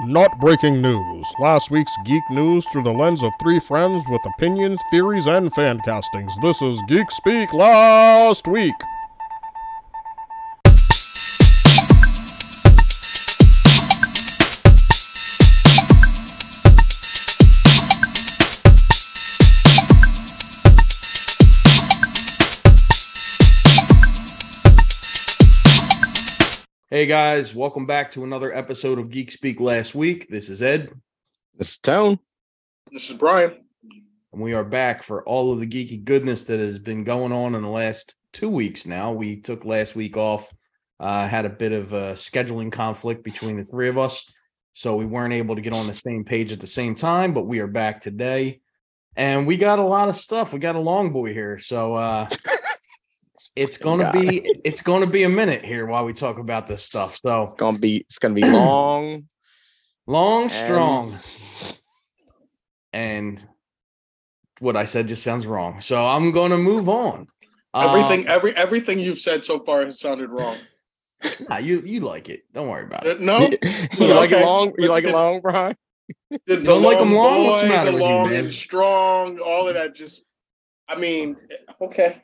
Not breaking news. Last week's geek news through the lens of three friends with opinions, theories, and fan castings. This is Geek Speak Last Week. Hey guys, welcome back to another episode of Geek Speak Last Week. This is Ed, This is Tone. This is Brian. and we are back for all of the geeky goodness that has been going on in the last two weeks now. We took last week off, uh, had a bit of a scheduling conflict between the three of us, so we weren't able to get on the same page at the same time, but we are back today. And we got a lot of stuff. We got a long boy here, so uh it's gonna Fucking be it's gonna be a minute here while we talk about this stuff. So it's gonna be it's gonna be long. long, and- strong. and what I said just sounds wrong. So I'm going to move on. Everything, Um, every everything you've said so far has sounded wrong. nah, you you like it. Don't worry about Uh, it. No, you like Okay, it long? You let's like it long, Brian? the, the Don't like 'em long? What's the boy, matter the with you, long man? and strong, all of that. Just, I mean, okay,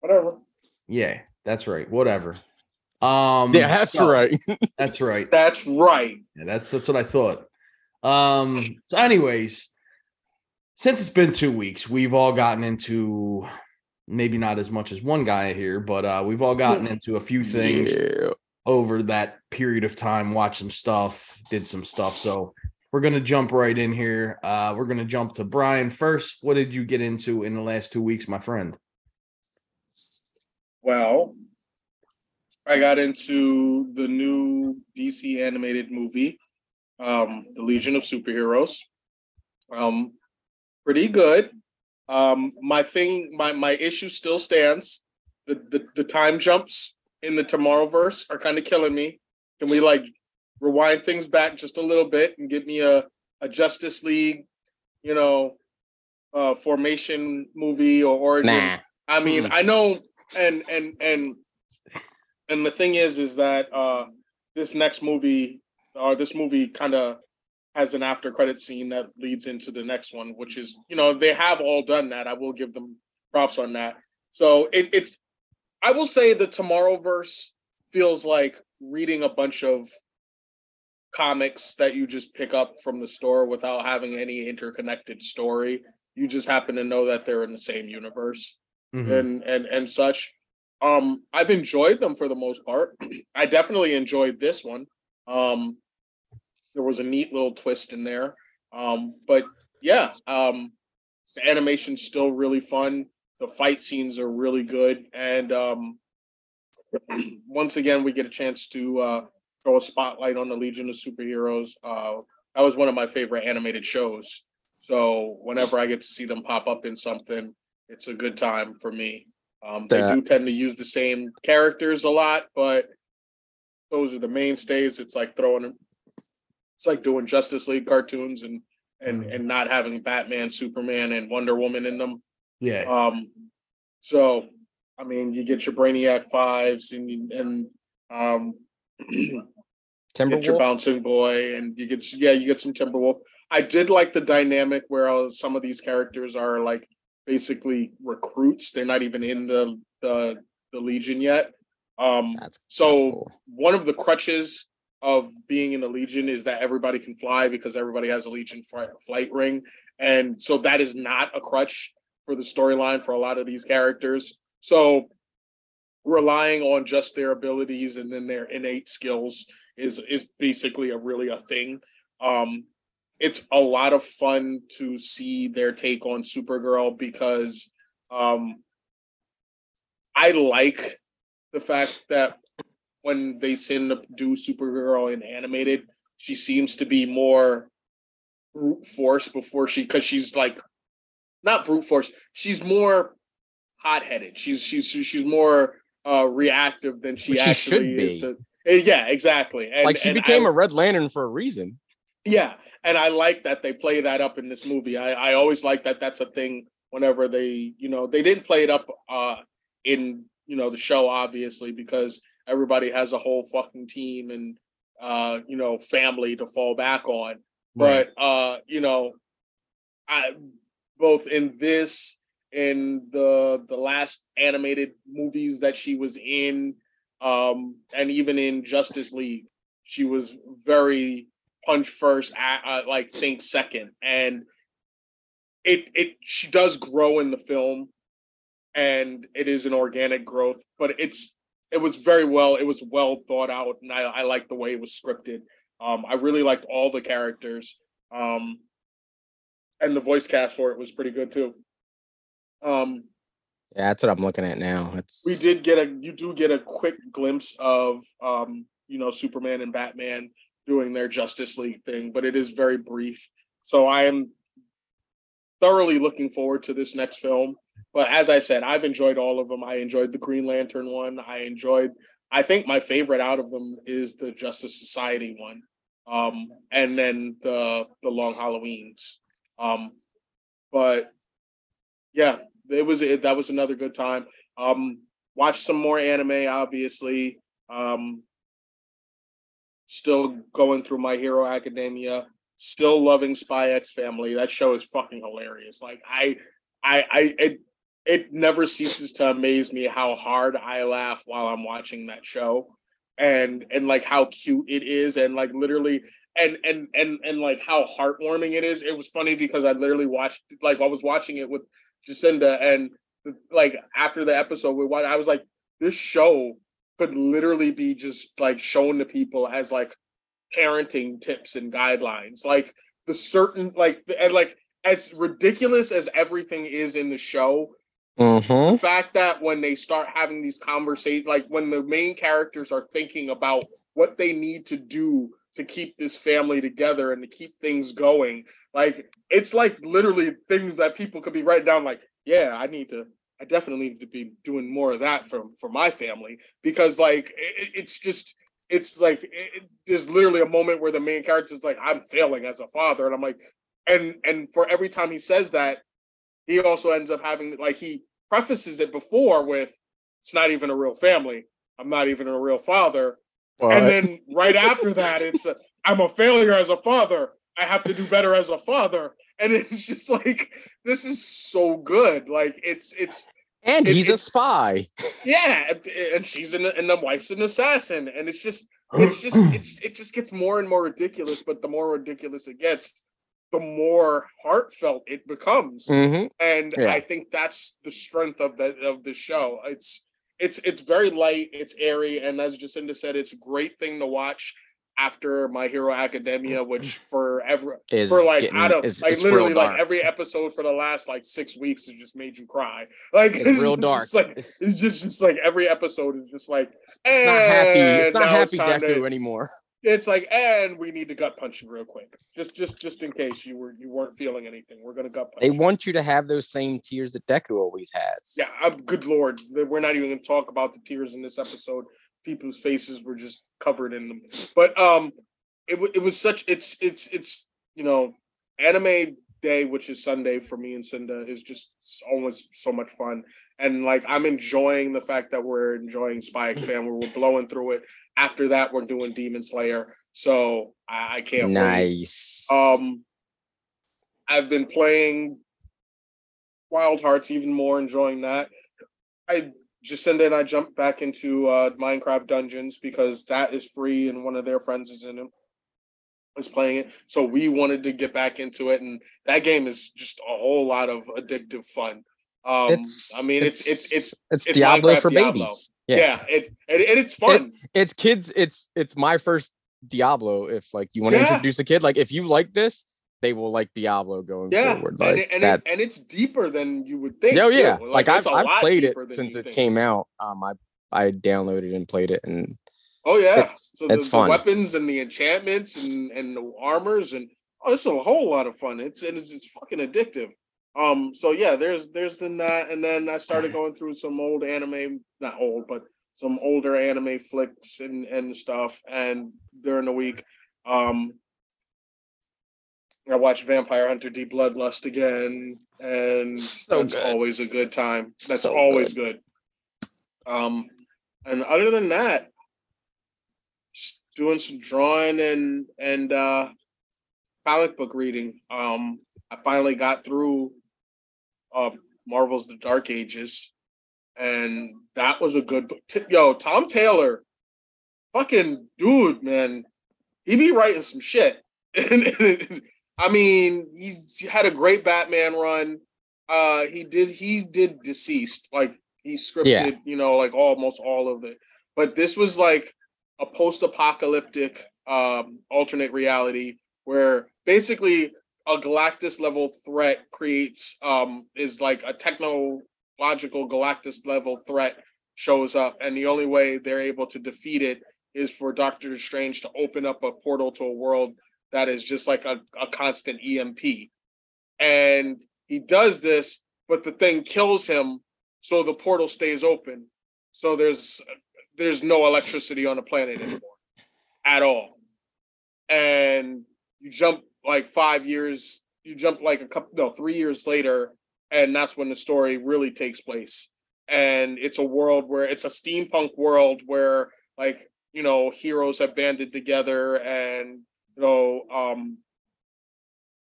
whatever. Yeah, that's right. Whatever. Um Yeah, that's so- right. That's right. That's right. Yeah, that's that's what I thought. Um so anyways, since it's been 2 weeks, we've all gotten into maybe not as much as one guy here, but uh we've all gotten into a few things. Yeah. over that period of time, watched some stuff, did some stuff. So we're gonna jump right in here. Uh, we're gonna jump to Brian first. What did you get into in the last two weeks, my friend? Well, I got into the new DC animated movie, um, The Legion of Superheroes. Um, pretty good. Um, my thing, my my issue still stands. The the, the time jumps in the Tomorrowverse are kind of killing me. Can we like rewind things back just a little bit and give me a a Justice League, you know, uh, formation movie or origin? Nah. I mean, Mm. I know, and and and and the thing is, is that uh this next movie, or this movie, kind of has an after credit scene that leads into the next one, which is, you know, they have all done that. I will give them props on that. So it, it's, I will say, the Tomorrowverse feels like reading a bunch of comics that you just pick up from the store without having any interconnected story. You just happen to know that they're in the same universe Mhm. and and and such. Um, I've enjoyed them for the most part. I definitely enjoyed this one. Um, there was a neat little twist in there. Um, but yeah, um, the animation's still really fun. The fight scenes are really good, and um, once again, we get a chance to uh, throw a spotlight on the Legion of Superheroes. Uh, that was one of my favorite animated shows. So whenever I get to see them pop up in something, it's a good time for me. Um, they That- do tend to use the same characters a lot, but those are the mainstays. It's like throwing, it's like doing Justice League cartoons and and and not having Batman, Superman, and Wonder Woman in them. Yeah. Um, so I mean, you get your Brainiac fives and you- and um, get your Timberwolf. bouncing boy, and you get yeah, you get some Timberwolf. I did like the dynamic where uh, some of these characters are like basically recruits. They're not even in the the, the Legion yet. Um, That's so that's cool. one of the crutches of being in the Legion is that everybody can fly because everybody has a Legion flight, flight ring, and so that is not a crutch for the storyline for a lot of these characters. So relying on just their abilities and then their innate skills is is basically a really a thing. Um, it's a lot of fun to see their take on Supergirl because um, I like the fact that when they send to do Supergirl in animated, she seems to be more brute force before she because she's like not brute force. She's more hot headed. She's she's she's more uh reactive than she, she actually should is be. to Eh, yeah exactly and, like she became I- a Red Lantern for a reason. yeah and i like that they play that up in this movie i i always like that that's a thing whenever they you know they didn't play it up uh in you know the show obviously because everybody has a whole fucking team and uh, you know, family to fall back on. But uh, you know, I both in this in the the last animated movies that she was in, um, and even in Justice League, she was very punch first, uh, like think second, and it it she does grow in the film, and it is an organic growth, but it's it was very well it was well thought out, and I I like the way it was scripted. Um, I really liked all the characters. Um, and the voice cast for it was pretty good too. Um, Yeah, that's what I'm looking at now. It's we did get a you do get a quick glimpse of um, you know, Superman and Batman doing their Justice League thing, but it is very brief. So I am thoroughly looking forward to this next film. But as I said, I've enjoyed all of them. I enjoyed the Green Lantern one. I enjoyed I think my favorite out of them is the Justice Society one. Um, and then the the Long Halloweens. Um, but yeah, it was it, that was another good time. Um, watch some more anime, obviously. Um, still going through My Hero Academia. Still loving Spy X Family. That show is fucking hilarious. Like I, I, I, it, it never ceases to amaze me how hard I laugh while I'm watching that show, and and like how cute it is, and like literally and and and and like how heartwarming it is. It was funny because I literally watched like I was watching it with Jacinda, and like after the episode we watched, I was like, this show could literally be just like shown to people as like parenting tips and guidelines. Like the certain like and like as ridiculous as everything is in the show, Mhm. the fact that when they start having these conversations, like when the main characters are thinking about what they need to do to keep this family together and to keep things going, like it's like literally things that people could be writing down. Like, yeah, I need to, I definitely need to be doing more of that for for my family because like it, it's just. It's like it, there's literally a moment where the main character is like, "I'm failing as a father," and I'm like, and and for every time he says that, he also ends up having like he prefaces it before with it's not even a real family. I'm not even a real father. And then right after that it's a, i'm a failure as a father. I have to do better as a father. And it's just like this is so good. Like it's it's and it- he's a spy. yeah and- she's an and the wife's an assassin and it's just it's just it's, it just gets more and more ridiculous but the more ridiculous it gets the more heartfelt it becomes hmm and Yeah. I think that's the strength of the of the show. It's it's it's very light, it's airy, and as Jacinda said, it's a great thing to watch after My Hero Academia, which for every Is for like getting, I don't is, like is literally like every episode for the last like six weeks has just made you cry. Like It's real just dark. like it's it's just just like every episode is just like not happy. It's not happy time Deku to-" anymore. It's like, and we need to gut punch you real quick, just just just in case you were you weren't feeling anything. We're gonna gut punch. They you. want you to have those same tears that Deku always has. Yeah, I'm, good lord, we're not even going to talk about the tears in this episode. People's faces were just covered in them. But um, it it was such it's it's it's you know, anime day, which is Sunday for me and Cinda, is just always so much fun. And like I'm enjoying the fact that we're enjoying Spy X Family. We're blowing through it. After that, we're doing Demon Slayer. So I, I can't wait. nice. Um, I've been playing Wild Hearts even more, enjoying that. I Jacinda and I jumped back into uh, Minecraft Dungeons because that is free and one of their friends is in it. Is playing it, so we wanted to get back into it, and that game is just a whole lot of addictive fun. Um, it's. I mean, it's it's it's, it's, it's Diablo Minecraft for Diablo. babies. yeah, it and, and it's fun. it's kids it's it's my first diablo if like you want to Yeah. introduce a kid like if you like this they will like diablo going yeah, forward and, like it, and, that it, and it's deeper than you would think. oh too. yeah like, i've, I've played it since it think. came out um i i downloaded and played it and Oh yeah. It's- so the, it's the fun. weapons and the enchantments and and the armors and oh, it's a whole lot of fun. It's and it's, it's fucking addictive. Um. So yeah, there's there's the that, and then I started going through some old anime, not old, but some older anime flicks and and stuff. And during the week, um, I watched Vampire Hunter D Bloodlust again, and So that's good. always a good time. That's So always good. Um, and other than that, doing some drawing and and uh comic book reading. Um I finally got through uh Marvel's The Dark Ages and that was a good book. T- Yo, Tom Taylor, fucking dude, man. He be writing some shit. I mean, he's had a great Batman run. Uh he did he did DCeased. Like he scripted, Yeah. you know, like almost all of it. But this was like a post-apocalyptic um alternate reality where basically a Galactus level threat creates um is like a technological Galactus level threat shows up and the only way they're able to defeat it is for Doctor Strange to open up a portal to a world that is just like a, a constant EMP. And he does this, but the thing kills him, so the portal stays open. So there's there's no electricity on the planet anymore at all. And you jump like five years, you jump like a couple no, three years later, and that's when the story really takes place. And it's a world where it's a steampunk world where like you know heroes have banded together and know um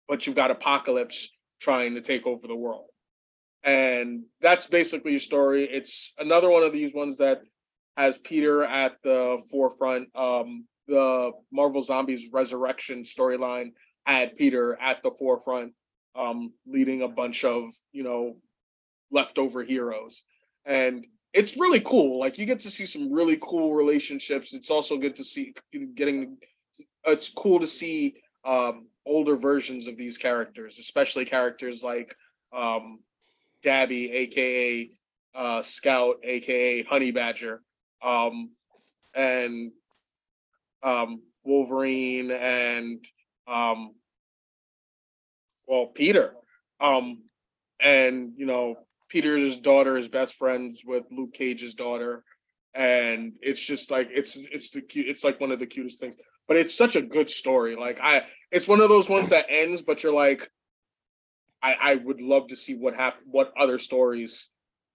but you've got apocalypse trying to take over the world. And that's basically your story. It's another one of these ones that has peter at the forefront. Um the marvel zombies resurrection storyline had peter at the forefront um leading a bunch of you know leftover heroes. And it's really cool. Like you get to see some really cool relationships. It's also good to see getting it's cool to see um older versions of these characters especially characters like um gabby aka uh scout aka honey badger um and um wolverine and um well peter. Um and you know peter's daughter is best friends with luke cage's daughter and it's just like it's it's the cute it's like one of the cutest things. But it's such a good story. Like i it's one of those ones that ends but you're like i i would love to see what hap- what other stories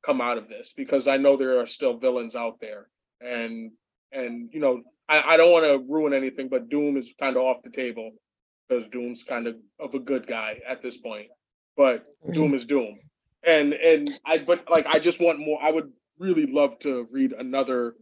come out of this because i know there are still villains out there. And and you know i i don't want to ruin anything but doom is kind of off the table because doom's kind of of a good guy at this point. But mm-hmm. doom is doom. And and i but like i just want more i would really love to read another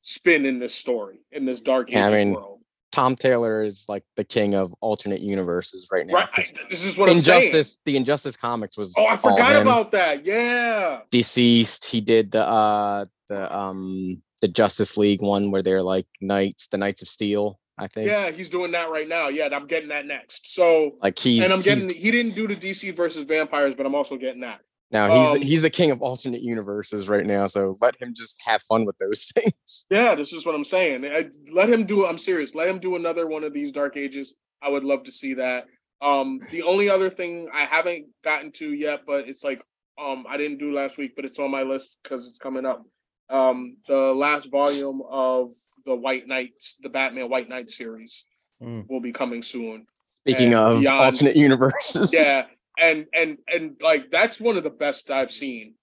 spin in this story in this dark Yeah, I mean, world Tom Taylor is like the king of alternate universes right now. right I, this is what i'm saying Injustice, the Injustice comics was oh i forgot about that yeah DCeased. He did the uh the um the Justice League one where they're like knights, the Knights of Steel. I think. yeah he's doing that right now yeah i'm getting that next so Like he's and i'm getting he didn't do the dc versus vampires but i'm also getting that now he's um, he's the king of alternate universes right now. So let him just have fun with those things. Yeah, this is what I'm saying. I, let him do. I'm serious. Let him do another one of these Dark Ages. I would love to see that. Um, the only other thing I haven't gotten to yet, but it's like um I didn't do last week, but it's on my list because it's coming up. Um, the last volume of the White Knights, the Batman White Knight series, Mm. will be coming soon. Speaking And of beyond- alternate universes, Yeah, and and and like that's one of the best I've seen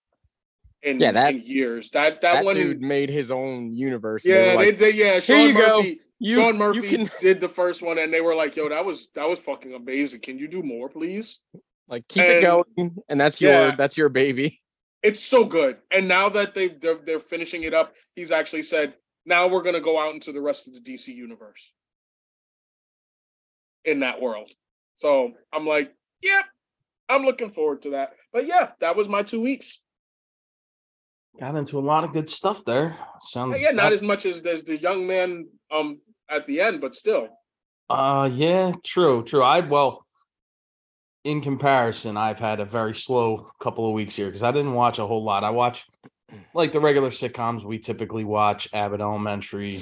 in Yeah, that- in years. That that, that one. dude made his own universe. yeah, they, like, they yeah. "Here Sean you go. Murphy. you, Sean you Murphy can did the first one, and they were like, "Yo, that was that was fucking amazing. Can you do more, please?" like keep it going, and that's your that's your baby. It's so good. And now that they they're, they're finishing it up, he's actually said, "Now we're gonna go out into the rest of the DC universe in that world." So I'm like, "Yep, I'm looking forward to that." But yeah, that was my two weeks. Got into a lot of good stuff there. Sounds Yeah, not as much as as the young man um at the end, but still. Uh yeah, true, true. I well in comparison, I've had a very slow couple of weeks here because I didn't watch a whole lot. I watch like the regular sitcoms we typically watch, Abbott Elementary.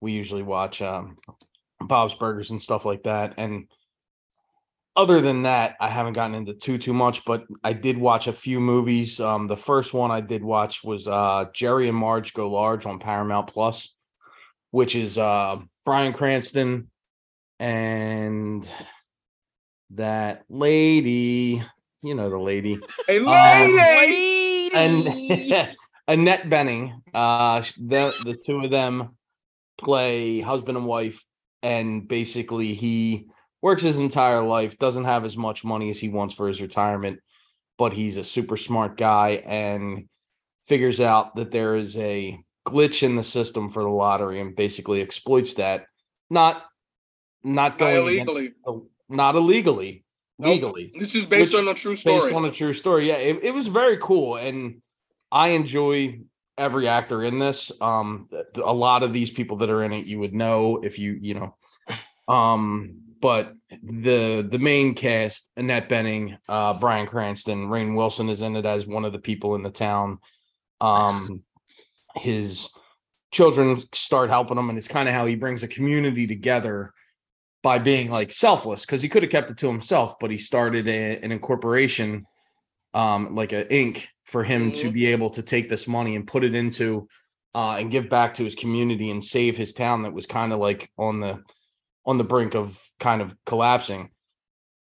We usually watch um Bob's Burgers and stuff like that. And other than that, I haven't gotten into too too much, but I did watch a few movies. Um the first one I did watch was uh Jerry and Marge Go Large on Paramount Plus, which is uh Bryan Cranston and that lady, you know the lady, Hey, Um, lady! and Annette Bening. Uh, the the two of them play husband and wife, and basically he works his entire life, doesn't have as much money as he wants for his retirement, but he's a super smart guy and figures out that there is a glitch in the system for the lottery and basically exploits that. Not not Not going against illegally. the- not illegally, Nope. legally This is based on a true story. based on a true story. Yeah, it, it was very cool, and I enjoy every actor in this. Um, a lot of these people that are in it, you would know if you, you know. Um, but the the main cast: Annette Bening, uh, Bryan Cranston, Rainn Wilson is in it as one of the people in the town. Um, his children start helping him, and it's kind of how he brings a community together by being like selfless because he could have kept it to himself, but he started a, an incorporation, um, like a Inc. for him to Mhm. be able to take this money and put it into uh, and give back to his community and save his town that was kind of like on the on the brink of kind of collapsing.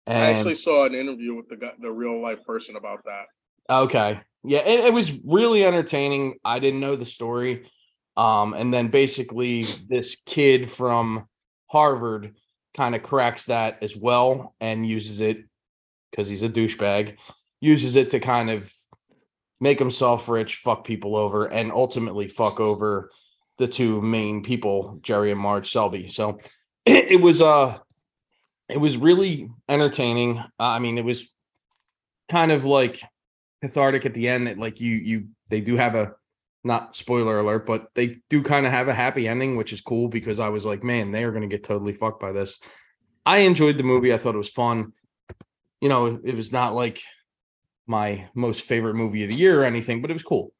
I actually saw an interview with the the real life person about that. Okay. Yeah, it, it was really entertaining. I didn't know the story. Um, and then basically this kid from Harvard kind of cracks that as well and uses it because he's a douchebag, uses it to kind of make himself rich, fuck people over, and ultimately fuck over the two main people, Jerry and Marge Selby. So it, was uh it was really entertaining. Uh, I mean, it was kind of like cathartic at the end that like you you they do have a not spoiler alert but they do kind of have a happy ending which is cool because i was like man they are going to get totally fucked by this. I enjoyed the movie. I thought it was fun. You know it was not like my most favorite movie of the year or anything but it was cool.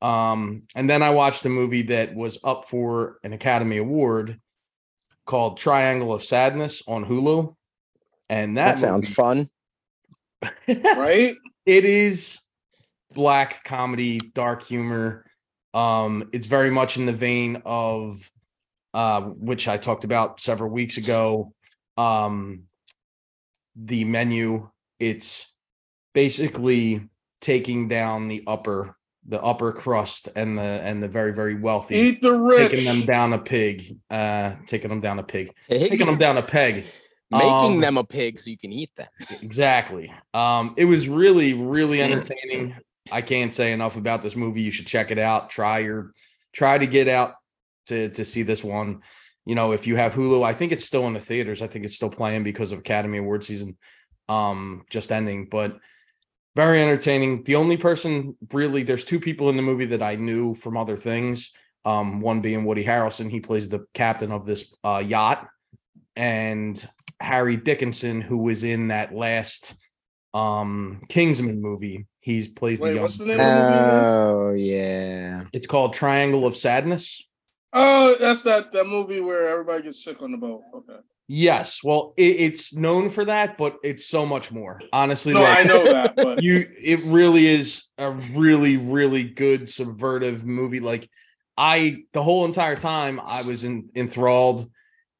Um and then i watched a movie that was up for an academy award called triangle of sadness on hulu and that, That sounds movie- fun. Right? it is black comedy dark humor um it's very much in the vein of uh which i talked about several weeks ago um the menu it's basically taking down the upper the upper crust and the and the very very wealthy Eat the rich. taking them down a pig uh taking them down a pig Pig? taking them down a peg Making Um, them a pig so you can eat them. Exactly. Um, it was really, really entertaining. I can't say enough about this movie. You should check it out. Try your try to get out to to see this one. You know, if you have Hulu, I think it's still in the theaters. I think it's still playing because of Academy Award season um just ending, but very entertaining. The only person really there's two people in the movie that I knew from other things. Um, one being Woody Harrelson, he plays the captain of this uh yacht, and Harry Dickinson, who was in that last um Kingsman movie. He's plays Wait, the young. what's the name of the movie? Oh yeah. It's called Triangle of Sadness. Oh, that's that that movie where everybody gets sick on the boat. Okay. Yes, well, it, it's known for that, but it's so much more. Honestly, No, like I know that, but you, it really is a really, really good subvertive movie. Like I, the whole entire time, I was in, enthralled.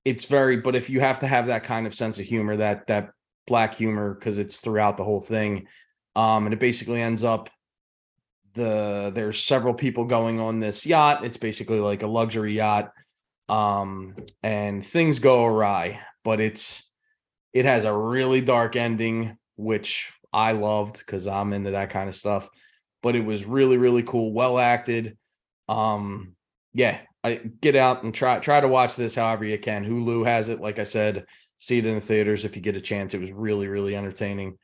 It's very, but if you have to have that kind of sense of humor, that that black humor, because it's throughout the whole thing, um, and it basically ends up the there's several people going on this yacht. It's basically like a luxury yacht, um, and things go awry. But it's it has a really dark ending, which I loved because I'm into that kind of stuff. But it was really, really cool, well acted. Um, yeah, I get out and try try to watch this however you can. Hulu has it, like I said, see it in the theaters if you get a chance. It was really, really entertaining.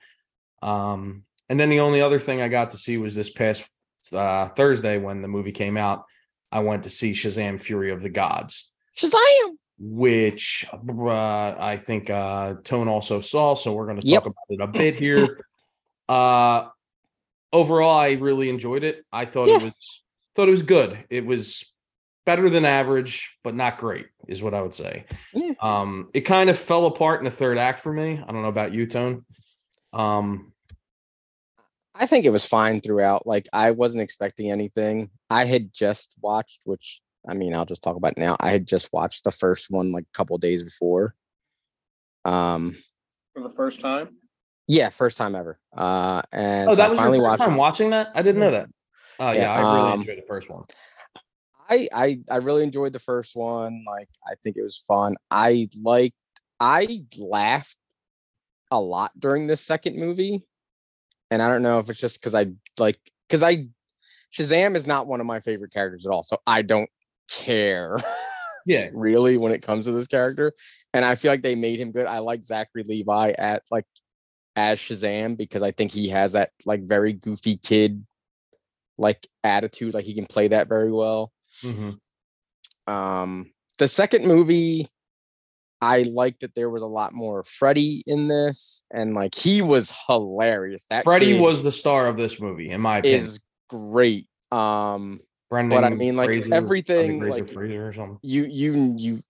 Um, and then the only other thing I got to see was this past uh, Thursday when the movie came out. I went to see Shazam: Fury of the Gods Shazam! which uh, I think uh, Tone also saw. So we're going to Yep. talk about it a bit here. Uh, overall, I really enjoyed it. I thought Yeah. it was thought it was good. It was better than average, but not great, is what I would say. Yeah. Um, it kind of fell apart in the third act for me. I don't know about you, Tone. Um, I think it was fine throughout. Like I wasn't expecting anything. I had just watched, which I mean, I'll just talk about it now. I had just watched the first one like a couple days before. Um, for the first time. yeah, first time ever. Uh, and oh, so that I was finally your first watched. time it. watching that? I didn't know that. Oh yeah, Yeah, I really um, enjoyed the first one. I, I I really enjoyed the first one. Like I think it was fun. I liked I laughed a lot during this second movie. And I don't know if it's just because I like because I Shazam is not one of my favorite characters at all. So I don't care Yeah. really when it comes to this character. And I feel like they made him good. I like Zachary Levi at like as Shazam because I think he has that like very goofy kid like attitude. Like he can play that very well. Mhm. Um the second movie, I liked that there was a lot more Freddy in this, and like he was hilarious. That Freddie kid was the star of this movie, in my opinion. is great. Um Brendan but I mean, like, Fraser, everything, like- Fraser or something. you you you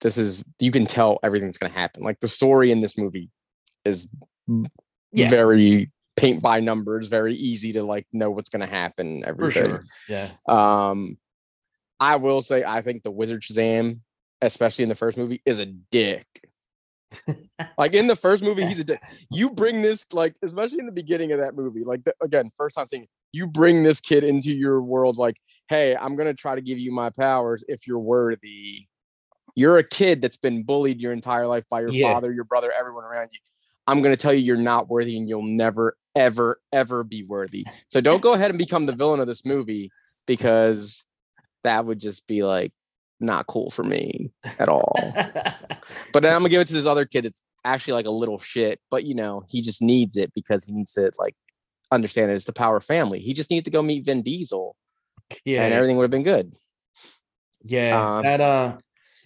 this is you can tell everything's gonna happen. Like the story in this movie is Yeah. very paint by numbers, very easy to like know what's gonna happen. For Everything. sure. Yeah. Um, I will say I think the Wizard Shazam, especially in the first movie, is a dick. like in the first movie, he's a dick. You bring this like, especially in the beginning of that movie, like the, again, first time seeing you bring this kid into your world, like, hey, I'm gonna try to give you my powers if you're worthy. You're a kid that's been bullied your entire life by your Yeah. father, your brother, everyone around you. I'm gonna tell you you're not worthy and you'll never, ever, ever be worthy. So don't go ahead and become the villain of this movie because that would just be like not cool for me at all. but then I'm gonna give it to this other kid that's actually like a little shit, but you know, he just needs it because he needs to like understand that it's the power of family. He just needs to go meet Vin Diesel yeah. and everything would have been good. yeah. um, that uh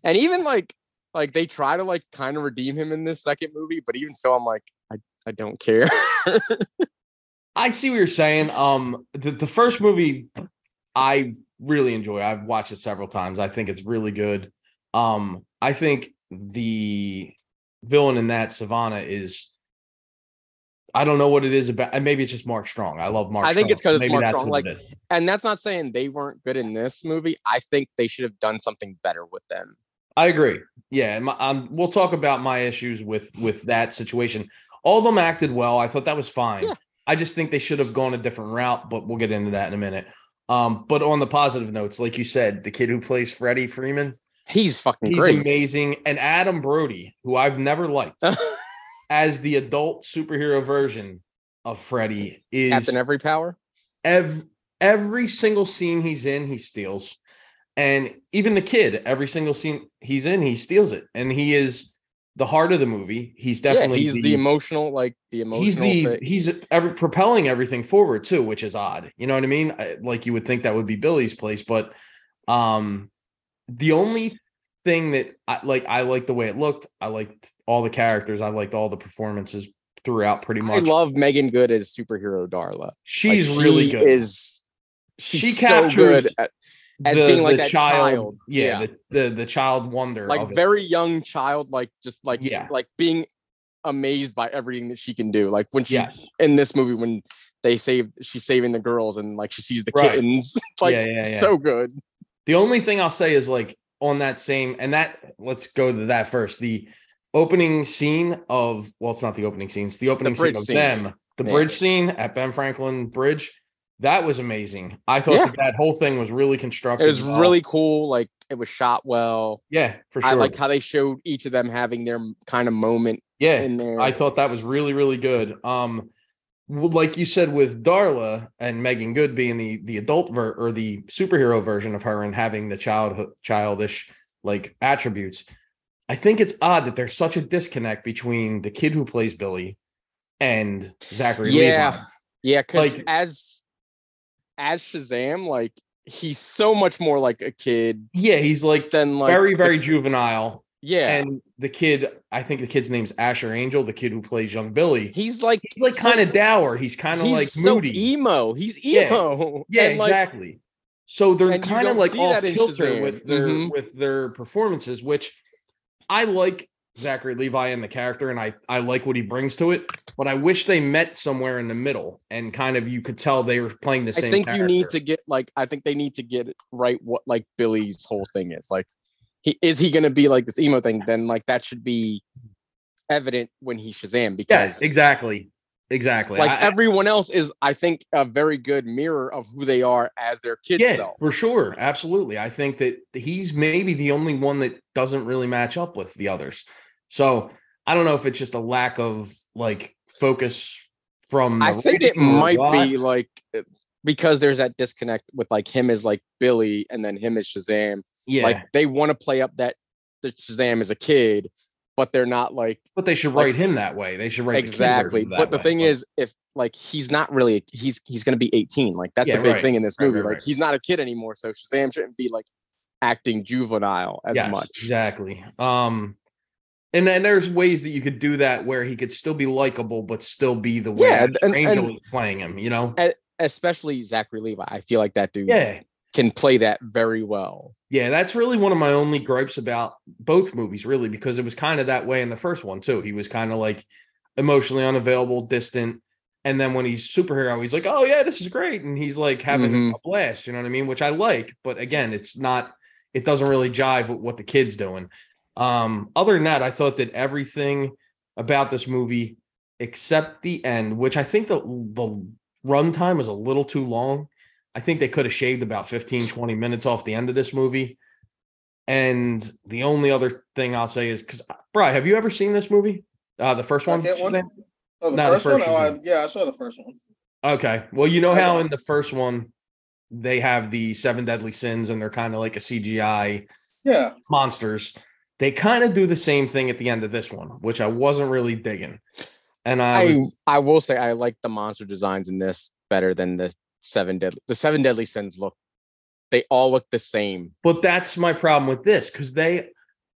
And even like like they try to like kind of redeem him in this second movie, but even so, I'm like, I, I don't care. I see what you're saying. Um, the, the first movie I really enjoy. I've watched it several times. I think it's really good. Um, I think the villain in that Sivana is. I don't know what it is about. and Maybe it's just Mark Strong. I love Mark. I think it's because it's Mark Strong, like- and that's not saying they weren't good in this movie. I think they should have done something better with them. I agree. Yeah, my, um, we'll talk about my issues with with that situation. All of them acted well. I thought that was fine. Yeah. I just think they should have gone a different route, but we'll get into that in a minute. Um, but on the positive notes, like you said, the kid who plays Freddie Freeman, He's fucking he's great. amazing, and Adam Brody, who I've never liked, as the adult superhero version of Freddy is Captain Every Power. ev- every single scene he's in, he steals. And even the kid, every single scene he's in, he steals it. And he is the heart of the movie. He's definitely yeah, he's the, emotional, like the emotional. he's the thing. he's ever propelling everything forward too, which is odd. You know what I mean? I- Like you would think that would be Billy's place, but um the only thing that I like I like the way it looked. I liked all the characters. I liked all the performances throughout pretty much. I love Meagan Good as superhero Darla. Like, She's really she good. Is she's She so captures good at, as being like that child. Yeah, The, the the child wonder. like of it. very young child, like just like Yeah. like being amazed by everything that she can do. Like when she yes. in this movie when they save she's saving the girls and like she sees the Right. kittens. like yeah, yeah, yeah. so good. the only thing I'll say is like on that same and that let's go to that first. The opening scene of well, it's not the opening scene, it's the opening scene of scene. them. The Yeah. bridge scene at Ben Franklin Bridge. That was amazing. I thought Yeah. that, that whole thing was really constructed. It was well. really cool. Like it was shot well. yeah, for sure. I like how they showed each of them having their kind of moment yeah, in there. I thought that was really, really good. Um, like you said with Darla and Meagan Good being the the adult ver- or the superhero version of her and having the childhood childish like attributes. I think it's odd that there's such a disconnect between the kid who plays Billy and Zachary Yeah. Levi. Yeah, because Like- as as Shazam, like he's so much more like a kid Yeah, he's like than like very, the- very juvenile. Yeah. And the kid, I think the kid's name's Asher Angel, the kid who plays young Billy. he's like He's like so- kind of dour. He's kind of like so moody. emo. He's Yeah. emo. Yeah, like, exactly. So they're kind of like off kilter with their Mhm. with their performances, which I like Zachary Levi and the character, and I I like what he brings to it. But I wish they met somewhere in the middle, and kind of you could tell they were playing the I same. think you need to get like I think they need to get right what like Billy's whole thing is. Like he is he gonna be like this emo thing, then like that should be evident when he Shazam Yeah, because exactly, exactly. Like I- everyone else is, I think, a very good mirror of who they are as their kids. yeah, for sure. Absolutely. I think that he's maybe the only one that doesn't really match up with the others. So I don't know if it's just a lack of like focus from. I think it might be like because there's that disconnect with like him as like Billy and then him as Shazam. Yeah, Like they want to play up that that Shazam is a kid, but they're not like but they should like- write him that way. They should write exactly. that But the way, thing is, if like he's not really he's he's gonna be 18. Like that's Yeah, the big right. thing in this movie. right, like right. he's not a kid anymore, so Shazam shouldn't be like acting juvenile as Yes, much. exactly. Um, and then there's ways that you could do that where he could still be likable, but still be the way Yeah, and- Angel and- is playing him. You know? Especially Zachary Levi. I feel like that dude Yeah, can play that very well. Yeah, that's really one of my only gripes about both movies, really, because it was kind of that way in the first one too. He was kind of like emotionally unavailable, distant, and then when he's superhero, he's like, "Oh yeah, this is great," and he's like having Mhm. a blast. You know what I mean? Which I like, but again, it's not. It doesn't really jive with what the kid's doing. Um, other than that, I thought that everything about this movie, except the end, which I think the the runtime was a little too long. I think they could have shaved about 15, 20 minutes off the end of this movie. And the only other thing I'll say is because, Bri, have you ever seen this movie? Uh, the first one? Second one? Oh, the No, the first one? Oh, I, yeah, I saw the first one. Okay. Well, you know how in the first one they have the seven deadly sins and they're kind of like a CGI Yeah. monsters. They kind of do the same thing at the end of this one, which I wasn't really digging. And I, I was, I will say I like the monster designs in this better than the seven deadly. The seven deadly sins look, they all look the same. but that's my problem with this because they,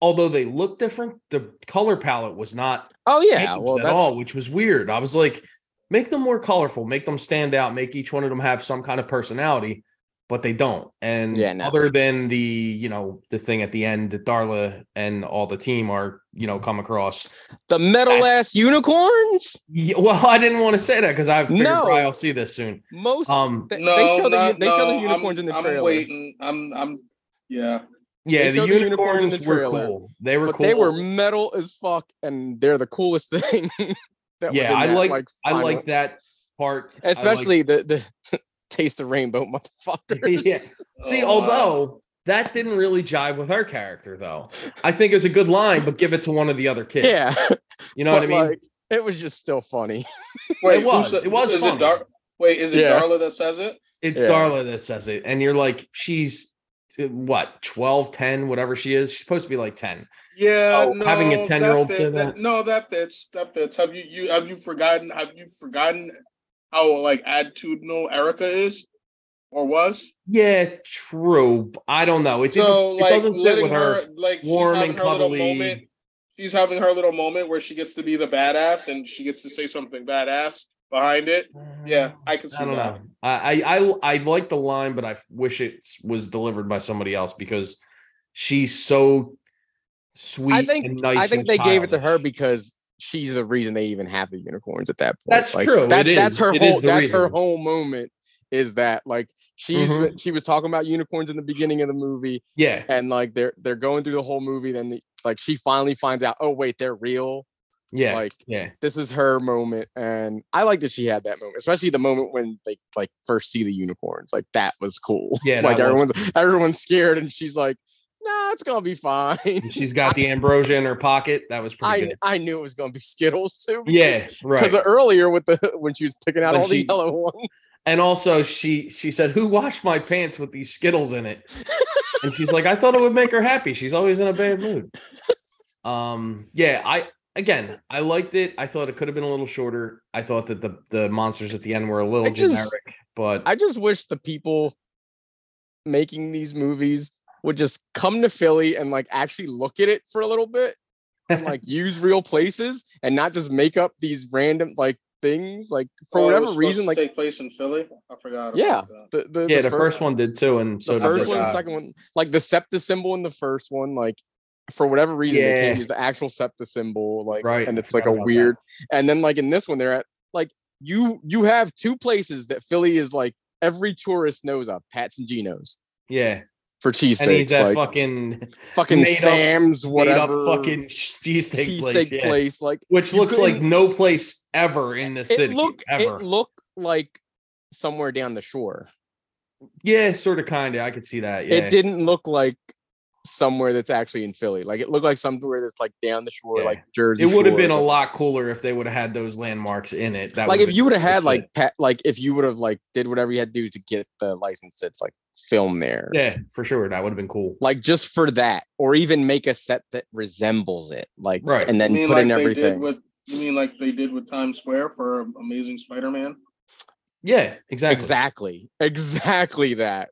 although they look different, the color palette was not Oh yeah, well at that's all, which was weird. I was like, make them more colorful, make them stand out, make each one of them have some kind of personality, but they don't. And Yeah, no. other than the, you know, the thing at the end that Darla and all the team are, you know, come across. the metal ass unicorns. Yeah, well, I didn't want to say that because I figured No. I'll see this soon. Most Um, they, No, they show the no, they show the unicorns I'm, in the I'm trailer, waiting. I'm. I'm. Yeah. yeah, the showed the unicorns, unicorns in the were trailer, cool. They were but cool. they were metal as fuck, and they're the coolest thing. that was yeah, in I that, like I like that part. I like- especially the the taste the rainbow motherfuckers. Yeah. See, Oh, wow. although that didn't really jive with her character, though. I think it was a good line, but give it to one of the other kids. yeah, You know but what I mean? like, it was just still funny. Wait, It was. It was Is funny. it Dar- Wait, is it Yeah. Darla that says it? it's yeah. Darla that says it. And you're like, she's uh, what, 12, 10, whatever she is. She's supposed to be like 10. Yeah, Oh, no, having a 10-year-old fit- say that- that? No, that fits. That fits. Have you you have you forgotten? Have you forgotten how like attitudinal Erica is or was? Yeah, true. I don't know. It, didn't, so it like doesn't fit with her. like warm she's and having her little cuddly. moment. She's having her little moment where she gets to be the badass and she gets to say something badass behind it. Yeah, I can uh, see I don't that. know. I, I I I like the line, but I wish it was delivered by somebody else because she's so sweet I think and nice. I think and they gave it to her because she's the reason they even have the unicorns at that point. That's Like, true. That, that's her It whole. That's her whole moment. Is that like she's Mhm. she was talking about unicorns in the beginning of the movie, Yeah, and like they're they're going through the whole movie. Then the, like she finally finds out. Oh wait, they're real. yeah, Like yeah. this is her moment, and I like that she had that moment, especially the moment when they like first see the unicorns. Like that was cool. Yeah, like everyone's everyone's scared, and she's like, "Nah, it's gonna be fine." She's got the ambrosia in her pocket. That was pretty I good. I knew it was gonna be Skittles too. Yeah, right. Because earlier with the when she was picking out When all the yellow ones. And also, she she said, "Who washed my pants with these Skittles in it?" And she's like, "I thought it would make her happy. She's always in a bad mood." Um, yeah, I again, I liked it. I thought it could have been a little shorter. I thought that the the monsters at the end were a little just- generic, but I just wish the people making these movies would just come to Philly and like actually look at it for a little bit and like use real places and not just make up these random like things like for Oh, it whatever was reason to like take place in Philly. I forgot. about Yeah, that. the, the yeah, the first one did too, and so the first the- one, the second one, like the SEPTA symbol in the first one, like for whatever reason they can't use the actual SEPTA symbol, like Right, and it's like a forgot about that. weird. And then like in this one, they're at like you you have two places that Philly is like every tourist knows of, Pat's and Geno's. yeah, for and he's cheesesteaks. at Like fucking fucking up- Sam's, made whatever. up fucking cheesesteak place, yeah. place. Like which looks like no place ever in the it city. ever. it looked like somewhere down the shore. yeah, sort of, kind of. I could see that. Yeah, It didn't look like somewhere that's actually in Philly. Like it looked like somewhere that's like down the shore, Yeah. like Jersey. It would have been a lot cooler if they would have had those landmarks in it. That like if you would have had like pet, like if you would have like did whatever you had to do to get the license It's like film there. yeah, for sure, that would have been cool. Like just for that, or even make a set that resembles it, like Right. and then put like in everything. with you mean like they did with Times Square for um, Amazing Spider-Man? Yeah, exactly. Exactly, exactly that.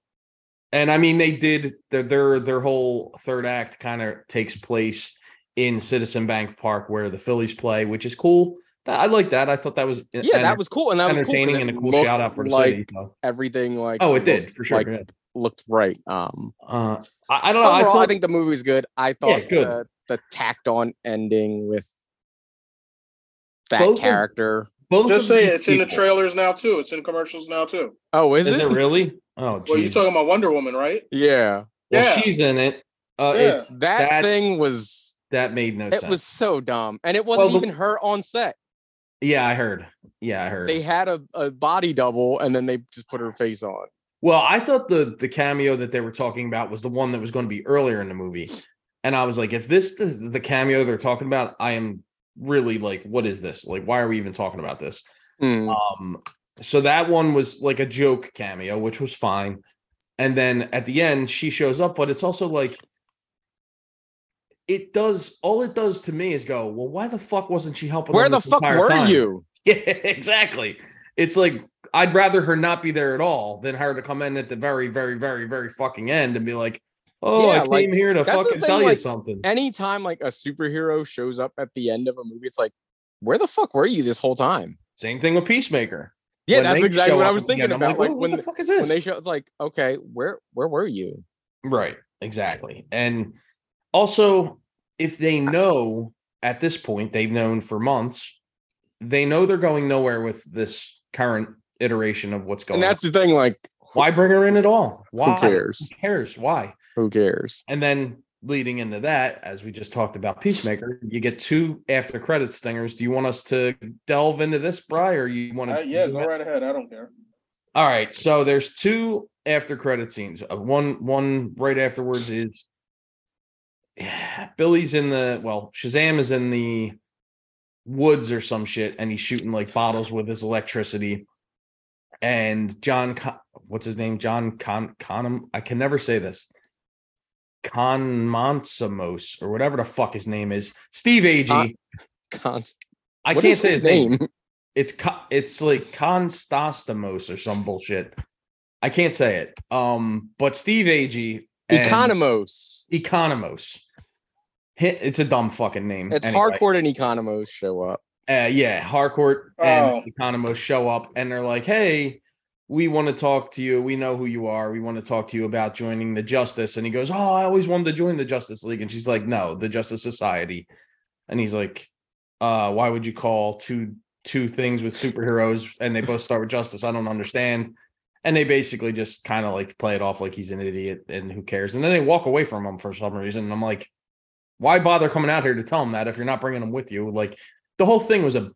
And I mean, they did their their their whole third act kind of takes place in Citizen Bank Park where the Phillies play, which is cool. That, I like that. I thought that was Yeah, that was cool, and that was entertaining it and a cool shout out for the like city. so. Everything like Oh, it did for sure. like, yeah. looked right. Um, Uh, I, I don't know. I, overall, I, thought- think the movie was good. I thought good. the, the tacked on ending with that Both of- character. both Just say these it's in the trailers now too. It's in commercials now too. Oh, is, Is it? it really? Oh, Well, you're talking about Wonder Woman, right? Yeah, Well, Yeah. she's in it. Uh, Yeah. It's that thing was. that made no It sense. was so dumb, and it wasn't Well, the- even her on set. Yeah, I heard. Yeah, I heard. They had a, a body double, and then they just put her face on. Well, I thought the the cameo that they were talking about was the one that was going to be earlier in the movie, and I was like, if this is the cameo they're talking about, I am really like, what is this? Like, why are we even talking about this? Hmm. Um, so that one was like a joke cameo, which was fine. And then at the end, she shows up, but it's also like it does all it does to me is go, well, why the fuck wasn't she helping? Where the fuck were time? you? Yeah, exactly. It's like I'd rather her not be there at all than her to come in at the very, very, very, very fucking end and be like, "Oh, Yeah, I came like, here to fucking thing, tell you like, something." Anytime like a superhero shows up at the end of a movie, it's like, where the fuck were you this whole time? Same thing with Peacemaker. Yeah, When that's exactly what I was thinking about. Like, "What- when the the- fuck is this? when they show, it's like, okay, where where were you? Right, exactly. And also, if they know at this point, they've known for months, they know they're going nowhere with this current iteration of what's going And that's on. the thing. Like, Why bring her in at all? Why? who cares? Who cares? Why? Who cares? And then leading into that, as we just talked about Peacemaker, you get two after credit stingers. Do you want us to delve into this, Bry, or you want Uh, to? yeah, go right ahead. I don't care. All right. So there's two after credit scenes. Uh, One one right afterwards is Billy's in the well, Shazam is in the woods or some shit, and he's shooting like bottles with his electricity. And John, Con- what's his name? John Con Conham. I can never say this. Conmonsamos or whatever the fuck his name is. Steve Agee. Cons- I can't say his his name. name? It's it's like Constastamos or some bullshit. I can't say it. Um, but Steve Agee Economos. Economos. Hi- It's a dumb fucking name. It's Anyway, Harcourt and Economos show up. Uh, yeah, Harcourt and Oh. Economos show up and they're like, "Hey, we want to talk to you. We know who you are. We want to talk to you about joining the Justice." And he goes, "Oh, I always wanted to join the Justice League." And she's like, "No, the Justice Society." And he's like, "Uh, why would you call two two things with superheroes and they both start with Justice? I don't understand." And they basically just kind of like play it off like he's an idiot and who cares. And then they walk away from him for some reason. And I'm like, why bother coming out here to tell him that if you're not bringing him with you? Like the whole thing was a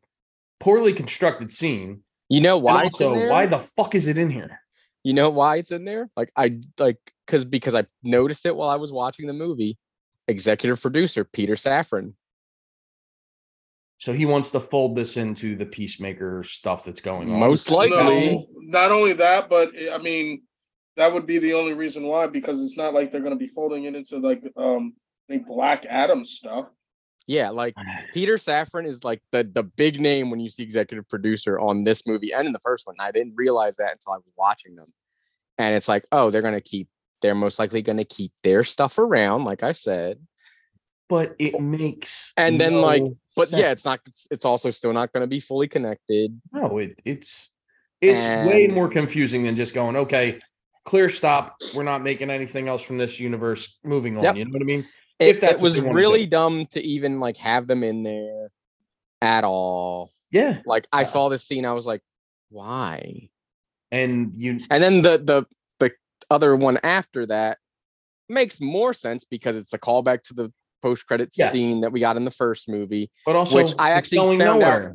poorly constructed scene. You know why? it's in also, why the fuck is it in here? You know why it's in there? Like I like because because I noticed it while I was watching the movie. Executive producer Peter Safran. So he wants to fold this into the peacemaker stuff that's going on. Most likely. No, not only that, but eh, I mean, that would be the only reason why because it's not like they're going to be folding it into like um the Black Adam stuff. Yeah, like Peter Safran is like the the big name when you see executive producer on this movie and in the first one. I didn't realize that until I was watching them. And it's like, oh, they're gonna keep they're most likely gonna keep their stuff around, like I said. but it makes And then, like, But sense. yeah, it's not it's, it's also still not gonna be fully connected. no, it it's it's way more confusing than just going, okay, clear stop. We're not making anything else from this universe. Moving on. Yep. You know what I mean? If It, that's it was really dumb to even like have them in there at all. Yeah. Like I Uh, saw this scene, I was like, why? And you And then the the the other one after that, makes more sense because it's a callback to the post credit Yes. scene that we got in the first movie. But also, Which I actually going found out-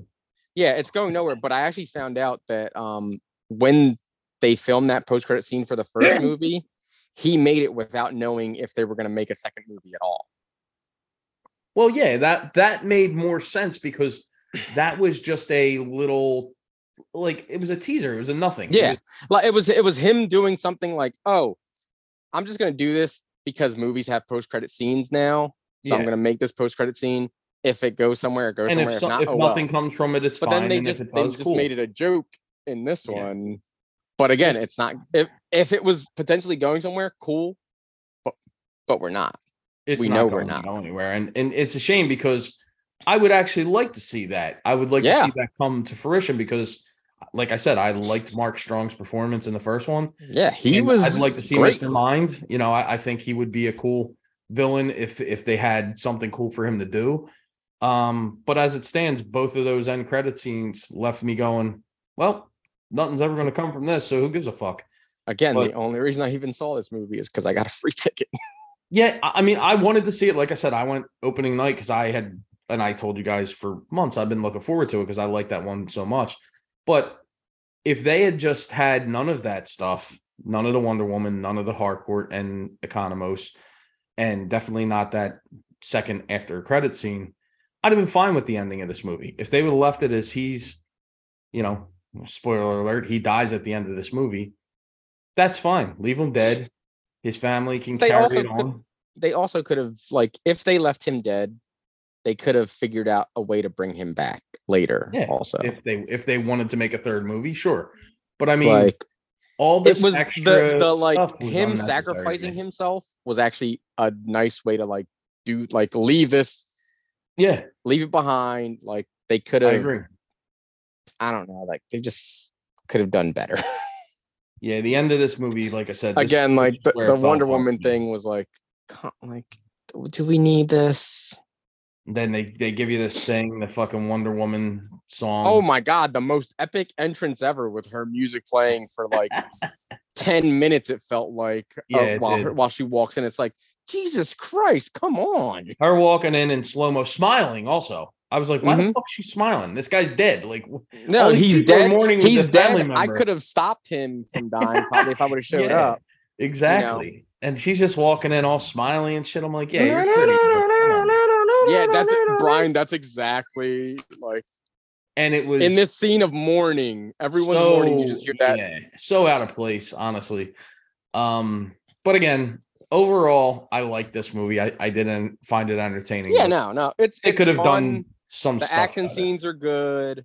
Yeah, it's going nowhere. But I actually found out that um when they filmed that post credit scene for the first movie, he made it without knowing if they were going to make a second movie at all. Well, yeah, that that made more sense because that was just a little like it was a teaser. It was a nothing. It Yeah. was- Like it was it was him doing something like, "Oh, I'm just going to do this because movies have post credit scenes now, so I'm going to make this post credit scene. If it goes somewhere, it goes and somewhere. if, If, not, if oh well." nothing comes from it, it's but fine. then they just it they does, just cool. made it a joke in this Yeah. one. But again, it's not if if it was potentially going somewhere, cool. But but we're not. it's we not know we're not. go anywhere. And and it's a shame because I would actually like to see that. I would like Yeah. to see that come to fruition because like I said, I liked Mark Strong's performance in the first one. Yeah, he and was. I'd like to see great. Mr. Mind. You know, I, I think he would be a cool villain if if they had something cool for him to do. Um, but as it stands, both of those end credit scenes left me going, well, nothing's ever going to come from this. So who gives a fuck? Again, but- the only reason I even saw this movie is because I got a free ticket. Yeah, I I mean, I wanted to see it. Like I said, I went opening night because I had, and I told you guys for months I've been looking forward to it because I like that one so much. But if they had just had none of that stuff, none of the Wonder Woman, none of the Harcourt and Economos, and definitely not that second after credit scene, I'd have been fine with the ending of this movie. If they would have left it as he's, you know, spoiler alert, he dies at the end of this movie, that's fine. Leave him dead. His family can They carry it could- on. They also could have like if they left him dead, they could have figured out a way to bring him back later. Yeah, also, if they if they wanted to make a third movie, sure. But I mean, like all this it was the the like was him sacrificing himself was actually a nice way to like do like leave this Yeah, leave it behind. Like they could have. Agree. I don't know. Like they just could have done better. Yeah, the end of this movie, like I said, Again, like the, the Wonder Woman thing was like, like, do- do we need this? Then they they give you this thing, the fucking Wonder Woman song. Oh my god, the most epic entrance ever with her music playing for like 10 minutes, it felt like uh, Yeah, it while her, while she walks in. It's like, Jesus Christ, come on. Her walking in in slow mo, smiling. Also, I was like, why the Mhm. fuck is she smiling? This guy's dead. Like, No, he's dead. He's dead. I could have stopped him from dying probably if I would have showed Yeah, up. exactly. And she's just walking in all smiling and shit. I'm like, yeah, you're pretty. but come on. Yeah, that's Brian. That's exactly like And it was in this scene of mourning. Everyone's mourning. You just hear that. yeah, so out of place, honestly. Um, but again, overall, I like this movie. I, I didn't find it entertaining. Yeah, no, no. It's it's could have done some the action scenes are good.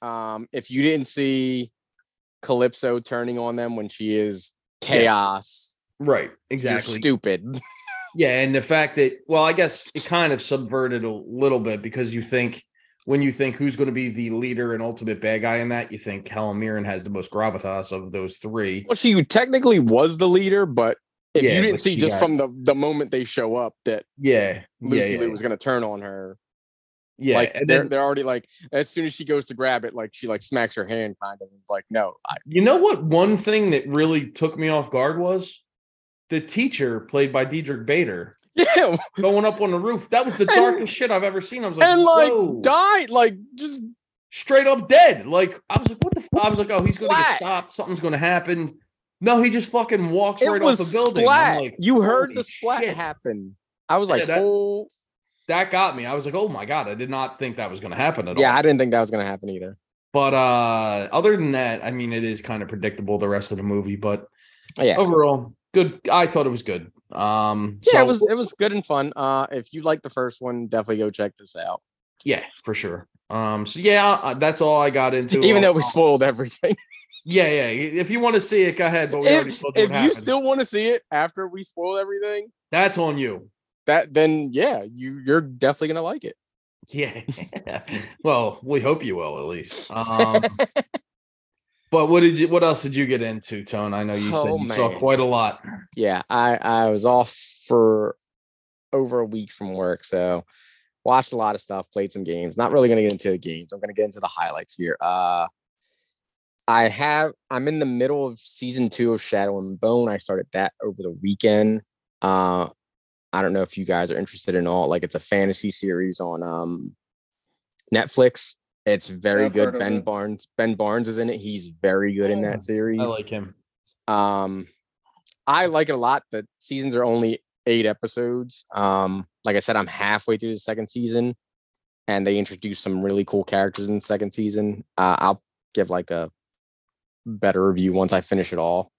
Um, if you didn't see Kalypso turning on them when she is chaos, right? you're Exactly. stupid. Yeah, and the fact that well, I guess it kind of subverted a little bit because you think when you think who's going to be the leader and ultimate bad guy in that, you think Helen Mirren has the most gravitas of those three. Well, she technically was the leader, but if Yeah, you didn't see just got- from the the moment they show up that Yeah, Lucy yeah, yeah, was gonna turn on her, yeah. like and they're then, they're already like as soon as she goes to grab it, like she like smacks her hand, kind of like no, I, you know what? One thing that really took me off guard was the teacher played by Diedrich Bader yeah, going up on the roof. That was the And- darkest shit I've ever seen. I was like, and like whoa. died, like just straight up dead. Like I was like, what the? F-? I was like, oh, he's gonna get stopped. Something's gonna happen. No, he just fucking walks it right off a building. Like, you heard the splat shit. happen. I was Yeah, like, that- oh That got me. I was like, oh my god, I did not think that was gonna happen at yeah, all. I didn't think that was gonna happen either. But uh other than that, I mean, it is kind of predictable the rest of the movie. But Yeah. overall, good. I thought it was good. Um, Yeah, so- it was it was good and fun. Uh, if you like the first one, definitely go check this out. Yeah, for sure. Um, so yeah, uh, that's all I got into. Even though we spoiled everything. yeah, yeah. If you want to see it, go ahead. But we if if you still want to see it after we spoil everything, that's on you. That then yeah, you you're definitely gonna like it. Yeah. well, we hope you will at least. Um, but what did you? What else did you get into, Tone? I know you said Oh, you saw quite a lot. Yeah, I I was off for over a week from work, so watched a lot of stuff, played some games. Not really gonna get into the games. I'm gonna get into the highlights here. Uh I have I'm in the middle of season two of Shadow and Bone. I started that over the weekend. Uh, I don't know if you guys are interested in all. Like, it's a fantasy series on um Netflix. It's very I've good. Ben it. Barnes. Ben Barnes is in it. He's very good in Oh, that series. I like him. Um, I like it a lot. The seasons are only eight episodes. Um, like I said, I'm halfway through the second season, and they introduced some really cool characters in the second season. Uh, I'll give like a better review once I finish it all.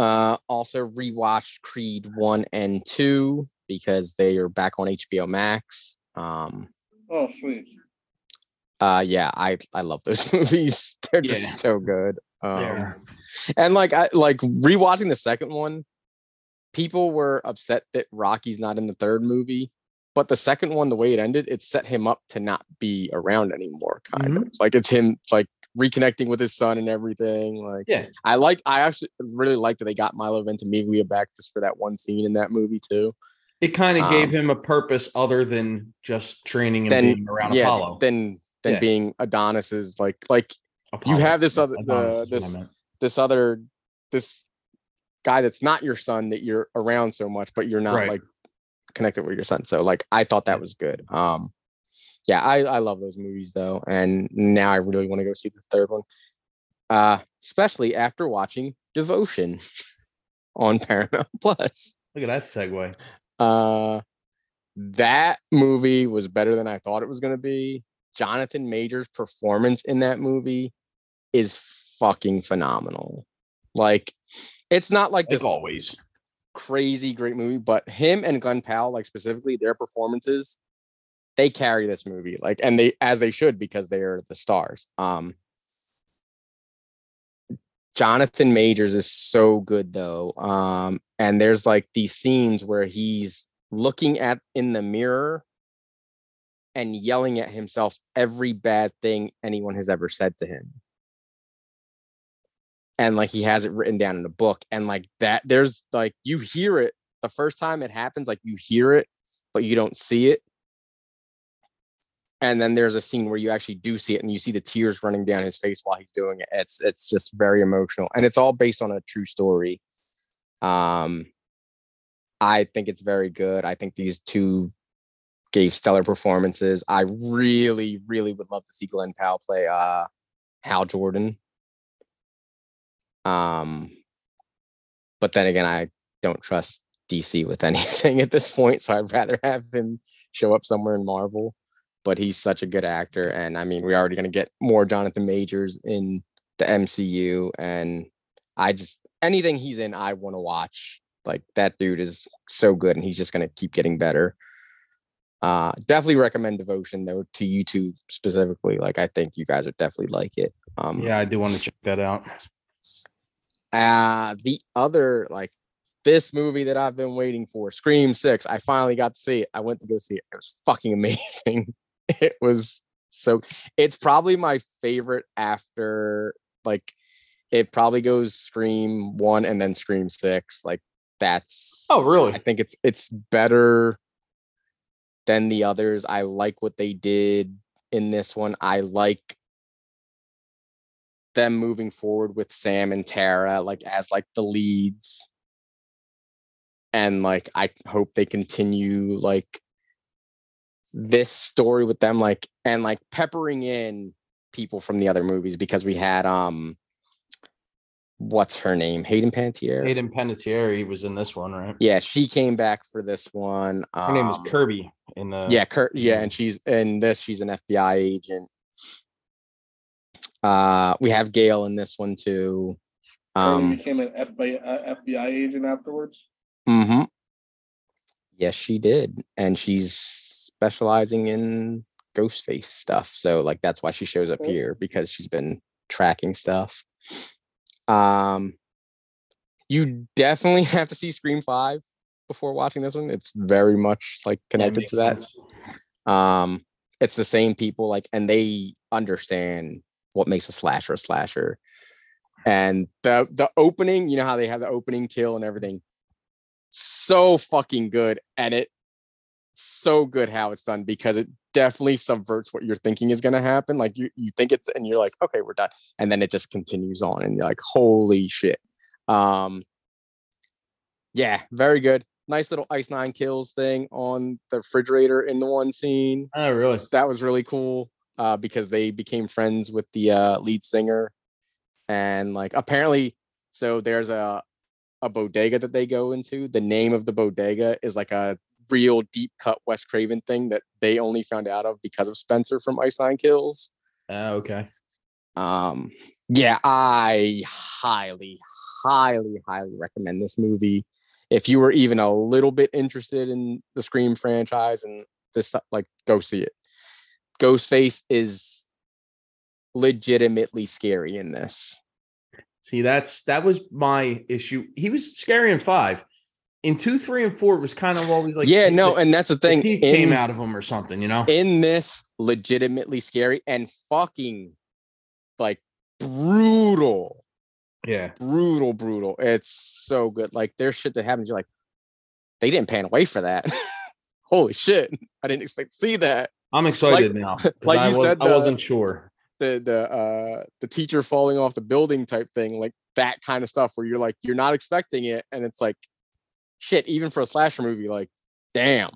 Uh, also rewatched Creed one and two because they are back on HBO Max. Um, Oh, sweet. uh, yeah, I I love those movies. They're just Yeah. so good. Um, There. and like I like rewatching the second one, people were upset that Rocky's not in the third movie. But the second one, the way it ended, it set him up to not be around anymore, kind of. Like it's him like reconnecting with his son and everything. Like Yeah. I like I actually really like that they got Milo Ventimiglia back just for that one scene in that movie too. It kind of gave Um, him a purpose other than just training and Then being around yeah, Apollo. then then Yeah. being Adonis's like like Apollo. have this other- Adonis the- is what I this- this other this guy that's not your son that you're around so much, but you're not Right. like connected with your son. So like I thought that was good. Um yeah, I, I love those movies though. And now I really want to go see the third one. Uh especially after watching Devotion on Paramount Plus. Look at that segue. Uh that movie was better than I thought it was gonna be. Jonathan Majors' performance in that movie is fucking phenomenal. Like it's not like Like this always. crazy great movie, but him and Glenn Powell, like specifically their performances, they carry this movie. Like, and they as they should because they are the stars. Um Jonathan Majors is so good though. Um, and there's like these scenes where he's looking at in the mirror and yelling at himself every bad thing anyone has ever said to him and like he has it written down in a book and like that there's like you hear it the first time it happens like you hear it but you don't see it and then there's a scene where you actually do see it and you see the tears running down his face while he's doing it. It's it's just very emotional. And it's all based on a true story. Um i think it's very good. I think these two gave stellar performances. I really really would love to see glenn powell play uh hal jordan. Um, but then again, I don't trust DC with anything at this point, so I'd rather have him show up somewhere in Marvel. But he's such a good actor, and I mean, we're already going to get more Jonathan Majors in the MCU, and I just anything he's in, I want to watch. Like that dude is so good, and he's just going to keep getting better. Uh, definitely recommend Devotion though to you two specifically. Like I think you guys would definitely like it. Um, Yeah, I do want to check that out. uh the other like this movie that I've been waiting for, Scream 6. I finally got to see it. I went to go see it. It was fucking amazing. It was so it's probably my favorite after like it probably goes Scream 1 and then Scream 6. Like that's Oh, really? I think it's it's better than the others. I like what they did in this one. I like them moving forward with Sam and Tara like as like the leads. And like I hope they continue like this story with them like and like peppering in people from the other movies because we had um what's her name? Hayden Panettiere. Hayden Panettiere was in this one, right? Yeah, she came back for this one. Her name is um, Kirby in the Yeah, Kurt. Yeah, yeah. and she's in this. She's an FBI agent. Uh, we have Gale in this one too. Um, Um, became an FBI uh, FBI agent afterwards. Mm hmm Yes, she did, and she's specializing in ghost face stuff. So, like, that's why she shows up here because she's been tracking stuff. Um, you definitely have to see Scream Five before watching this one. It's very much like connected makes to that. sense. um it's the same people like and they understand what makes a slasher a slasher and the the opening you know how they have the opening kill and everything so fucking good and it so good how it's done because it definitely subverts what you're thinking is going to happen like you you think it's and you're like okay we're done and then it just continues on and you're like holy shit um Yeah, very good. Nice little Ice Nine Kills thing on the refrigerator in the one scene. Oh, really? That was really cool uh, because they became friends with the uh, lead singer, and like apparently, so there's a a bodega that they go into. The name of the bodega is like a real deep cut Wes Craven thing that they only found out of because of Spencer from Ice Nine Kills. Oh, okay. Um, yeah, I highly, highly, highly recommend this movie. If you were even a little bit interested in the Scream franchise and this stuff, like go see it. Ghostface is legitimately scary in this. See, that's that was my issue. He was scary in five. In two, three, and four, it was kind of always like yeah, the- no, and that's the the thing. teeth in- came out of them or something, you know. in this legitimately scary and fucking like brutal yeah, brutal brutal it's so good like there's shit that happens you're like they didn't pan away for that holy shit i didn't expect to see that I'm excited now. like I you was, said, I wasn't sure. the the uh the teacher falling off the building type thing like that kind of stuff where you're like you're not expecting it and it's like shit even for a slasher movie like damn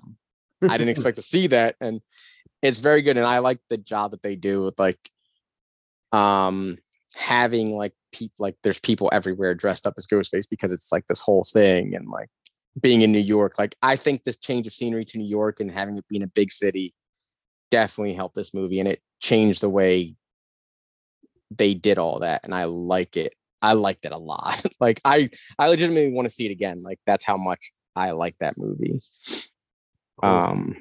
i didn't expect to see that and it's very good and i like the job that they do with like um having like people like there's people everywhere dressed up as ghostface because it's like this whole thing and like being in new york like i think this change of scenery to new york and having it be in a big city definitely helped this movie and it changed the way they did all that and i like it i liked it a lot like i i legitimately want to see it again like that's how much i like that movie Cool. um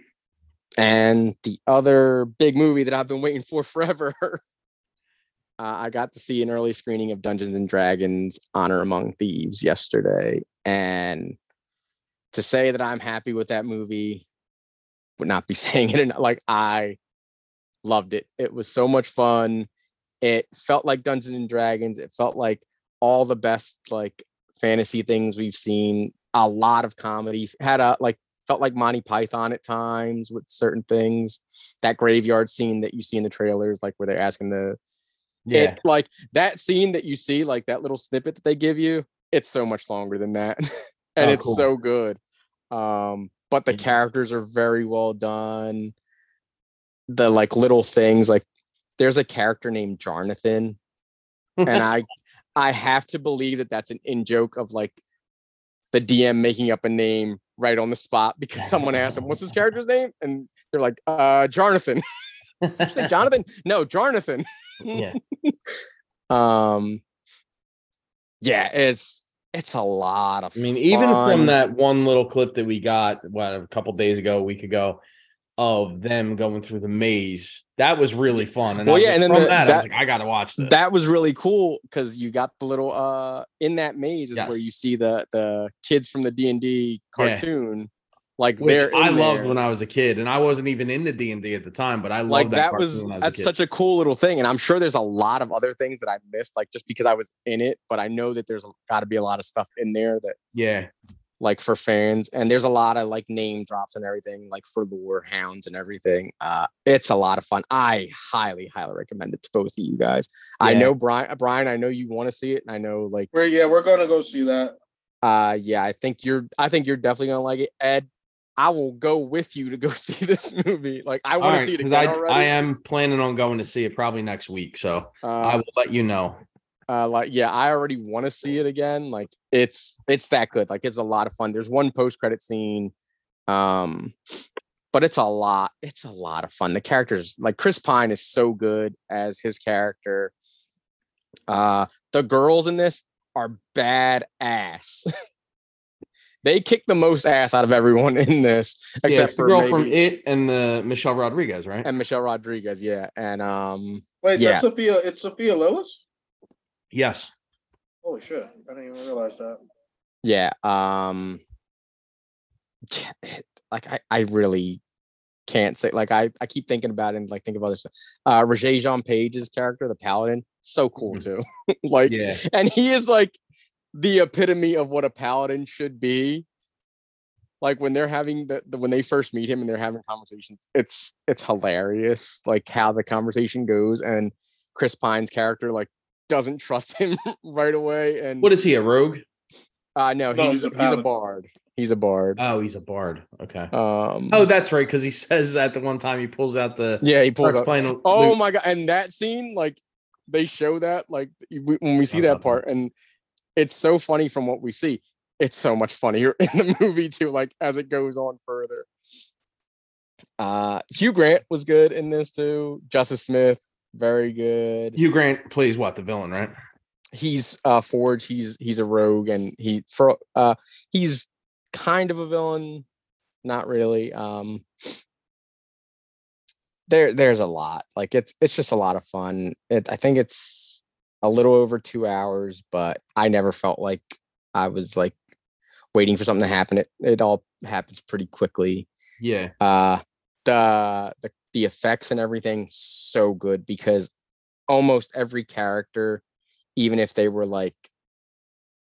and the other big movie that i've been waiting for forever uh, i got to see an early screening of dungeons and dragons honor among thieves yesterday and to say that i'm happy with that movie would not be saying it enough. like i loved it it was so much fun it felt like dungeons and dragons. It felt like all the best like fantasy things we've seen. A lot of comedy. Had a like felt like monty python at times with certain things. That graveyard scene that you see in the trailers like where they're asking the Yeah, it, like that scene that you see like that little snippet that they give you it's so much longer than that. And Oh, it's cool. so good. Um but the Yeah. characters are very well done. The like little things like there's a character named Jonathan and I I have to believe that that's an in joke of like the DM making up a name right on the spot because someone asked him what's his character's name? And they're like uh Jonathan say Jonathan? No Jonathan yeah. um yeah it's it's a lot of I mean, even from that one little clip that we got what a couple days ago, a week ago, of them going through the maze, that was really fun. And I Well, yeah, like, and then the- that, I was like, I gotta watch this. that was really cool because you got the little uh in that maze is where you see the the kids from the D&D Yeah. cartoon like which they're I loved there. when I was a kid, and I wasn't even into D and D at the time, but I loved like that, that, was I was that's such a cool little thing and i'm sure there's a lot of other things that i missed like just because i was in it but i know that there's got to be a lot of stuff in there that yeah, like for fans and there's a lot of like name drops and everything like for lore hounds and everything uh it's a lot of fun i highly highly recommend it to both of you guys i know brian brian i know you want to see it and i know like We're yeah, we're gonna go see that. uh yeah i think you're i think you're definitely gonna like it ed i will go with you to go see this movie like i all want to see it because again I already I am planning on going to see it probably next week, so uh, I will let you know. Uh like yeah i already want to see it again like it's it's that good like it's a lot of fun there's one post credit scene um but it's a lot it's a lot of fun the characters like chris pine is so good as his character uh the girls in this are bad ass they kick the most ass out of everyone in this except it's the for girl maybe, from It and the Michelle Rodriguez, right? and michelle rodriguez yeah and um Wait, Yeah. that's Sophia. It's Sophia Lillis. Yes. Holy shit! I didn't even realize that. yeah um yeah, like i i really can't say like i i keep thinking about it and like think of other stuff uh Regé-Jean page's character the paladin so cool Mhm. too like Yeah. and he is like the epitome of what a paladin should be like when they're having the, the when they first meet him and they're having conversations it's it's hilarious like how the conversation goes and chris pine's character like doesn't trust him right away and What is he, a rogue? Uh no, No, he's he's a he's a bard. He's a bard. Oh, he's a bard. Okay. Um Oh, that's right. Because he says that the one time he pulls out the yeah, he pulls starts up. playing. Oh lute. my god! And that scene, like, they show that, like, when we see that love that. part, and it's so funny from what we see. It's so much funnier in the movie too, like as it goes on further. Uh, Hugh Grant was good in this too. Justice Smith, very good. Hugh Grant plays what the villain, right? He's uh Forge. He's he's a rogue, and he for uh he's kind of a villain, not really. Um, there there's a lot like it's it's just a lot of fun it i think it's a little over two hours but i never felt like i was like waiting for something to happen it it all happens pretty quickly Yeah. uh the the, the effects and everything so good because almost every character even if they were like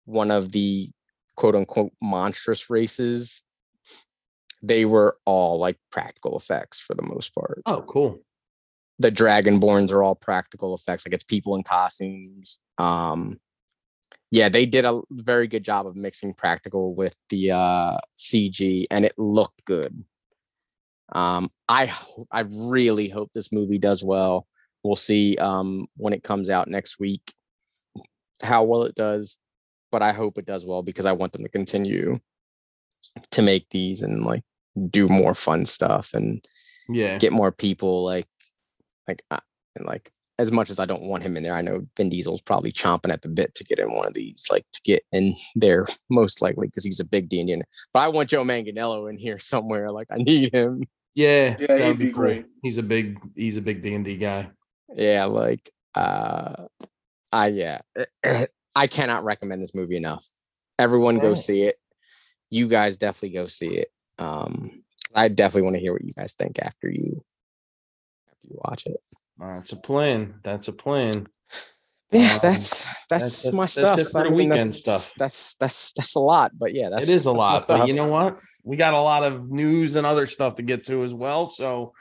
one of the quote unquote monstrous races they were all like practical effects for the most part Oh, cool. the dragonborns are all practical effects like it's people in costumes um yeah they did a very good job of mixing practical with the uh cg and it looked good um i i really hope this movie does well we'll see um when it comes out next week how well it does but i hope it does well because i want them to continue to make these and like do more fun stuff and Yeah. get more people like like uh, and like as much as I don't want him in there, I know Vin Diesel's probably chomping at the bit to get in one of these, like to get in there most likely because he's a big D and But I want Joe Manganiello in here somewhere. Like I need him. Yeah. Yeah, that he'd would be cool. He's a big. He's a big D and D guy. Yeah, like uh, I yeah, I cannot recommend this movie enough. Everyone go see it. You guys definitely go see it. Um, I definitely want to hear what you guys think after you after you watch it. That's a plan. That's a plan. Yeah, Um, that's that's, that's- my that's stuff. for I mean, weekend that's- stuff. That's that's that's a lot, but yeah, that's it is a lot, but you know what? We got a lot of news and other stuff to get to as well. So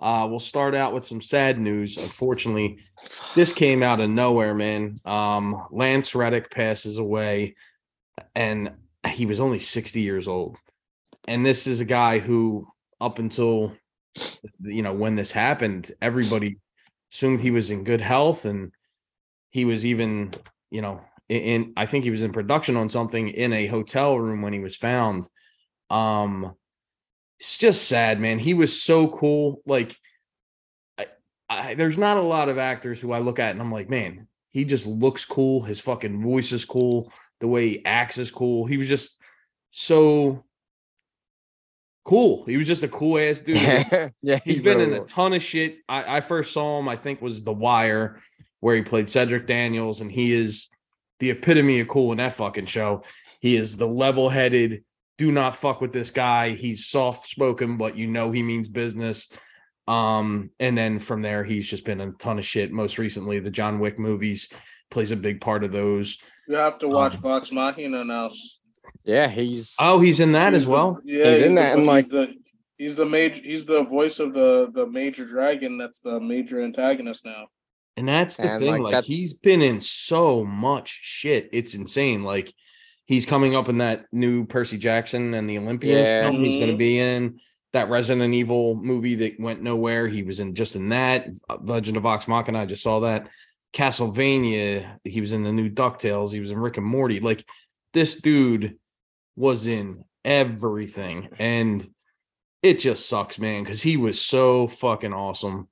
uh, we'll start out with some sad news. Unfortunately, this came out of nowhere, man. Um, Lance Reddick passes away, and he was only 60 years old. And this is a guy who, up until you know when this happened, everybody assumed he was in good health, and he was even, you know, in, I think he was in production on something in a hotel room when he was found. Um, it's just sad, man. He was so cool. Like, I, I, there's not a lot of actors who I look at and I'm like, man, he just looks cool. His fucking voice is cool. The way he acts is cool. He was just so cool. He was just a cool ass dude. yeah, yeah, He's he been really in a ton of shit. I, I first saw him, I think, was The Wire, where he played Cedric Daniels, and he is the epitome of cool in that fucking show. He is the level-headed, do not fuck with this guy. He's soft-spoken, but you know he means business. Um, and then from there, he's just been a ton of shit. Most recently, the John Wick movies plays a big part of those. You have to watch Um, Vox Machina now. Yeah, he's Oh, he's in that He's as the- well. yeah, He's in the- that, and, like- the he's the major he's the voice of the the major dragon. That's the major antagonist now. And that's the And, thing. like, Like, he's been in so much shit. It's insane. Like he's coming up in that new Percy Jackson and the Olympians Yeah. film. He's going to Mhm. be in that Resident Evil movie that went nowhere. He was in just in that uh, Legend of Vox Machina. I just saw that. Castlevania. He was in the new Ducktales. He was in Rick and Morty. Like this dude was in everything, and it just sucks, man, because he was so fucking awesome.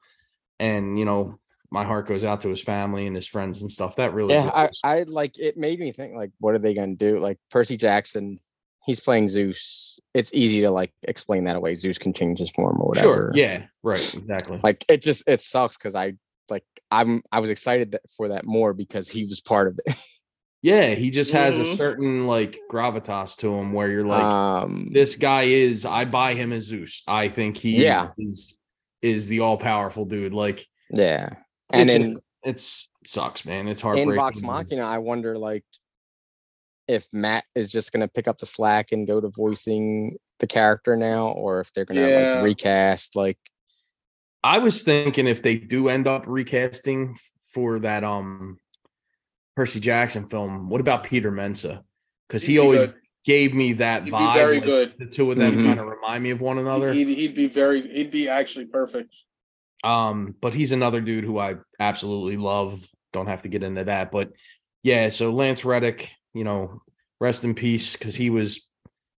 And you know, my heart goes out to his family and his friends and stuff. That really, yeah. I. I like it made me think like, what are they gonna do? Like Percy Jackson, he's playing Zeus. It's easy to like explain that away. Zeus can change his form or whatever. sure, yeah, right, exactly. Like it just it sucks because I like I'm I was excited that, for that more because he was part of it. yeah, he just has a Mhm. certain like gravitas to him where you're like, um, this guy is. I buy him as Zeus. I think he Yeah. is is the all powerful dude. Like, yeah, and it's in just- it's it sucks, man. It's hard. in heartbreaking. Vox Machina, I wonder like if Matt is just gonna pick up the slack and go to voicing the character now, or if they're gonna Yeah. like recast like I was thinking if they do end up recasting for that um Percy Jackson film, what about Peter Mensah? because He'd he be always good. gave me that He'd vibe. be very like, good. The two of them Mhm. kind of remind me of one another. He'd, he'd be very. He'd be actually perfect. Um, but he's another dude who I absolutely love. Don't have to get into that, but yeah. So Lance Reddick, you know, rest in peace because he was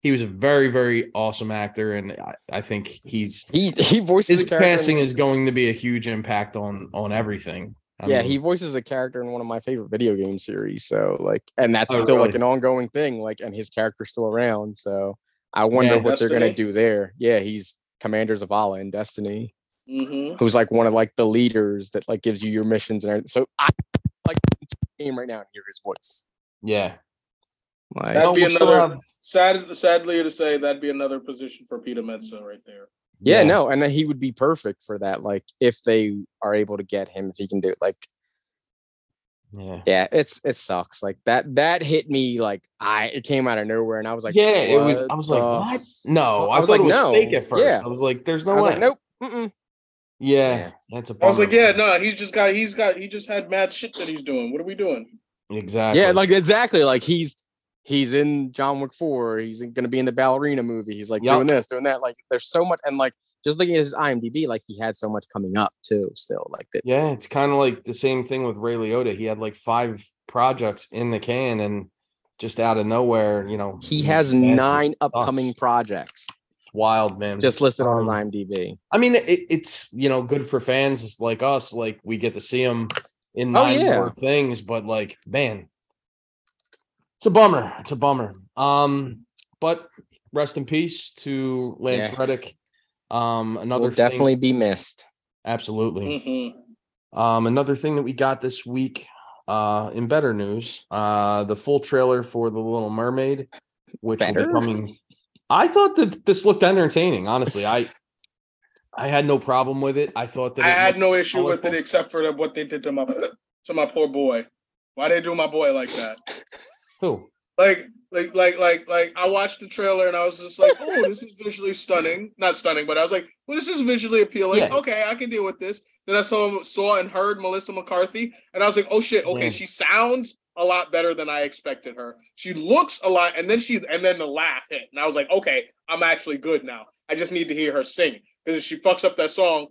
he was a very very awesome actor, and I, I think he's He he voices his a character. in- passing is going to be a huge impact on on everything. I yeah, mean, he voices a character in one of my favorite video game series. So like, and that's Oh, still like an ongoing thing. Like, and his character's still around. So I wonder Yeah. what they're gonna do there. Yeah, he's Commander Zavala in Destiny, hmm who's like one of like the leaders that like gives you your missions and everything. So I like game right now and hear his voice. yeah. Like, That'd be another- have- Sad, sadly to say, that'd be another position for Peter Mensah right there. yeah, no, and then he would be perfect for that. Like, if they are able to get him, if he can do it, like, yeah. yeah, it's it sucks. Like that that hit me like I it came out of nowhere, and I was like, yeah, it was. I was like, what? No, I, I was like, it was no, fake at first. yeah. I was like, there's no I was way. like, nope. Mm-mm. Yeah, Yeah. that's a. I was like, yeah, no, he's just got, he's got, he just had mad shit that he's doing. What are we doing? exactly. Yeah, like exactly. Like he's he's in John Wick Four. He's going to be in the ballerina movie. He's like Yup. doing this, doing that. Like there's so much, and like just looking at his IMDb, like he had so much coming up too. Still, like that. Yeah, it's kind of like the same thing with Ray Liotta. He had like five projects in the can, and just out of nowhere, you know, He has nine upcoming projects It's wild, man. just listed on his Um, IMDb. I mean, it, it's you know good for fans like us. Like we get to see him in Oh, nine yeah. more things, but like, man, it's a bummer. It's a bummer. Um, but rest in peace to Lance Yeah. Reddick. Um, another Will thing- definitely be missed. absolutely. hmm Um, another thing that we got this week, uh, in better news, uh, the full trailer for the Little Mermaid, which will be coming. I thought that this looked entertaining. Honestly, I, I had no problem with it. I thought that I had no issue with it except for the, what they did to my to my poor boy. Why they do my boy like that? Who? Like, like, like, like, like. I watched the trailer and I was just like, "Oh, this is visually stunning." Not stunning, but I was like, "Well, this is visually appealing. Yeah. Okay, I can deal with this." Then I saw saw and heard Melissa McCarthy, and I was like, "Oh shit! Okay, Yeah. she sounds a lot better than I expected her. She looks a lot, and then she and then the laugh hit, and I was like, okay, I'm actually good now. I just need to hear her sing because if she fucks up that song,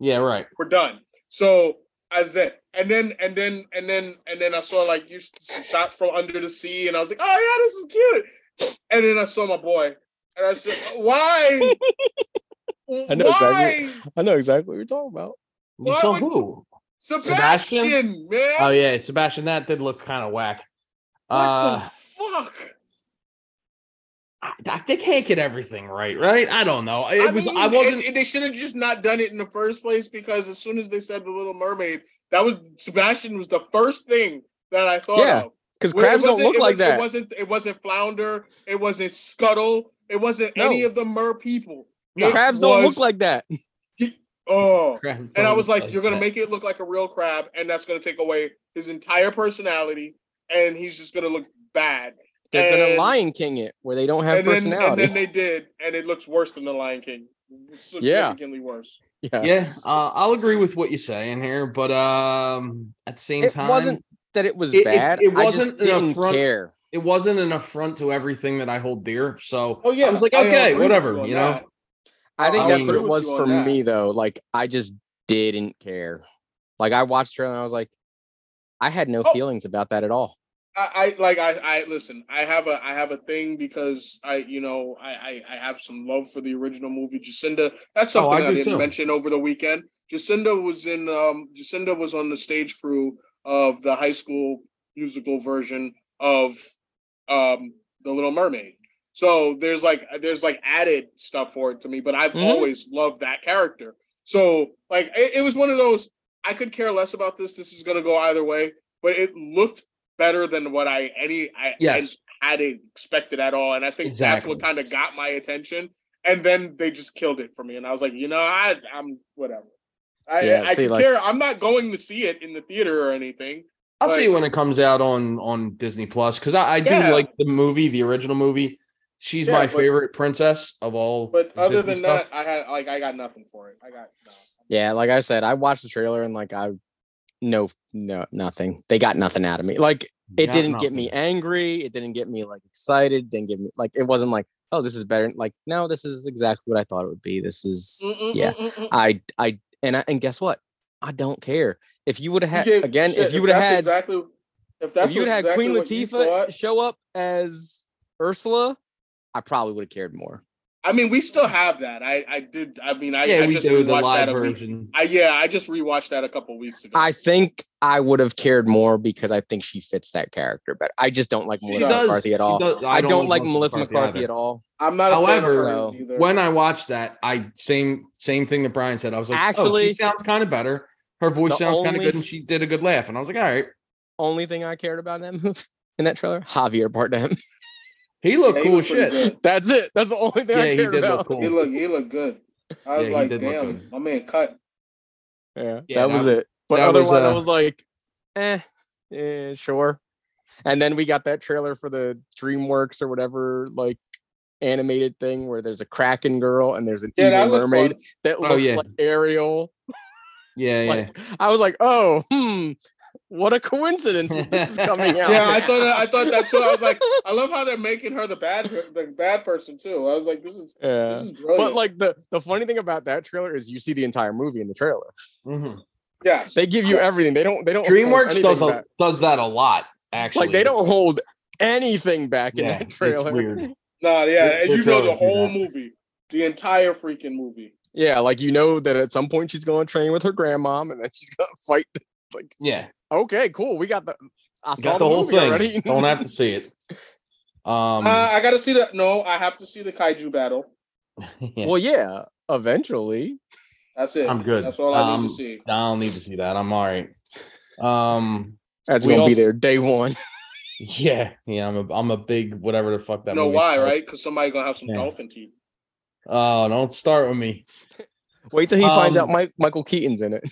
Yeah, right. we're done. So as that, and then and then and then and then I saw like you some shots from under the sea, and I was like, oh yeah, this is cute. And then I saw my boy, and I said, why? I know why? exactly I know exactly what you're talking about. You Why saw would- who? Sebastian, Sebastian? man. Oh yeah, Sebastian. That did look kind of whack. What Uh, the fuck? I, they can't get everything right, right? I don't know. It I was. mean, I wasn't. it- it- they should have just not done it in the first place because as soon as they said the Little Mermaid, that was Sebastian was the first thing that I thought Yeah, of. Because crabs don't look like was- that. It wasn't. It wasn't Flounder. It wasn't Scuttle. It wasn't No. any of the mer people. No. Crabs don't was- look like that. Oh, Crabs and I was look like, you're gonna make it look like a real crab, and that's gonna take away his entire personality, and he's just gonna look bad. They're gonna Lion King it where they don't have and then, personality. and then they did, and it looks worse than the Lion King. Yeah. Significantly worse. yeah. Yeah, uh, I'll agree with what you're saying here, but um, at the same It time, it wasn't that it was It- it- bad. it I wasn't just an didn't affront- care. it wasn't an affront to everything that I hold dear. So Oh yeah, I was like, okay, agree with whatever, on you know. that. I think I that's what it was for that. me though. Like I just didn't care. Like I watched trailer and I was like, I had no Oh. feelings about that at all. I, I like I, I listen. I have a I have a thing because I you know I I, I have some love for the original movie Jacinda. That's Oh, I something I, didn't too. mention over the weekend. Jacinda was in um Jacinda was on the stage crew of the high school musical version of um The Little Mermaid. So there's like there's like added stuff for it to me, but I've Mhm. always loved that character. So like it, it was one of those I could care less about this. This is gonna go either way, but it looked better than what I any I Yes. I had expected at all. And I think Exactly. that's what kind of got my attention. And then they just killed it for me. And I was like, you know, I I'm whatever. I Yeah, I see, could like- care. I'm not going to see it in the theater or anything. I'll see Like- when it comes out on on Disney Plus because I, I do Yeah. like the movie, the original movie. She's Yeah, my but- princess princess of all. But other Disney than that. I had like I got nothing for it. I got no. Yeah, like I said, I watched the trailer and like I no no nothing. They got nothing out of me. Like it Got didn't get me angry. It didn't get me like excited. Didn't get me like it wasn't like oh this is better. Like no, this is exactly what I thought it would be. This is Mm, yeah. I I and I, and guess what? I don't care if you would have had Okay, again. shit, if you would have had exactly if that's if you would what- have had exactly Queen what Latifah thought- show up as Ursula, I probably would have cared more. I mean, we still have that. I I did. I mean, I, yeah, I we just do the rewatched live that a week. version. I yeah, I just rewatched that a couple weeks ago. I think I would have cared more because I think she fits that character better. I just don't like She Melissa does- McCarthy at all. does- I, don't, like Melissa Melissa McCarthy, at all. I'm not. A However, fan of So. When I watched that, I same same thing that Brian said. I was like, oh, Actually, Actually- she sounds kind of better. Her voice sounds kind of good, and she did a good laugh. And I was like, all right, Only thing I cared about in that movie, in that trailer, Javier Bardem. he looked Yeah, cool was as pretty shit. good. That's it. That's the only thing Yeah, I he cared did look about. cool. He looked. He looked good. I was Yeah, like, damn, my man cut. Yeah, Yeah, that was it. But that was, otherwise, I uh, was like, eh, eh, sure. And then we got that trailer for the DreamWorks or whatever, like animated thing where there's a Kraken girl and there's an Yeah, evil looks mermaid fun. that Oh, looks yeah. like Ariel. Yeah, yeah. Like I was like, oh, hmm, what a coincidence this is coming out. Yeah, I thought. I thought that too. I was like, I love how they're making her the bad, the bad person too. I was like, this is yeah. this is. But like the the funny thing about that trailer is you see the entire movie in the trailer. Mhm. yes, They give you everything. They don't. They don't. hold DreamWorks anything does a, back. does that a lot. Actually, like they don't hold anything back in Yeah, that it's trailer. weird. no, yeah, They- and you know the whole that. movie, the entire freaking movie. Yeah, like you know that at some point she's going to train with her grandmom, and then she's going to fight. Like, Yeah, okay, cool. We got the. I got saw the whole thing. already. don't have to see it. Um, uh, I gotta see that. No, I have to see the kaiju battle. yeah, Well, yeah, eventually. That's it. I'm good. That's all I Um, need to see. I don't need to see that. I'm all right. Um, That's We going to be also- there day one. yeah, yeah. I'm a I'm a big whatever the fuck that. You know movie why, is. right? Because somebody gonna have some Yeah. dolphin teeth. Oh, don't start with me. Wait till he finds out Um, Mike, Michael Keaton's in it.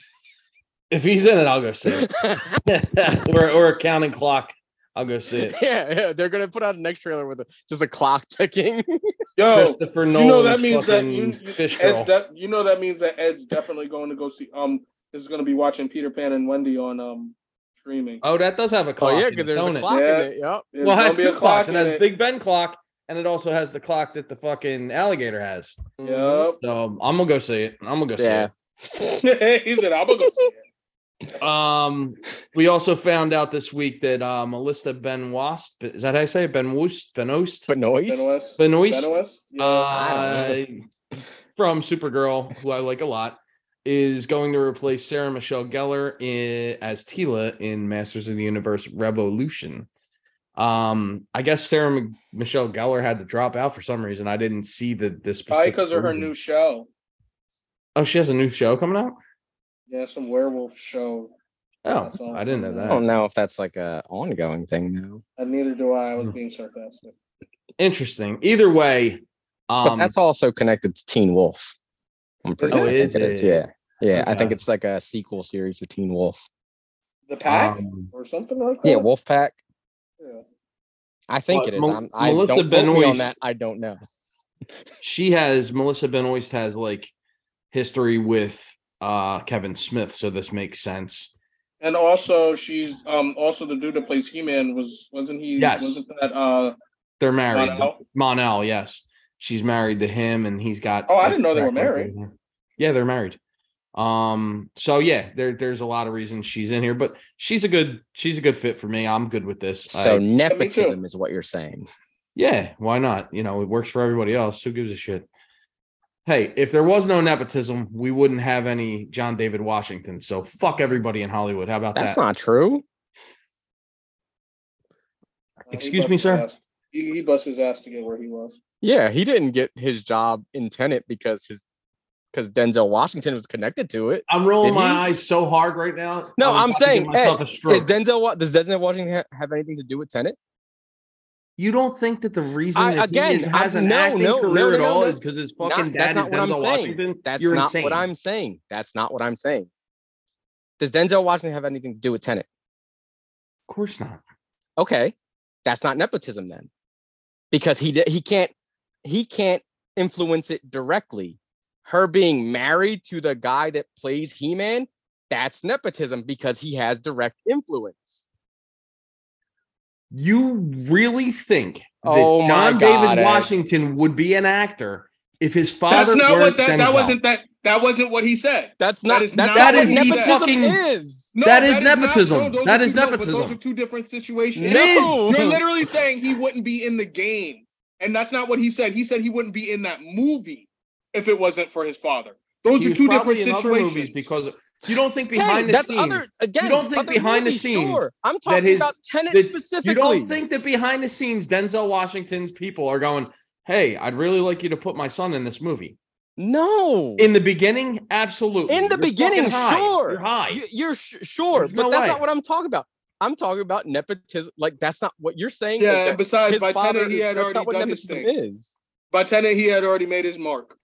If he's in it, I'll go see it. or or a counting clock. I'll go see it. yeah, yeah, they're gonna put out a next trailer with a, just a clock ticking. Yo, Christopher you know that means that you, you- fish. Ed's de- you know that means that Ed's definitely going to go see. Um, is going to be watching Peter Pan and Wendy on um streaming. oh, that does have a oh clock. yeah, because there's don't a it? clock Yeah. in it. Yep. There's Well, it has two a clocks. It in has Big Ben clock, and it also has the clock that the fucking alligator has. Yep. So I'm gonna go see it. I'm gonna go see it. Yeah. he said, "I'm gonna go see it." It. Um, we also found out this week that uh, Melissa Benoist is that how you say it? Benoist Benoist But noise. Benoist. Benoist Benoist? Yeah. uh, from Supergirl, who I like a lot, is going to replace Sarah Michelle Gellar in, as Teela in Masters of the Universe Revolution. Um, I guess Sarah M- Michelle Gellar had to drop out for some reason. I didn't see the this Probably because of her new show. Oh, she has a new show coming out. Yeah, some werewolf show. Oh, That's all I didn't know coming I don't know if that's like a ongoing thing now. And neither do I. I was Hmm. being sarcastic. Interesting. Either way, But um, that's also connected to Teen Wolf. I'm pretty it? sure. Oh, I think is it is. it? Yeah. Yeah. I think Okay. it's like a sequel series to Teen Wolf. The pack um, or something like that. Yeah, Wolf Pack. Yeah. I think But it is. Mel- I'm, I Melissa don't quote me on that. I don't know. she has Melissa Benoist has like history with uh Kevin Smith, so this makes sense. And also, she's um also the dude that plays He Man was wasn't he? Yes. Wasn't that uh? They're married. Mon-El? Monel, yes. She's married to him and he's got Oh, I didn't know they were married. Yeah, they're married. Um, so yeah, there there's a lot of reasons she's in here, but she's a good she's a good fit for me. I'm good with this. So I- nepotism is what you're saying. yeah, why not? You know, it works for everybody else. Who gives a shit? Hey, if there was no nepotism, we wouldn't have any John David Washington. So fuck everybody in Hollywood. How about That's that? That's not true. uh, Excuse bust me, sir? He, he bust his ass to get where he was. Yeah, he didn't get his job in Tenet because his because Denzel Washington was connected to it. I'm rolling Did my he? eyes so hard right now. No, I was I'm about to give saying, myself Ed, a. Is Denzel does Denzel Washington have anything to do with Tenet? You don't think that the reason I- that again, he has I'm- an no, acting no, career no, no, at all is because his Not- fucking that's dad is not what I'm Denzel saying. Washington? That's You're not insane. what I'm saying. That's not what I'm saying. Does Denzel Washington have anything to do with Tenet? Of course not. Okay, that's not nepotism then, because he he can't he can't influence it directly. Her being married to the guy that plays He Man, that's nepotism because he has direct influence. You really think that Oh John God, David Ed. Washington would be an actor if his father? That's not what that that wasn't that that wasn't what he said. That's not is that's not not what what nepotism fucking- is. No, That is not- nepotism. no, those That are is two- no, but nepotism. those are two different situations. It is. You're literally saying he wouldn't be in the game, and that's not what he said. He said he wouldn't be in that movie if it wasn't for his father. Those He are two different situations. movies because you don't think Okay, behind the that's scenes. other again. don't think other behind the scenes Sure. I'm talking his- about Tenet that specifically. You don't think that behind the scenes, Denzel Washington's people are going, "Hey, I'd really like you to put my son in this movie." No. In the beginning, absolutely. In the You're beginning, high. sure. You're high. You, you're sh- sure, There's but no that's way. not what I'm talking about. I'm talking about nepotism. Like that's not what you're saying. Yeah, and besides, his by father, Tenet, he had that's already not what done his nepotism thing. is. By Tenet, he had already made his mark.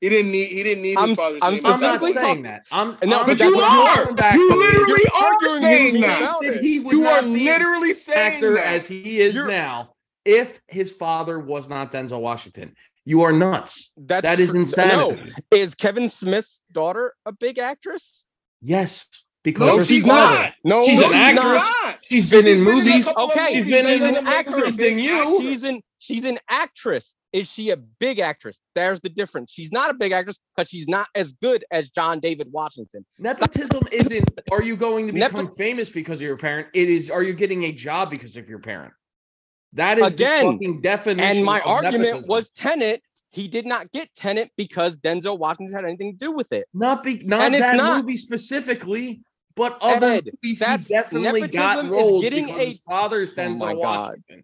He didn't need. He didn't need I'm- his father's I'm name. I'm not saying talk- that. I'm No, I'm but But you are. going back You to it. literally You're are arguing saying that. that he would You are be literally saying actor that. as he is You're- now if his father was not Denzel Washington. You are nuts. That's That is tr- insanity. No, is Kevin Smith's daughter a big actress? Yes, because No, she's father- not. No, She's No, an she's actress. not. She's been in a movies. couple of Okay, She's been movies. in an movies than you. She's an she's an actress. Is she a big actress? There's the difference. She's not a big actress because she's not as good as John David Washington. Nepotism isn't are you going to become famous because of your parent? It is are you getting a job because of your parent? That is Again, the fucking definition. And my argument nepotism. was Tenet. He did not get Tenet because Denzel Washington had anything to do with it. not be not and that not- movie specifically, but other Ed, movies that's- definitely got roles getting a- father's Oh Denzel my Washington. Uh,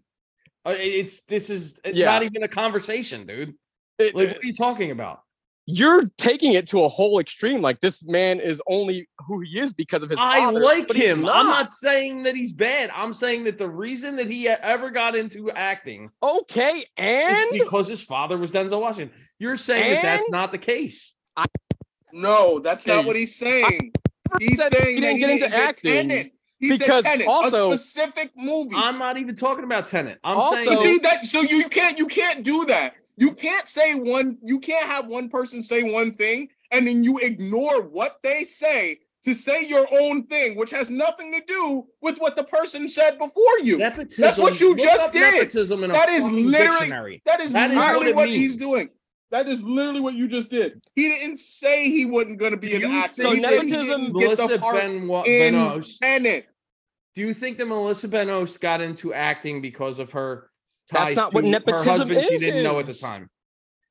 Uh, it's this is uh, it's Yeah. not even a conversation, dude. It- Like, what are you talking about? you're taking it to a whole extreme. Like this man is only who he is because of his I father. like but he's him. I'm not saying that he's bad. I'm saying that the reason that he ever got into acting okay. And because his father was Denzel Washington. You're saying that that's not the case. No, that's not what he's saying. He's said saying he didn't get into acting Tenet. He because said Tenet, also- a specific movie. I'm not even talking about Tenet. I'm Also- But saying see that so you can't you can't do that. You can't say one you can't have one person say one thing and then you ignore what they say to say your own thing, which has nothing to do with what the person said before you. nepotism. That's what you just did. Nepotism in a That is fucking literally- dictionary. That is That is what literally it what, means. he's doing. That is literally what you just did. He didn't say he wasn't going to be an actor. think He said he nepotism- didn't get Melissa the part Benoist, in Benoist. Do you think that Melissa Benoist got into acting because of her ties That's not to what her nepotism is. she didn't know at the time?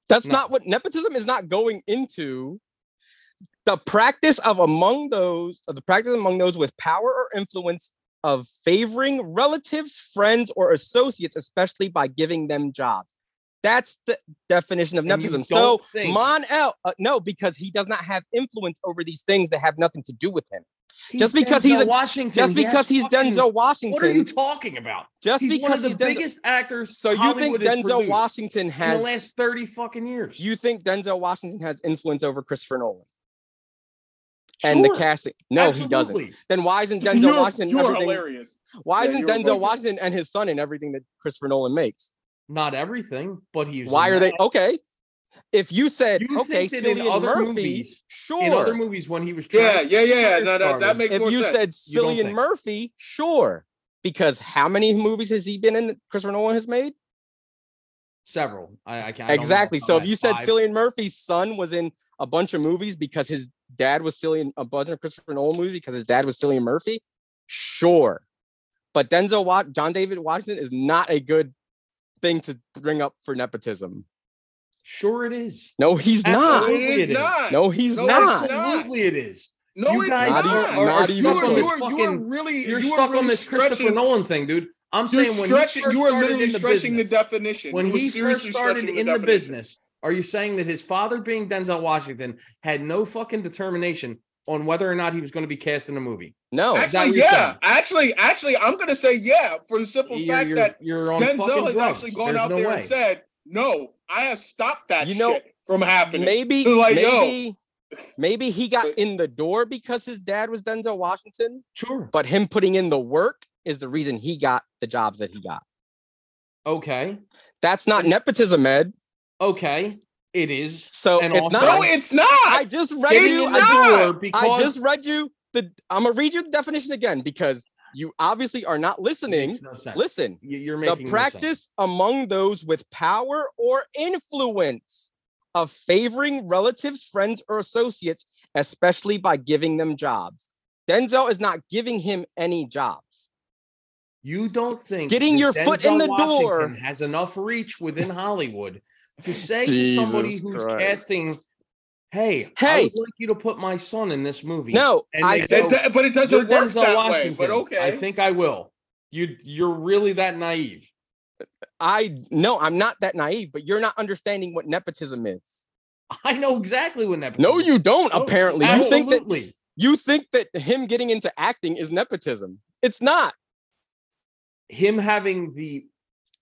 That's No. not what nepotism is not going into the practice of among those of the practice among those with power or influence of favoring relatives, friends, or associates, especially by giving them jobs. That's the definition of nepotism. So think- Mon-El, uh, no, because he does not have influence over these things that have nothing to do with him. He's Just because he's Denzel a- Washington, Just he because he's fucking- Denzel What are you talking about? just he's one because of he's the Denzel. biggest actors. So you Hollywood think Denzel Washington in the has? last thirty fucking years? You think Denzel Washington has influence over Christopher Nolan and the casting? No, he doesn't. Then why isn't Denzel You're, Washington you're everything? hilarious. Why Yeah, isn't Denzel. Washington and his son in everything that Christopher Nolan makes? Not everything, but he's Why in are they okay? If you said You okay, think that in Cillian other Murphy, movies- sure. in other movies when he was Yeah, trying yeah, yeah. Fire No, that, that makes if more you sense. said You don't Cillian think. Murphy, sure. Because how many movies has he been in that Christopher Nolan has made? several. I, I can't I know exactly. So if you said five. Cillian Murphy's son was in a bunch of movies because his dad was Cillian, a bunch of Christopher Nolan movies because his dad was Cillian Murphy, sure. But Denzel Wat, John David Washington is not a good thing to bring up for nepotism. sure it is. No, he's not. Absolutely. it is it is. not. No, he's No, not. Absolutely, it is. No, You it's guys not. are- are you stuck are, on you this are, you are fucking- really You're you are stuck really on this Christopher stretching- Nolan thing, dude. I'm You're saying when stretching. he first You are literally the stretching business, the definition. when he first started stretching in the definition. business, are you saying that his father, being Denzel Washington, had no fucking determination on whether or not he was going to be cast in a movie? No. Actually, yeah. saying? Actually, actually, I'm gonna say yeah for the simple You're, fact you're, that you're on Denzel fucking has drugs. actually gone There's out no there way. and said, "No, I have stopped that You know, shit from happening." maybe, Like, yo. maybe, maybe he got But- in the door because his dad was Denzel Washington, Sure. but him putting in the work is the reason he got the jobs that he got. Okay. That's not nepotism, Ed. Okay. It is. So And it's also- not. no, it's not. I just read Getting you. in the not. door I just read you the. I'm gonna read you the definition again because You obviously are not listening. Makes no sense. Listen, You- You're the making no sense. practice among those with power or influence of favoring relatives, friends, or associates, especially by giving them jobs. Denzel is not giving him any jobs. You don't think Getting that your foot in Denzel the door- has enough reach within Hollywood to say to somebody who's Christ. casting, "Hey, hey, I would like you to put my son in this movie." No, And I go, It- but it doesn't work Denzel that Washington." way. But okay. I think I will. You you're really that naive. I no, I'm not that naive, but you're not understanding what nepotism is. I know exactly when that. No, you don't. No, apparently, you think that you think that him getting into acting is nepotism. It's not. him having the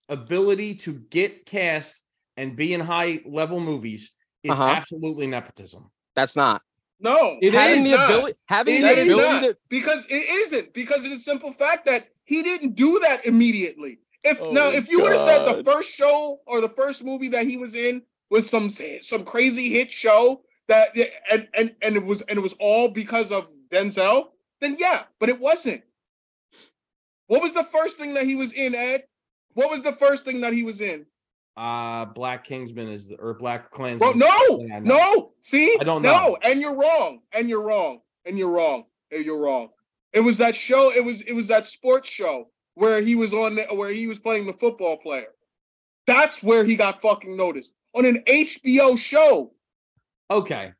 ability to get cast and be in high level movies is Uh-huh. absolutely nepotism. That's not No, It having is the not. ability. Having It the is ability not. to. because it isn't because of the simple fact that he didn't do that immediately. If Oh now, if you would have said the first show or the first movie that he was in was some some crazy hit show that and and and it was and it was all because of Denzel, then yeah, but it wasn't. What was the first thing that he was in, Ed? What was the first thing that he was in? Uh Black Kingsman is the, or Black Klansman. Is the no, first thing I know. no. See, I don't no, know. and you're wrong, and you're wrong, and you're wrong, and you're wrong. It was that show. It was it was that sports show where he was on, the, where he was playing the football player. That's where he got fucking noticed on an HBO show. Okay.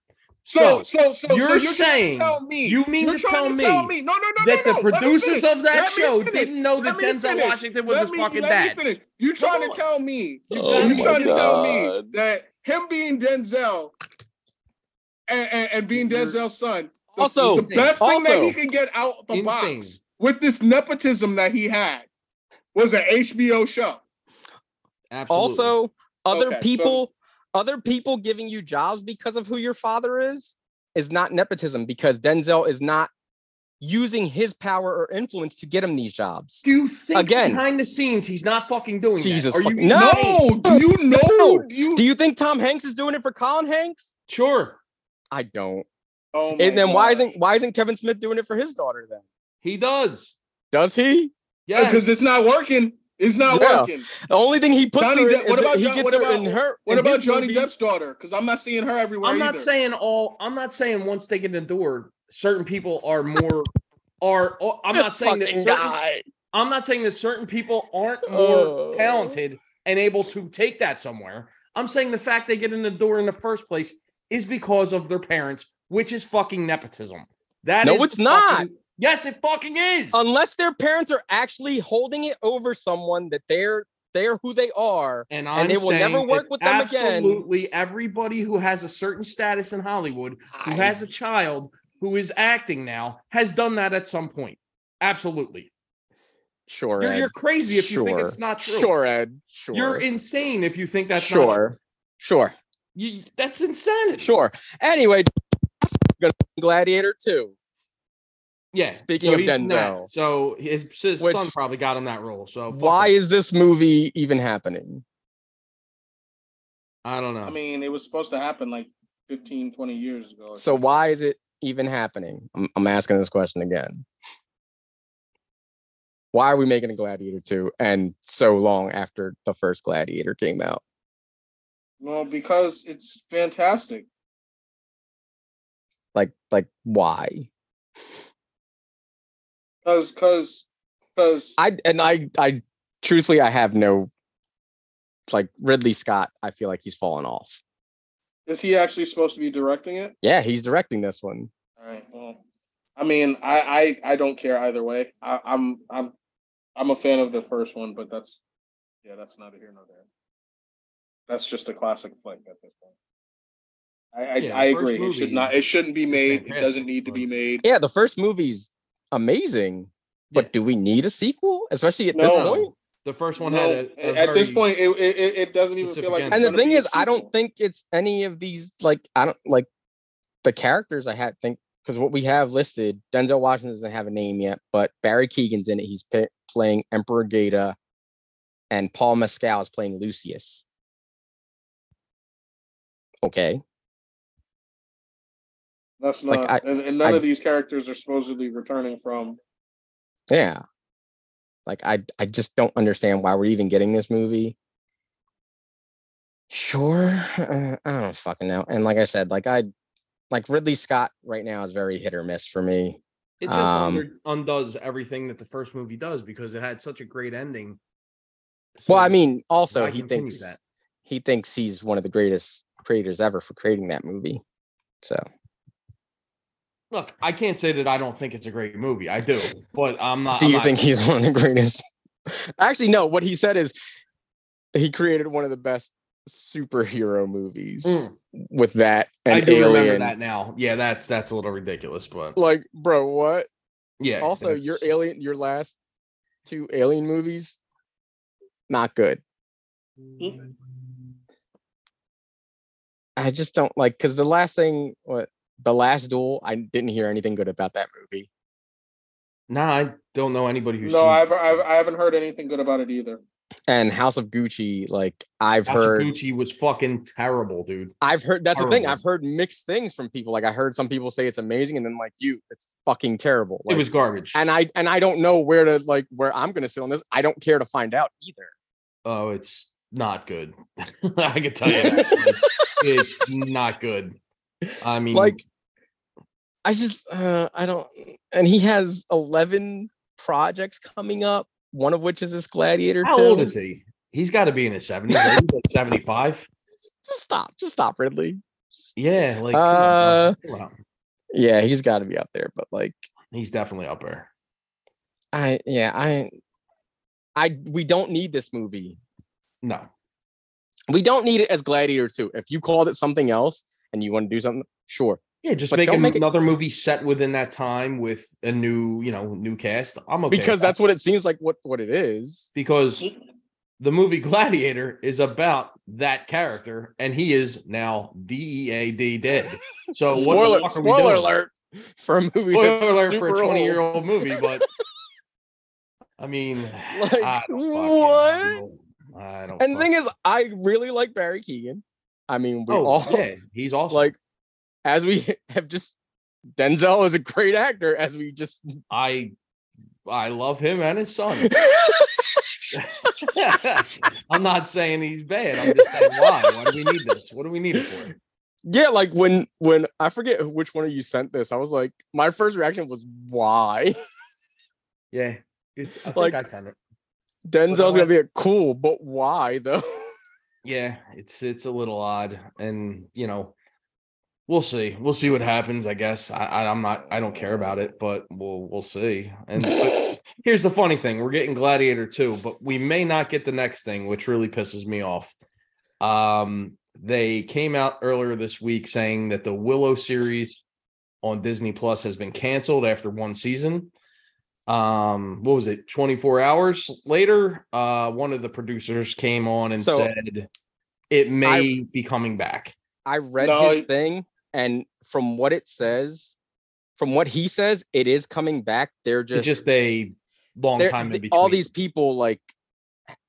So, so, so, so you're you're trying saying- to tell me you mean you're to trying tell me No, no, no, that no, the no, let producers of that Let show didn't know that Let me Denzel finish. Washington was Let his me- fucking let dad. finish. You oh trying to tell me? You Oh you got trying to tell me that him being Denzel and, and, and being You're- Denzel's son, the, Also- the best thing that he also- could get out the Insane. box with this nepotism that he had was an HBO show. Absolutely. Also, other Okay, so- people, other people giving you jobs because of who your father is, is not nepotism because Denzel is not using his power or influence to get him these jobs. do you think Again- behind the scenes he's not fucking doing Jesus that? Are you No! No, do you know? No. Do you? Do you think Tom Hanks is doing it for Colin Hanks? Sure. I don't. oh my And then why isn't why isn't Kevin Smith doing it for his daughter then? He does. Does he? Yeah. Uh, because it's not working. It's not Yeah. working. The only thing he puts Johnny her in Depp- is what that about he Jo- gets what her about- in her. What in about Johnny movies. Depp's daughter? Because I'm not seeing her everywhere. I'm not either. saying all. I'm not saying once they get in the door, certain people are more. Are oh, I'm not saying that. Certain. I'm not saying that certain people aren't more Oh. talented and able to take that somewhere. I'm saying the fact they get in the door in the first place is because of their parents, which is fucking nepotism. That No, is it's not. fucking- Yes, it fucking is. Unless their parents are actually holding it over someone that they're they're who they are. and, and they will never work with them again. Absolutely, everybody who has a certain status in Hollywood who I- has a child who is acting now has done that at some point. Absolutely. Sure, You're, Ed. you're crazy if you think it's not true. Sure, Ed. Sure. You're insane if you think that's not true. sure. Sure. You, that's insanity. Sure. Anyway, Gladiator 2. Yeah. Speaking so of he's in that. Denzel. so his, his Which- son probably got him that role. So Why him. is this movie even happening? I don't know. I mean, it was supposed to happen like 15, 20 years ago. So why is it even happening? I'm, I'm asking this question again. Why are we making a Gladiator 2 and so long after the first Gladiator came out? Well, because it's fantastic. Like like why? Because, because, because. I and I I truthfully I have no like Ridley Scott, I feel like he's fallen off. Is he actually supposed to be directing it? Yeah, he's directing this one. All right. Well, I mean, I I, I don't care either way. I, I'm I'm I'm a fan of the first one, but that's yeah, that's neither here nor there. That's just a classic flick at this point. I I, Yeah, I the agree. It should not. It shouldn't be made. It doesn't need to be made. Yeah, the first movie's amazing, but Yeah. do we need a sequel? Especially at No. this point? the first one No, had a, a at this point, it, it it- it doesn't even feel like. it's And the thing be is, I don't think it's any of these like I don't like the characters I had think because what we have listed, Denzel Washington doesn't have a name yet, but Barry Keoghan's in it. He's pa- playing Emperor Geta, and Paul Mescal is playing Lucius. Okay, That's like, not. I- and, and none I- of these characters are supposedly returning from. Yeah. Like I I just don't understand why we're even getting this movie. Sure, uh, I don't fucking know. And like I said, like I like Ridley Scott right now is very hit or miss for me. It just Um, undoes everything that the first movie does because it had such a great ending. well, I mean, also he thinks that? he thinks he's one of the greatest creators ever for creating that movie. So look, I can't say that I don't think it's a great movie. I do, but I'm not. do I'm you not- think he's one of the greatest? Actually, no. What he said is he created one of the best superhero movies Mm. with that and I do Alien. remember that now. Yeah, that's that's a little ridiculous, but Like, bro, what? yeah. also, your Alien, your last two Alien movies, not good. I just don't like because the last thing, what the last duel, I didn't hear anything good about that movie. Nah, I don't know anybody who's No, seen I've, I've I haven't heard anything good about it either. And House of Gucci, like I've House heard, of Gucci was fucking terrible, dude. I've heard that's the thing. I've heard mixed things from people. Like I heard some people say it's amazing, and then like you, it's fucking terrible. it was garbage. and I and I don't know where to like where I'm gonna sit on this. I don't care to find out either. oh, it's not good. I can tell you, that. it's not good. I mean, like I just uh I don't and he has 11 projects coming up, one of which is this Gladiator how 2. old is he? He's got to be in his seventies. Like seventy-five. Just stop. Just stop, Ridley. Yeah, like Uh, come on, bro. Chill out. Yeah, he's got to be up there, but like he's definitely up there. I yeah, I I we don't need this movie. No, We don't need it as Gladiator 2. If you called it something else and you want to do something, sure. Yeah, just make, make it- another movie set within that time with a new, you know, new cast. I'm okay because that. that's what it seems like what what it is. because the movie Gladiator is about that character, and he is now D E A D dead. So what spoiler spoiler alert for a movie Spoiler alert for a 20 year old movie, but I mean, Like, I what? I don't. And the thing is, I really like Barry Keoghan. I mean, we oh all yeah, he's awesome. like as we have just Denzel is a great actor, as we just I, I love him and his son. I'm not saying he's bad. I'm just saying why. Why do we need this? What do we need it for? yeah, like when when I forget which one of you sent this, I was like, my first reaction was why Yeah, it's, I think Like- I sent it. Denzel's gonna be a cool, but why though? Yeah, it's it's a little odd, and you know, we'll see. We'll see what happens. I guess I, I I'm not. I don't care about it, but we'll we'll see. And here's the funny thing: we're getting Gladiator two, but we may not get the next thing, which really pisses me off. Um, they came out earlier this week saying that the Willow series on Disney Plus has been canceled after one season. Um, what was it? 24 hours later, uh, one of the producers came on and So, said it may be coming back. I read No, his thing, and from what it says, from what he says, it is coming back. They're It's just, just a long time in th- between. all these people like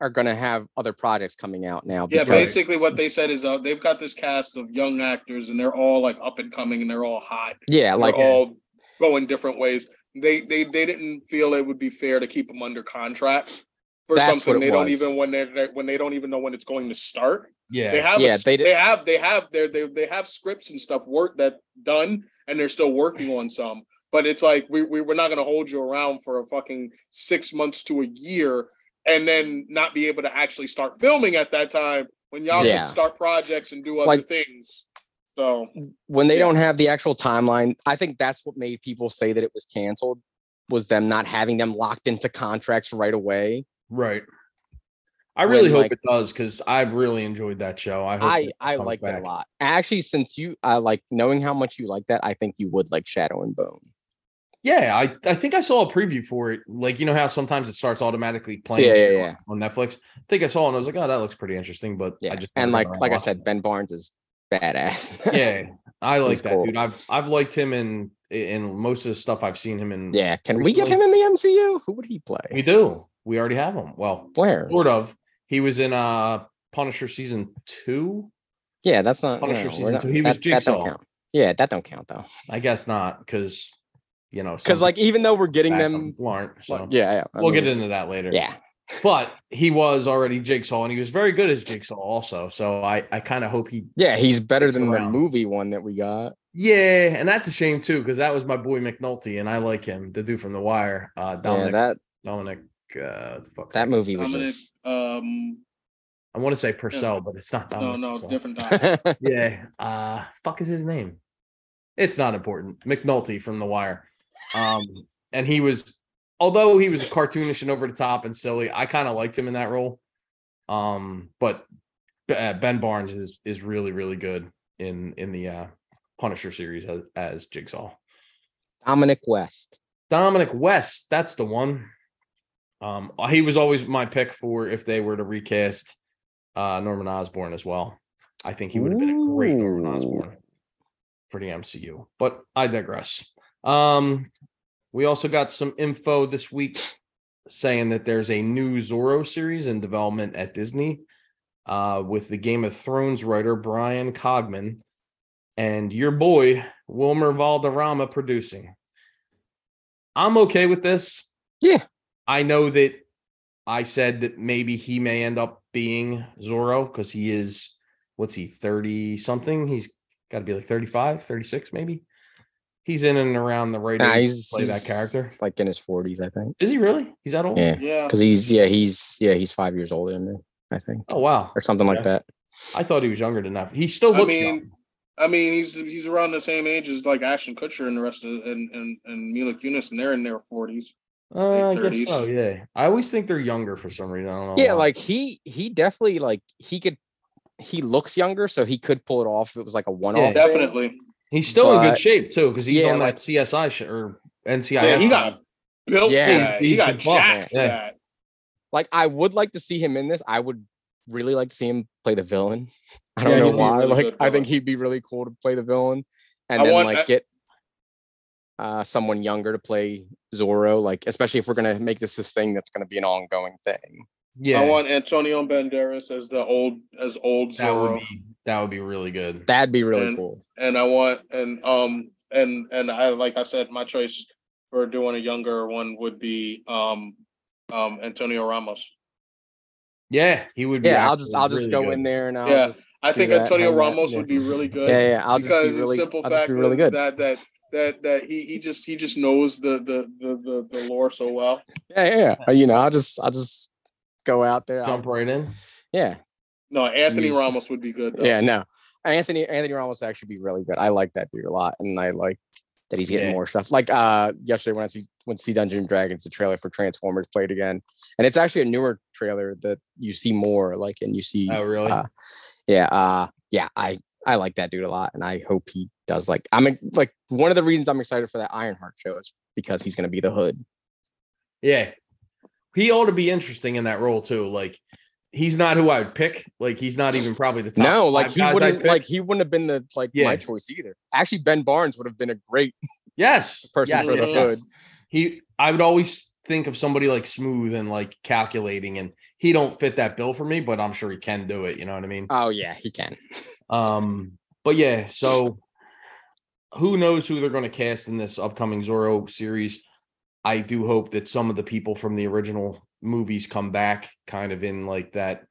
are gonna have other projects coming out now. Yeah, because- basically what they said is uh, they've got this cast of young actors and they're all like up and coming and they're all hot. yeah, Like like they're all going different ways. They they they didn't feel it would be fair to keep them under contract for That's something what it they don't even when they when they don't even know when it's going to start. Yeah, They have Yeah, a, they they, have they have their they they have scripts and stuff work that done and they're still working on some. But it's like we, we we're not gonna hold you around for a fucking six months to a year and then not be able to actually start filming at that time when y'all Yeah. can start projects and do other Like- things. So when they Yeah. don't have the actual timeline, I think that's what made people say that it was canceled. Was them not having them locked into contracts right away. right. I really When, hope like- it does because I've really enjoyed that show. I hope I I it a lot. Actually, since you I like knowing how much you like that, I think you would like Shadow and Bone. Yeah, I, I think I saw a preview for it. Like you know how sometimes it starts automatically playing Yeah, yeah, yeah. on Netflix. I think I saw it and I was like, oh, that looks pretty interesting. But Yeah, I just and like like I said, it. Ben Barnes is badass. yeah, I like He's that cool. dude. I've I've liked him in in most of the stuff I've seen him in. yeah. Can we get him in the MCU? Who would he play? we do. We already have him. Well, Where? sort of. He was in uh Punisher season two. Yeah, that's not. Punisher no, season not two. He was that, don't Jigsaw. Yeah, that don't count though. I guess not because you know, Because like even though we're getting them, aren't. So yeah, yeah, we'll get into that later. Yeah, but he was already Jigsaw, and he was very good as Jigsaw also. So I I kind of hope he yeah, he's better than the movie one that we got. Yeah, and that's a shame too, because that was my boy McNulty, and I like him, the dude from The Wire. Uh Dominic Yeah, that Dominic uh what the fuck that movie was Dominic, just. um, I want to say Purcell, but it's not no, Dominic no, Purcell. different. Dom. Yeah. Uh fuck is his name? It's not important. McNulty from The Wire. Um, and he was although he was cartoonish and over the top and silly, I kind of liked him in that role. Um, but uh, Ben Barnes is is really, really good in in the uh Punisher series as, as Jigsaw. Dominic West. Dominic West, that's the one. Um, he was always my pick for if they were to recast uh Norman Osborn as well. I think he would have been a great Norman Osborn for the MCU. But I digress. Um, we also got some info this week saying that there's a new Zorro series in development at Disney uh, with the Game of Thrones writer Bryan Cogman and your boy Wilmer Valderrama producing. I'm okay with this. Yeah. I know that I said that maybe he may end up being Zorro because he is, what's he, 30 something? He's got to be like 35, 36 maybe. He's in and around the right Nah, age he's to play that character. like in his forties, I think. Is he really? He's that old? Yeah, Yeah, because he's yeah he's yeah he's five years older than me, I think, Oh wow. or something Yeah. like that. I thought he was younger than that. He still I looks mean, young. I mean, he's he's around the same age as like Ashton Kutcher and the rest of and and and Mila Kunis, and they're in their forties. Uh, I guess so. Yeah. I always think they're younger for some reason. I don't know. Yeah, why. like he he definitely like he could he looks younger, so he could pull it off. if It was like a one off. Yeah. Definitely. he's still in good shape too because he's Yeah, on like- that CSI sh- or NCIS. Yeah, he got built Yeah. for that. He got he's jacked for yeah. that. Like I would like to see him in this. I would really like to see him play the villain. I don't know he'd be a why. really like I think he'd be really cool to play the villain, and I then want- like I- get uh someone younger to play Zorro. Like especially if we're gonna make this this thing that's gonna be an ongoing thing. yeah. I want Antonio Banderas as the old as old that would be that would be really good. That'd be really And- cool. and I want and um and and I like I said, my choice for doing a younger one would be um um Antonio Ramos. Yeah, he would. Be Yeah, I'll just I'll just really go good. in there and I'll Yeah, just I think Antonio hang that, Ramos yeah. would be really good. yeah yeah I'll just because be really simple I'll just fact be really good. that that that that he he just he just knows the the the the, the lore so well. Yeah, yeah, yeah. You know, I'll just I'll just go out there. I'll- Jump right in. yeah, No, Anthony He's- Ramos would be good. Though. yeah, no. Anthony Anthony Ramos would actually be really good. I like that dude a lot, and I like that he's getting Yeah. more stuff. Like uh yesterday when I see when see Dungeon Dragons, the trailer for Transformers played again, and it's actually a newer trailer that you see more like, and you see Oh, really? uh, yeah, uh, yeah, I I like that dude a lot, and I hope he does. Like, I'm like one of the reasons I'm excited for that Ironheart show is because he's gonna be the Hood. yeah, he ought to be interesting in that role too. Like, he's not who I would pick. Like, he's not even probably the top. no, like he wouldn't like he wouldn't have been the like Yeah. my choice either. Actually, Ben Barnes would have been a great Yes, person yes, for the yes, yes. Hood. He, I would always think of somebody like smooth and like calculating, and he don't fit that bill for me, but I'm sure he can do it. You know what I mean? Oh yeah, he can. Um, but yeah, so who knows who they're going to cast in this upcoming Zorro series? I do hope that some of the people from the original movies come back, kind of in like that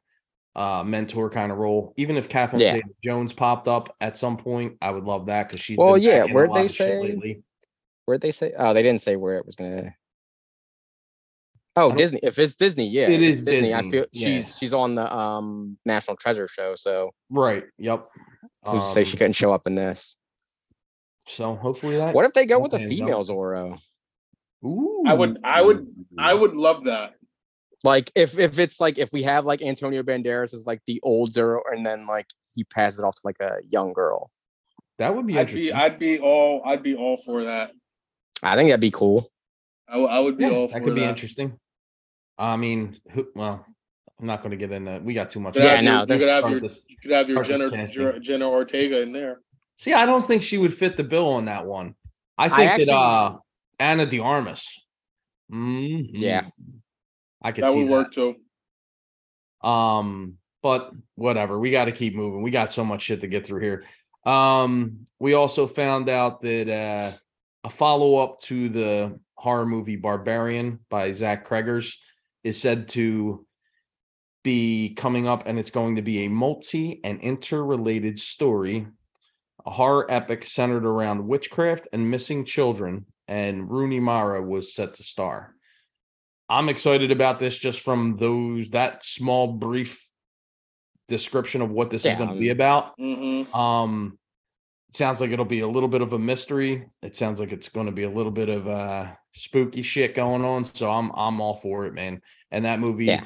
uh mentor kind of role. Even if Catherine Yeah. Zeta-Jones popped up at some point, I would love that because she's Well, yeah, back in a where'd they say- lately. Where'd they say? Oh, they didn't say where it was gonna. Oh, Disney. If it's Disney, yeah, It if is it's Disney. I feel yeah. she's she's on the um National Treasure show. So Right. Yep. who's to say she Um, couldn't show up in this? So hopefully that. What if they go with a Okay, no. female Zorro? Ooh. I would- I would- I would love that. Like if if it's like if we have like Antonio Banderas as like the old Zorro, and then like he passes it off to like a young girl. That would be I'd interesting. be I'd be all I'd be all for that. I think that'd be cool. I, w- I would be Yeah, all that for could be interesting. I mean, who, well, I'm not going to get into. We got too much. You could Yeah, have no, your- you there's could have your this- you could have your start this Jenna, casting. Jer- Jenna Ortega in there. See, I don't think she would fit the bill on that one. I I think actually- that uh Ana de Armas. Mhm. Yeah. I could That see would work too. that. Um, but whatever. We got to keep moving. We got so much shit to get through here. Um, we also found out that uh a follow up to the horror movie Barbarian by Zach Creggers is said to be coming up, and it's going to be a multi and interrelated story, a horror epic centered around witchcraft and missing children. And Rooney Mara was set to star. I'm excited about this just from those that small brief description of what this is going to be about. Mhm. Um, it sounds like it'll be a little bit of a mystery. It sounds like it's going to be a little bit of uh spooky shit going on. So I'm I'm all for it, man. And that movie, Yeah.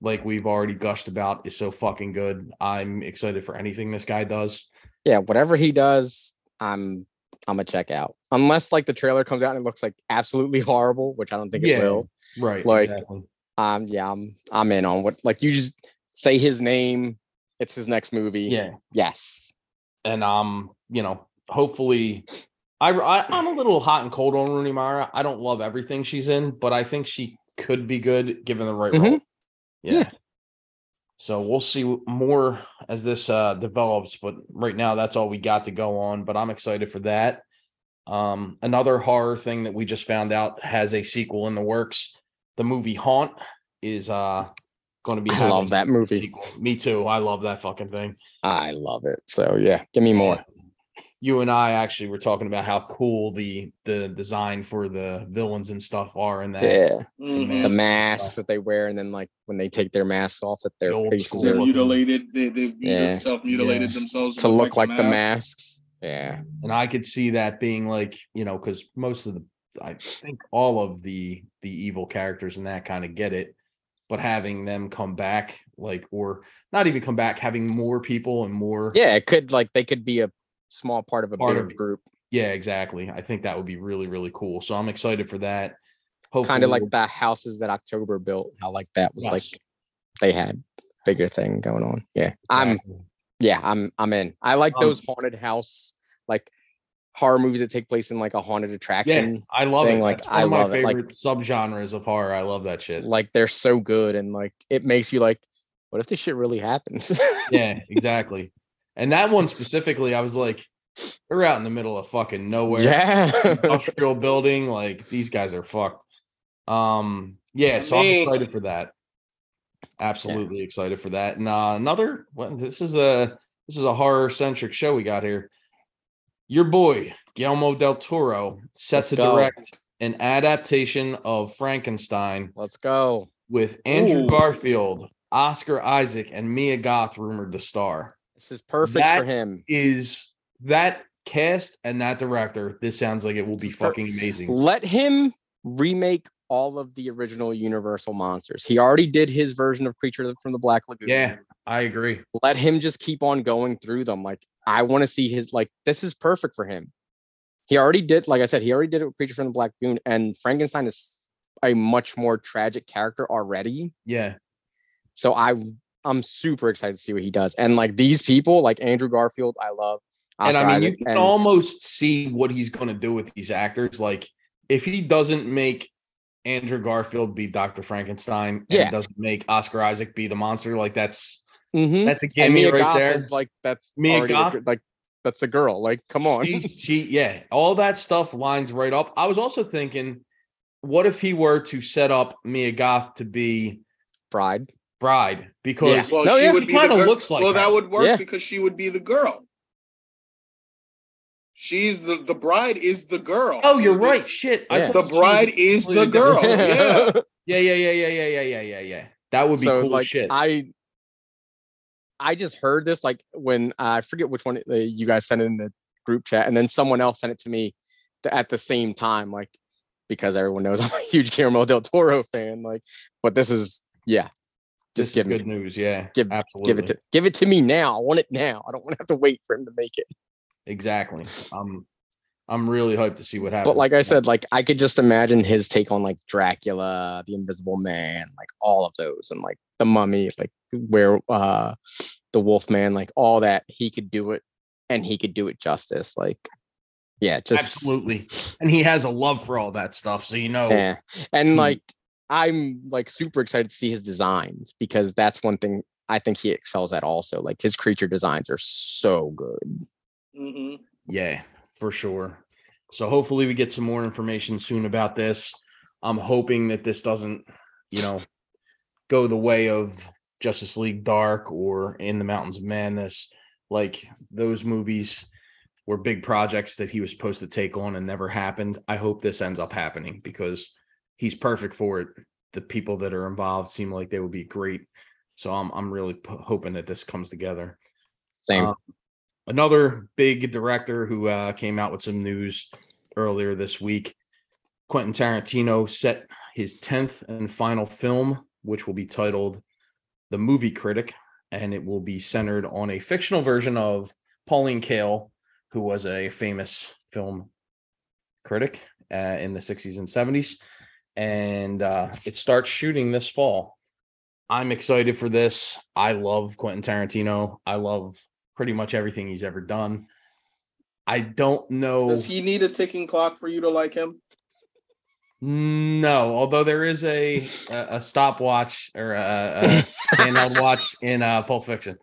like we've already gushed about, is so fucking good. I'm excited for anything this guy does. Yeah, whatever he does, I'm I'm gonna check out. Unless like the trailer comes out and it looks like absolutely horrible, which I don't think Yeah. it will. Right. Like, exactly. Um, yeah, I'm I'm in on what like you just say his name. It's his next movie. Yeah. Yes. And um, you know, hopefully I, I I'm a little hot and cold on Rooney Mara. I don't love everything she's in, but I think she could be good given the right Mhm. role. Yeah. Yeah. So we'll see more as this uh develops, but right now that's all we got to go on. But I'm excited for that. Um, another horror thing that we just found out has a sequel in the works. The movie Haunt is uh going to be. I love that movie. sequel. Me too. I love that fucking thing. I love it. So yeah, give me more. You and I actually were talking about how cool the the design for the villains and stuff are in that. Yeah. The mm-hmm. Masks and masks that they wear, and then like when they take their masks off, that their The faces school They're mutilated. They they've Yeah. self mutilated Yes. themselves to look like the mask. masks. Yeah. and I could see that being like you know because most of the I think all of the the evil characters and that kind of get it, but having them come back like or not even come back, having more people and more Yeah, it could like they could be a small part of a Part bigger of- group. yeah exactly. I think that would be really really cool. So I'm excited for that. Hopefully, Kind of like the houses that October built. How like that was like they had bigger thing going on. Yeah. I'm yeah, I'm I'm in. I like Um, those haunted house like horror movies that take place in like a haunted attraction. yeah. I love thing, it. like, That's I love it, like- favorite subgenres of horror. I love that shit. Like they're so good and like it makes you like, what if this shit really happens? yeah, exactly. And that one specifically, I was like, they're out in the middle of fucking nowhere. yeah. Industrial building. Like these guys are fucked. Um, yeah, so I'm excited for that. Absolutely excited for that. And uh, another well, this is a this is a horror centric show we got here. Your boy Guillermo del Toro sets Let's to go. direct an adaptation of Frankenstein Let's go. with Andrew Ooh. Garfield, Oscar Isaac, and Mia Goth rumored to star. This is perfect That for him. Is that cast and that director? This sounds like it will be For- fucking amazing. Let him remake all of the original Universal monsters. He already did his version of Creature from the Black Lagoon. Yeah, I agree. Let him just keep on going through them. Like I want to see his like this is perfect for him. He already did, like I said, he already did it with Creature from the Black Lagoon, and Frankenstein is a much more tragic character already. Yeah, So I I'm super excited to see what he does. And like these people, like Andrew Garfield, I love. and I mean, Isaac, you can and- almost see what he's going to do with these actors. Like, if he doesn't make Andrew Garfield be Doctor Frankenstein, and Yeah. doesn't make Oscar Isaac be the monster, like that's Mhm. that's a gimme Mia right Goth there. is like that's Mia the Goth? like that's the girl. Like, come on. she, she, yeah, all that stuff lines right up. I was also thinking, what if he were to set up Mia Goth to be Bride bride because yeah. well, no, she yeah, would be kind of looks like. Well, that, that would work yeah. because she would be the girl. She's the the bride is the girl. Oh, you're She's right. The, Shit, the bride is the girl. yeah. yeah, yeah, yeah, yeah, yeah, yeah, yeah, yeah. That would be so, cool like, shit. I I just heard this like when uh, I forget which one uh, you guys sent it in the group chat, and then someone else sent it to me th- at the same time, like because everyone knows I'm a huge Caramel del Toro fan. Like, but this is yeah, just give me good news. Yeah, give absolutely. give it to give it to me now. I want it now. I don't want to have to wait for him to make it. exactly. I'm I'm really hyped to see what happens. But like I said, like I could just imagine his take on like Dracula, the Invisible Man, like all of those, and like the Mummy, like where uh the Wolfman, like all that. He could do it, and he could do it justice. Like, yeah, just absolutely, and he has a love for all that stuff. So you know, yeah. And like I'm like super excited to see his designs because that's one thing I think he excels at. Also, like his creature designs are so good. Mhm. yeah, for sure. So hopefully we get some more information soon about this. I'm hoping that this doesn't, you know, go the way of Justice League Dark or In the Mountains of Madness. Like those movies were big projects that he was supposed to take on and never happened. I hope this ends up happening because he's perfect for it. The people that are involved seem like they would be great. So I'm I'm really p- hoping that this comes together. Same. Um, another big director who uh, came out with some news earlier this week. Quentin Tarantino set his 10th and final film, which will be titled The Movie Critic, and it will be centered on a fictional version of Pauline Kael, who was a famous film critic uh, in the 60s and 70s. And uh, it starts shooting this fall. I'm excited for this. I love Quentin Tarantino. I love pretty much everything he's ever done. I don't know. Does he need a ticking clock for you to like him? No, although there is a a, a stopwatch or a, a handheld watch in uh, Pulp Fiction.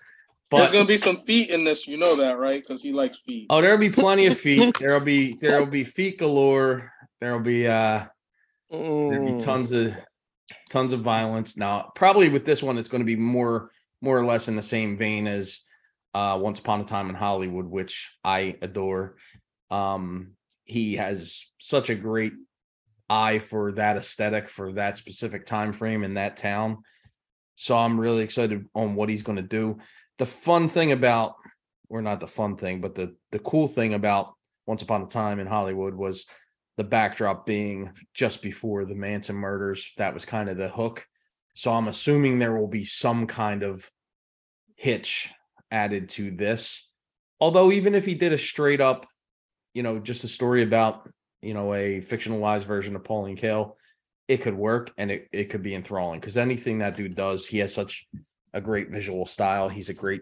There's gonna be some feet in this, you know that, right? Because he likes feet. oh, there'll be plenty of feet. There'll be there'll be feet galore. There'll be uh there'll be Mm. tons of tons of violence. Now, probably with this one, it's going to be more more or less in the same vein as uh Once Upon a Time in Hollywood, which I adore. Um, he has such a great eye for that aesthetic for that specific time frame in that town. So I'm really excited on what he's going to do. The fun thing about or not the fun thing, but the the cool thing about Once Upon a Time in Hollywood was the backdrop being just before the Manson murders. That was kind of the hook. So I'm assuming there will be some kind of hitch added to this. Although even if he did a straight up, you know, just a story about, you know, a fictionalized version of Pauline Kael, it could work and it, it could be enthralling because anything that dude does, he has such a great visual style. He's a great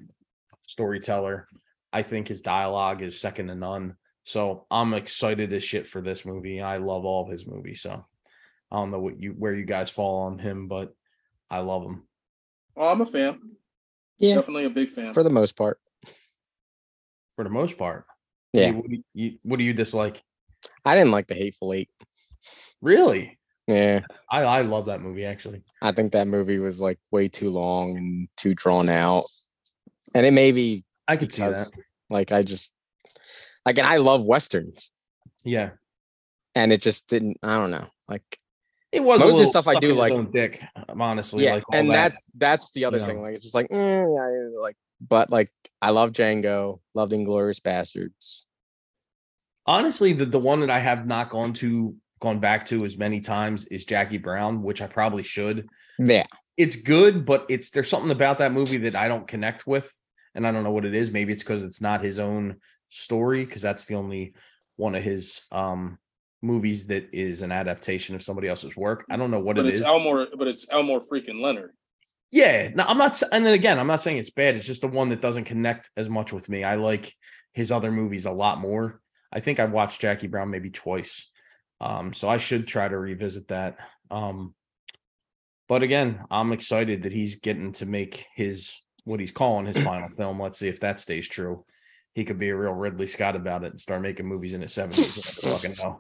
storyteller. I think his dialogue is second to none. So I'm excited as shit for this movie. I love all of his movies. So I don't know what you where you guys fall on him, but I love him. Oh, I'm a fan. Yeah, Definitely a big fan. for the most part. For the most part. Yeah, What do you, what do you dislike? I didn't like the Hateful Eight. Really? Yeah, I, I love that movie actually. I think that movie was like way too long and too drawn out. And it may be I could see that. like I just like and I love westerns. Yeah. And it just didn't I don't know. Like It was Most of the stuff I do like- dick, um, honestly. yeah, like and that. that's that's the other you thing. know. Like it's just like, mm, I, like but like I love Django, loved Inglourious Basterds. honestly the, the one that i have not gone to gone back to as many times is jackie brown which i probably should Yeah. it's good but it's there's something about that movie that i don't connect with and i don't know what it is maybe it's because it's not his own story because that's the only one of his um movies that is an adaptation of somebody else's work i don't know what but it it's is Elmore, but it's Elmore freaking Leonard. yeah, no, I'm not. And then again, I'm not saying it's bad. It's just the one that doesn't connect as much with me. I like his other movies a lot more. I think I watched Jackie Brown maybe twice, um, so I should try to revisit that. Um, but again, I'm excited that he's getting to make his what he's calling his final film. Let's see if that stays true. He could be a real Ridley Scott about it and start making movies in his 70s. You fucking know.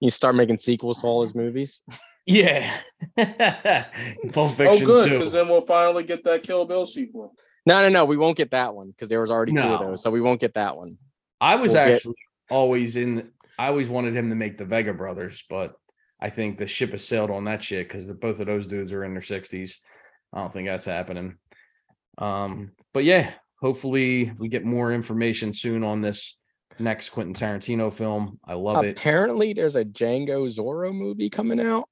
You start making sequels to all his movies. Yeah, Pulp Oh, good, because then we'll finally get that Kill Bill sequel. No, no, no. We won't get that one because there was already two of those. So we won't get that one. I was We'll get- actually always in. I always wanted him to make the Vega brothers, but I think the ship has sailed on that shit because both of those dudes are in their sixties. I don't think that's happening. Um, but yeah, hopefully we get more information soon on this next Quentin Tarantino film. I love it. Apparently, there's a Django Zorro movie coming out.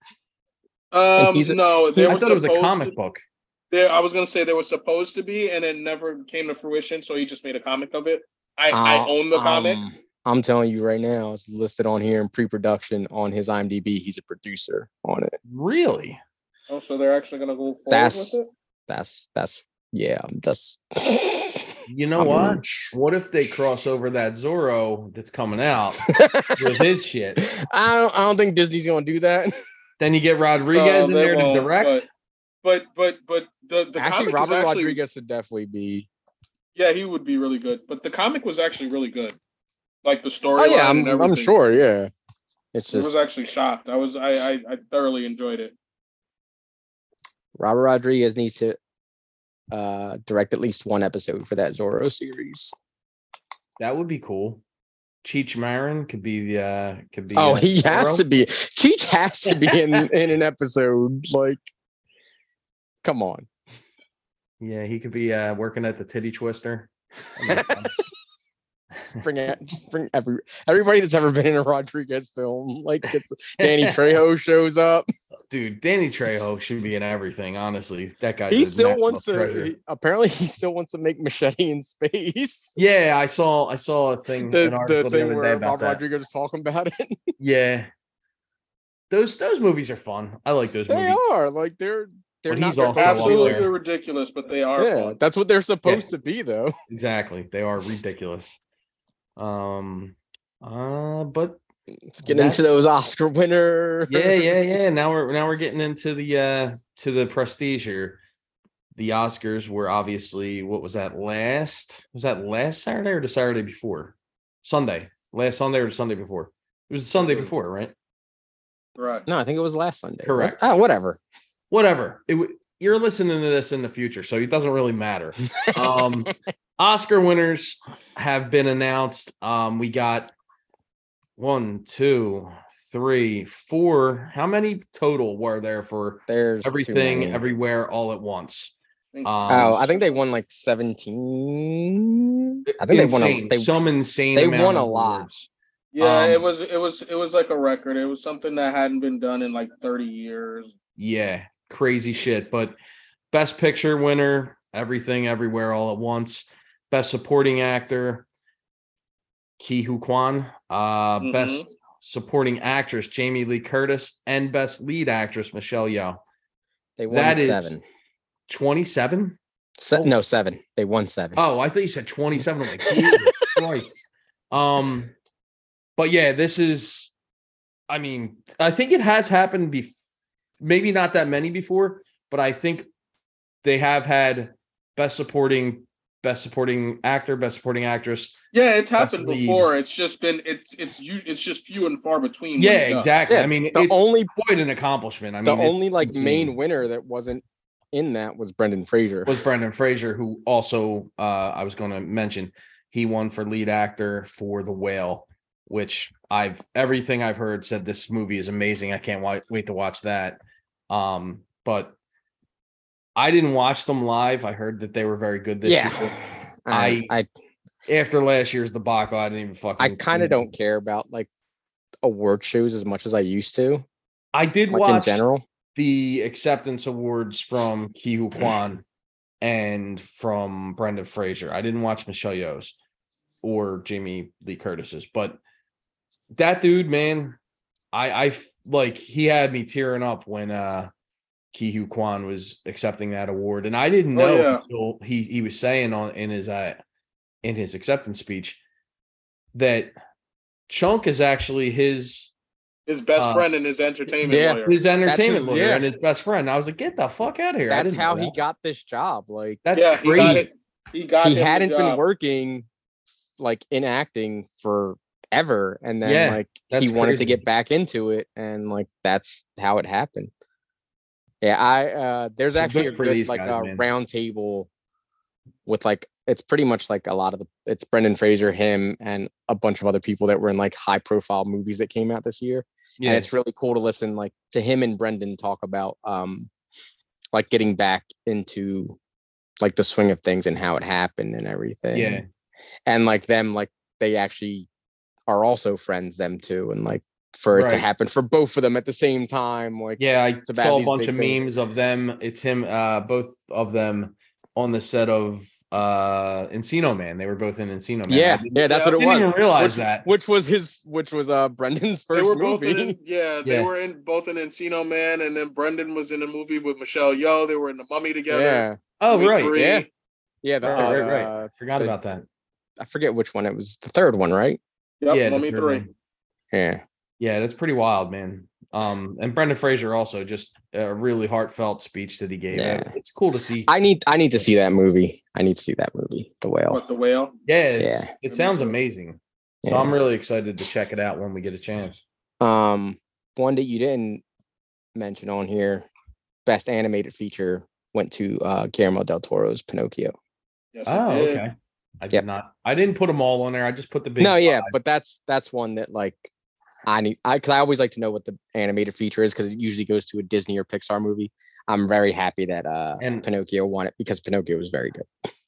Um, a- no, I there was thought it was a comic to, book. there. I was gonna say there was supposed to be, and it never came to fruition. So he just made a comic of it. I, I Uh, own the comic. um, I'm telling you right now, it's listed on here in pre-production on his IMDb. He's a producer on it. Really? Oh, so they're actually gonna go forward That's- with it. That's that's yeah. That's You know I'm what? rich. What if they cross over that Zorro that's coming out with his shit? I don't. I don't think Disney's gonna do that. Then you get Rodriguez No, in there to direct. But but but the the actually, comic Robert is actually Rodriguez would definitely be. yeah he would be really good. But the comic was actually really good. like the story. Oh yeah, I'm I'm sure. Yeah, it's I was actually shocked. I was I, I I thoroughly enjoyed it. Robert Rodriguez needs to uh direct at least one episode for that Zorro series. That would be cool. Cheech Marin could be the uh could be Oh, uh, he has to be. Cheech has to be in in an episode. Like, come on. Yeah, he could be uh working at the titty twister. That'd be fun. Bring it. Bring every everybody that's ever been in a Rodriguez film. Like, it's Danny Trejo shows up. Dude, Danny Trejo should be in everything, honestly. That guy He still wants to. he- apparently, he still wants to make machete in space. Yeah, I saw I saw a thing The, an the article the, thing other where about Bob that. Rodriguez was talking about it. Yeah. Those those movies are fun. I like those they movies. are like they're they're But not he's their also best up Absolutely ridiculous, but they are Yeah, fun. that's what they're supposed to be, though. Exactly. They are ridiculous. Um uh but Let's get into those Oscar winner. yeah, yeah, yeah. Now we're now we're getting into the uh to the prestige here. The Oscars were obviously what was that last was that last Saturday or the Saturday before? Sunday. Last Sunday or the Sunday before? It was the Sunday before, right? Right. No, I think it was last Sunday. was- Correct. Ah, whatever. Whatever. It w- you're listening to this in the future, so it doesn't really matter. Um Oscar winners have been announced. Um we got one, two, three, four. How many total were there for There's everything everywhere all at once? Um, Oh, I think they won like 17. I think they won a they, some insane. they won a lot. awards. Yeah, it Um, was it was it was like a record. It was something that hadn't been done in like 30 years. Yeah, crazy shit. But best picture winner, everything everywhere all at once. Best supporting actor, Ke Huy Quan. Uh, Mhm. best supporting actress, Jamie Lee Curtis, and best lead actress, Michelle Yeoh. they won that seven. 27? Se- no, seven. They won seven. Oh, I thought you said 27. I'm like, Christ. Um, but yeah, this is, I mean, I think it has happened before, maybe not that many before, but I think they have had best supporting, best supporting actor, best supporting actress. Yeah, it's happened lead. before. It's just been it's it's you it's just few and far between. Yeah, exactly. Yeah, I mean, the it's only quite an accomplishment. I mean, the only like insane. main winner that wasn't in that was Brendan Fraser. was Brendan Fraser, who also uh, I was going to mention. He won for lead actor for The Whale, which I've everything I've heard said this movie is amazing. I can't wait, wait to watch that. Um, but I didn't watch them live. I heard that they were very good this yeah. year. I I After last year's debacle, I didn't even fucking. I kind of don't care about like award shows as much as I used to. I did Like watch in general. the acceptance awards from Ke Huy Quan and from Brendan Fraser. I didn't watch Michelle Yeoh's or Jamie Lee Curtis's, but that dude, man, I I like he had me tearing up when uh Ke Huy Quan was accepting that award, and I didn't Oh, know yeah. until he he was saying on in his uh in his acceptance speech that Chunk is actually his His best Uh, friend and his entertainment yeah. lawyer. his entertainment his- lawyer yeah. and his best friend. I was like, get the fuck out of here. That's didn't how he that. got this job. Like That's yeah, he got crazy. it. He got he hadn't been working like in acting forever and then Yeah, like that's he wanted to get back into it and like that's how it happened yeah i uh there's So actually a good like guys, a man. round table with like it's pretty much like a lot of the it's brendan fraser him and a bunch of other people that were in like high profile movies that came out this year Yeah, and it's really cool to listen like to him and brendan talk about um like getting back into like the swing of things and how it happened and everything yeah. and like them like they actually are also friends them too and like for it to happen for both of them at the same time like Yeah, I saw a these bunch of things. memes of them. It's him, uh, both of them on the set of uh Encino Man. They were both in Encino Man. Yeah yeah that's yeah, what it didn't was even realize which, that. which was his which was uh brendan's They first were both movie in, yeah, they Yeah. were in both in Encino Man, and then Brendan was in a movie with Michelle Yeoh. They were in the Mummy together. yeah Oh, right. three. yeah. yeah the, Right, right, uh, right. Forgot the- about that. i forget which one it was the third one right Yep, yeah, Mummy three. one. yeah Yeah, that's pretty wild, man. Um, and Brendan Fraser also just a really heartfelt speech that he gave. Yeah. It's cool to see. i need i need to see that movie i need to see that movie the whale What the whale? yeah, it's, Yeah. it sounds too. amazing. So I'm really excited to check it out when we get a chance. Um, one that you didn't mention on here, best animated feature went to uh Guillermo del Toro's Pinocchio. Yes, Oh, okay. I did Yep. not. I didn't put them all on there. I just put the big. no, yeah, but that's that's one that like I need I because I always like to know what the animated feature is because it usually goes to a Disney or Pixar movie. I'm very happy that uh And- Pinocchio won it because Pinocchio was very good.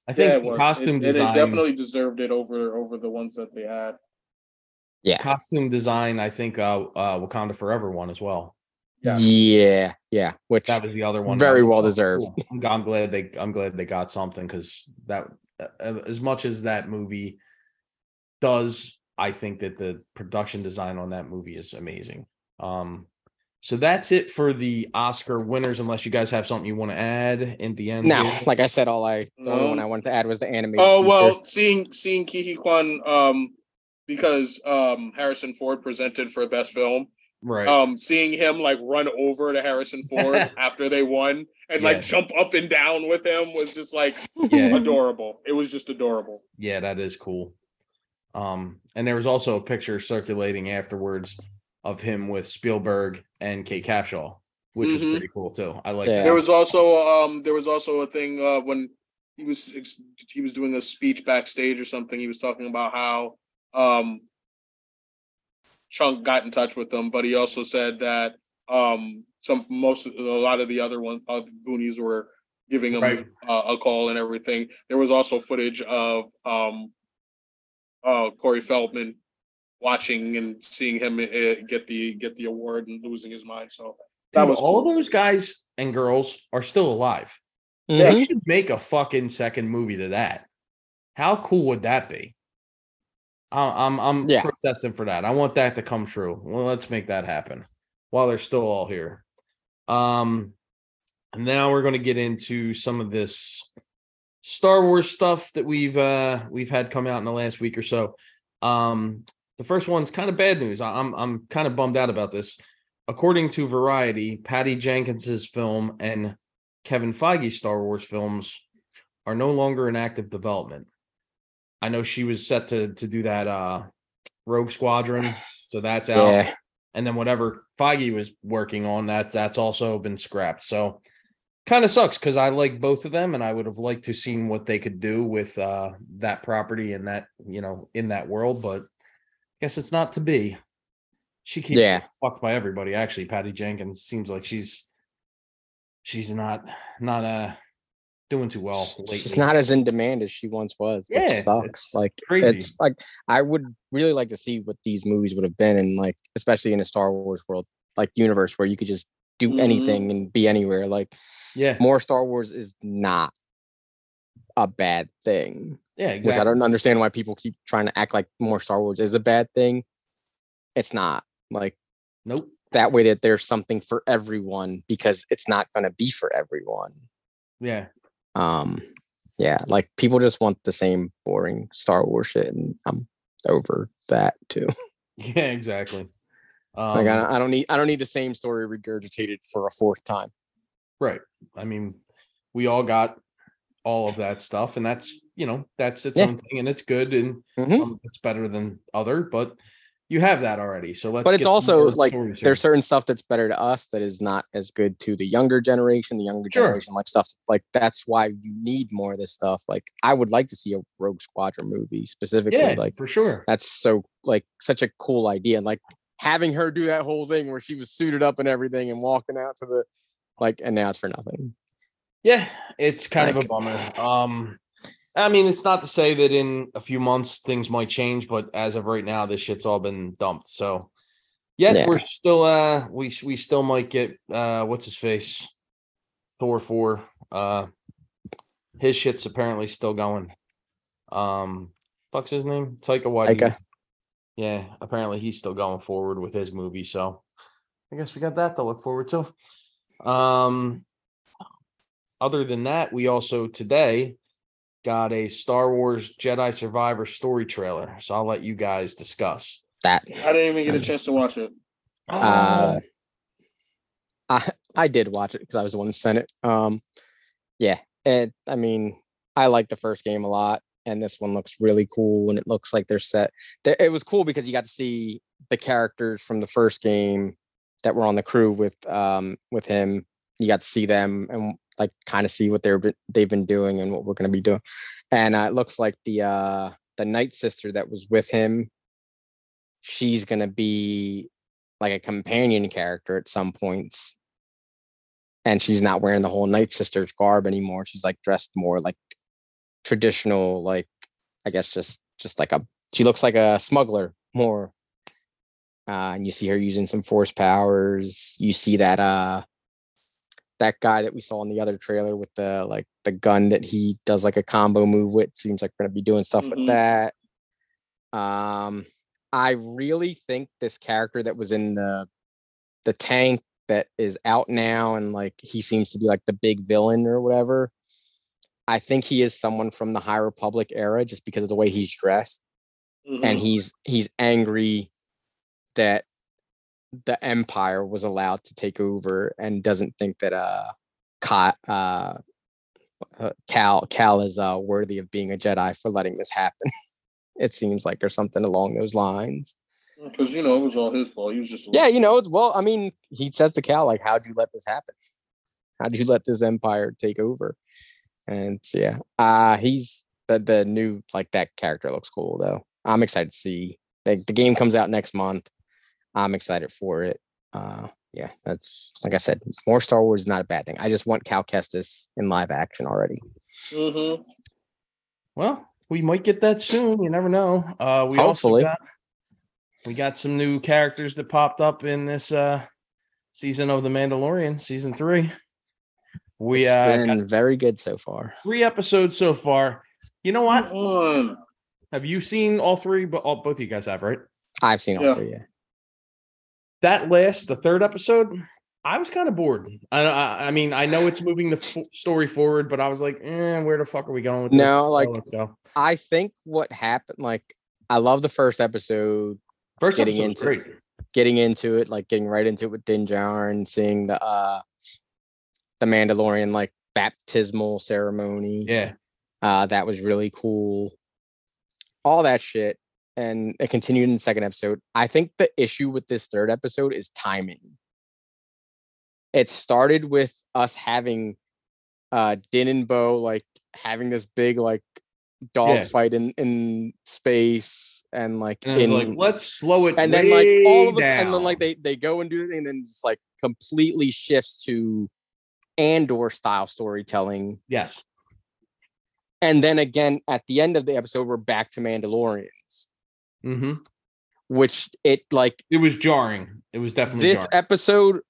I think Yeah, it was. costume It- it, design. it definitely deserved it over over the ones that they had. Yeah. costume design. I think uh, uh, Wakanda Forever one as well. Yeah. Yeah, yeah. Which That was the other one. Very well deserved. cool. I'm, I'm glad they. I'm glad they got something because that, as much as that movie does, I think that the production design on that movie is amazing. Um, so that's it for the Oscar winners. Unless you guys have something you want to add in the end. no, here. like I said, all I the only one I wanted to add was the anime. Oh feature. well, seeing seeing Kiki Kwan um because um Harrison Ford presented for best film. right. Um seeing him like run over to Harrison Ford after they won and Yeah. like jump up and down with him was just like yeah. adorable. It was just adorable. Yeah, that is cool. Um, and there was also a picture circulating afterwards of him with Spielberg and Kate Capshaw, which was Mhm. pretty cool too. I like Yeah. that. There was also um there was also a thing uh when he was he was doing a speech backstage or something. He was talking about how um Chunk got in touch with them, but he also said that um some most of- a lot of the other one uh, Goonies were giving him Right. uh, a call and everything. There was also footage of um uh Corey Feldman watching and seeing him uh, get the get the award and losing his mind. So that Dude, was all cool. those guys and girls are still alive. Mhm. They should make a fucking second movie to that. How cool would that be? I- I'm I'm Yeah. protesting for that. I want that to come true. Well, let's make that happen while they're still all here. Um, and now we're going to get into some of this Star Wars stuff that we've uh we've had come out in the last week or so. Um, the first one's kind of bad news. I'm I'm kind of bummed out about this. According to Variety, Patty Jenkins's film and Kevin Feige's Star Wars films are no longer in active development. I know she was set to to do that uh Rogue Squadron, so that's out. Yeah. And then whatever Feige was working on, that that's also been scrapped. So kind of sucks because I like both of them and I would have liked to seen what they could do with uh that property and that, you know, in that world, but I guess it's not to be. She keeps Yeah. fucked by everybody. Actually, Patty Jenkins seems like she's she's not not uh doing too well lately. She's not as in demand as she once was. Yeah, sucks. it's Like crazy. it's like I would really like to see what these movies would have been and like especially in a Star Wars world, like universe where you could just do Mhm. anything and be anywhere. Like yeah, more Star Wars is not a bad thing. yeah, Which. I don't understand why people keep trying to act like more Star Wars is a bad thing. It's not. Like Nope. that way that there's something for everyone because it's not gonna be for everyone. Yeah. um yeah like people just want the same boring star wars shit and i'm over that too Yeah, exactly. Um, like I, I don't need i don't need the same story regurgitated for a fourth time Right. I mean, we all got all of that stuff, and that's you know that's its Yeah. own thing, and it's good, and Mhm. some it's better than other, but you have that already. So let's. but it's also like stories here. there's certain stuff that's better to us that is not as good to the younger generation the younger Sure. generation like stuff like that's why you need more of this stuff like i would like to see a rogue squadron movie specifically yeah, like for sure. that's so like such a cool idea and like having her do that whole thing where she was suited up and everything and walking out to the like and now it's for nothing Yeah, it's kind of a bummer. Um, I mean, it's not to say that in a few months things might change, but as of right now, this shit's all been dumped. So, yet Yeah. we're still uh we we still might get uh what's his face Thor four. Uh, his shit's apparently still going. Um, fuck's his name? Taika Waititi. Taika. Yeah, apparently he's still going forward with his movie. So, I guess we got that to look forward to. Um, other than that, we also today got a Star Wars Jedi Survivor story trailer. So I'll let you guys discuss. that I didn't even get a chance to watch it. uh i i did watch it because i was the one that sent it um yeah it i mean i like the first game a lot and this one looks really cool and it looks like they're set. It was cool because you got to see the characters from the first game that were on the crew with um with him. You got to see them and like kind of see what they're they've been doing and what we're going to be doing. And uh, it looks like the uh the night sister that was with him she's going to be like a companion character at some points and she's not wearing the whole night sister's garb anymore she's like dressed more like traditional like i guess just just like a she looks like a smuggler more uh and you see her using some force powers you see that uh that guy that we saw in the other trailer with the like the gun that he does like a combo move with seems like we're gonna be doing stuff Mhm. with that um i really think this character that was in the the tank that is out now and like he seems to be like the big villain or whatever i think he is someone from the high republic era just because of the way he's dressed and Mhm. he's he's angry that the empire was allowed to take over and doesn't think that uh Ka- uh uh, Cal Cal is uh worthy of being a Jedi for letting this happen. it seems like or something along those lines. because you know it was all his fault. He was just Yeah, you know, well, I mean, he says to Cal, like, how'd you let this happen? How'd you let this empire take over? And yeah, uh he's the the new like that character looks cool though. I'm excited to see like the game comes out next month. I'm excited for it. Uh yeah, that's like I said, more Star Wars is not a bad thing. I just want Cal Kestis in live action already. hmm Well, we might get that soon. You never know. Uh, we Hopefully. also got we got some new characters that popped up in this uh season of The Mandalorian, season three. We It's uh been very good so far. three episodes so far. You know what? Have you seen all three? But all, both of you guys have, right? I've seen all Yeah. three. Yeah. That last, the third episode, I was kind of bored. I, I, I mean, I know it's moving the f- story forward, but I was like, eh, where the fuck are we going with this? No, Oh, like- go. I think what happened, like, I love the first episode, First getting into- great. getting into it, like getting right into it with Din Djarin, seeing the uh the Mandalorian like baptismal ceremony. Yeah, Uh that was really cool. All that shit. And it continued in the second episode. I think the issue with this third episode is timing. It started with us having uh Din and Bo like having this big like dog Yeah. fight in in space and like and in like, let's slow it. and then like all of us way and then like they they go and do it and then just like completely shifts to Andor style storytelling. yes, And then again at the end of the episode, we're back to Mandalorians, hmm which it like it was jarring. It was definitely this jarring. episode,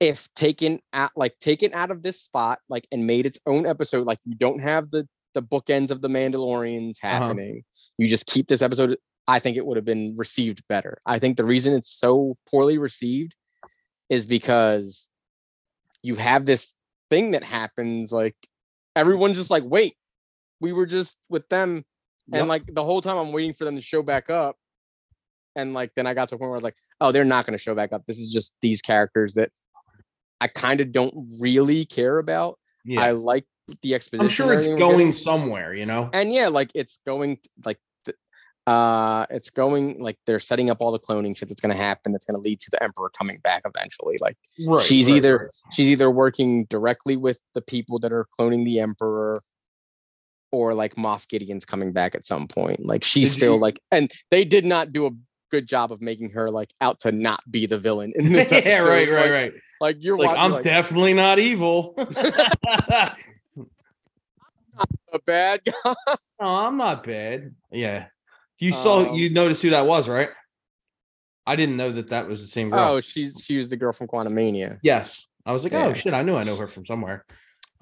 if taken at like taken out of this spot, like and made its own episode, like you don't have the the bookends of the Mandalorians Uh-huh. happening. You just keep this episode. I think it would have been received better. I think the reason it's so poorly received is because you have this thing that happens like everyone just like wait we were just with them Yep. and like the whole time i'm waiting for them to show back up and like then i got to the point where i was like oh they're not going to show back up this is just these characters that i kind of don't really care about yeah, i like the exposition I'm sure it's going somewhere. You know, and yeah like it's going like uh it's going like they're setting up all the cloning shit that's going to happen that's going to lead to the emperor coming back eventually like right? she's right, either right. she's either working directly with the people that are cloning the emperor or like Moff Gideon's coming back at some point. Like she's Did still you- like and they did not do a good job of making her like out to not be the villain in this yeah, right, right, Like- right. Like you're Like watching I'm like, definitely not evil. I'm not a bad guy. No, I'm not bad. Yeah. You saw, Um, you noticed who that was, right? I didn't know that that was the same girl. Oh, she's she was the girl from Quantumania. yes. I was like, oh shit, I knew I know her from somewhere.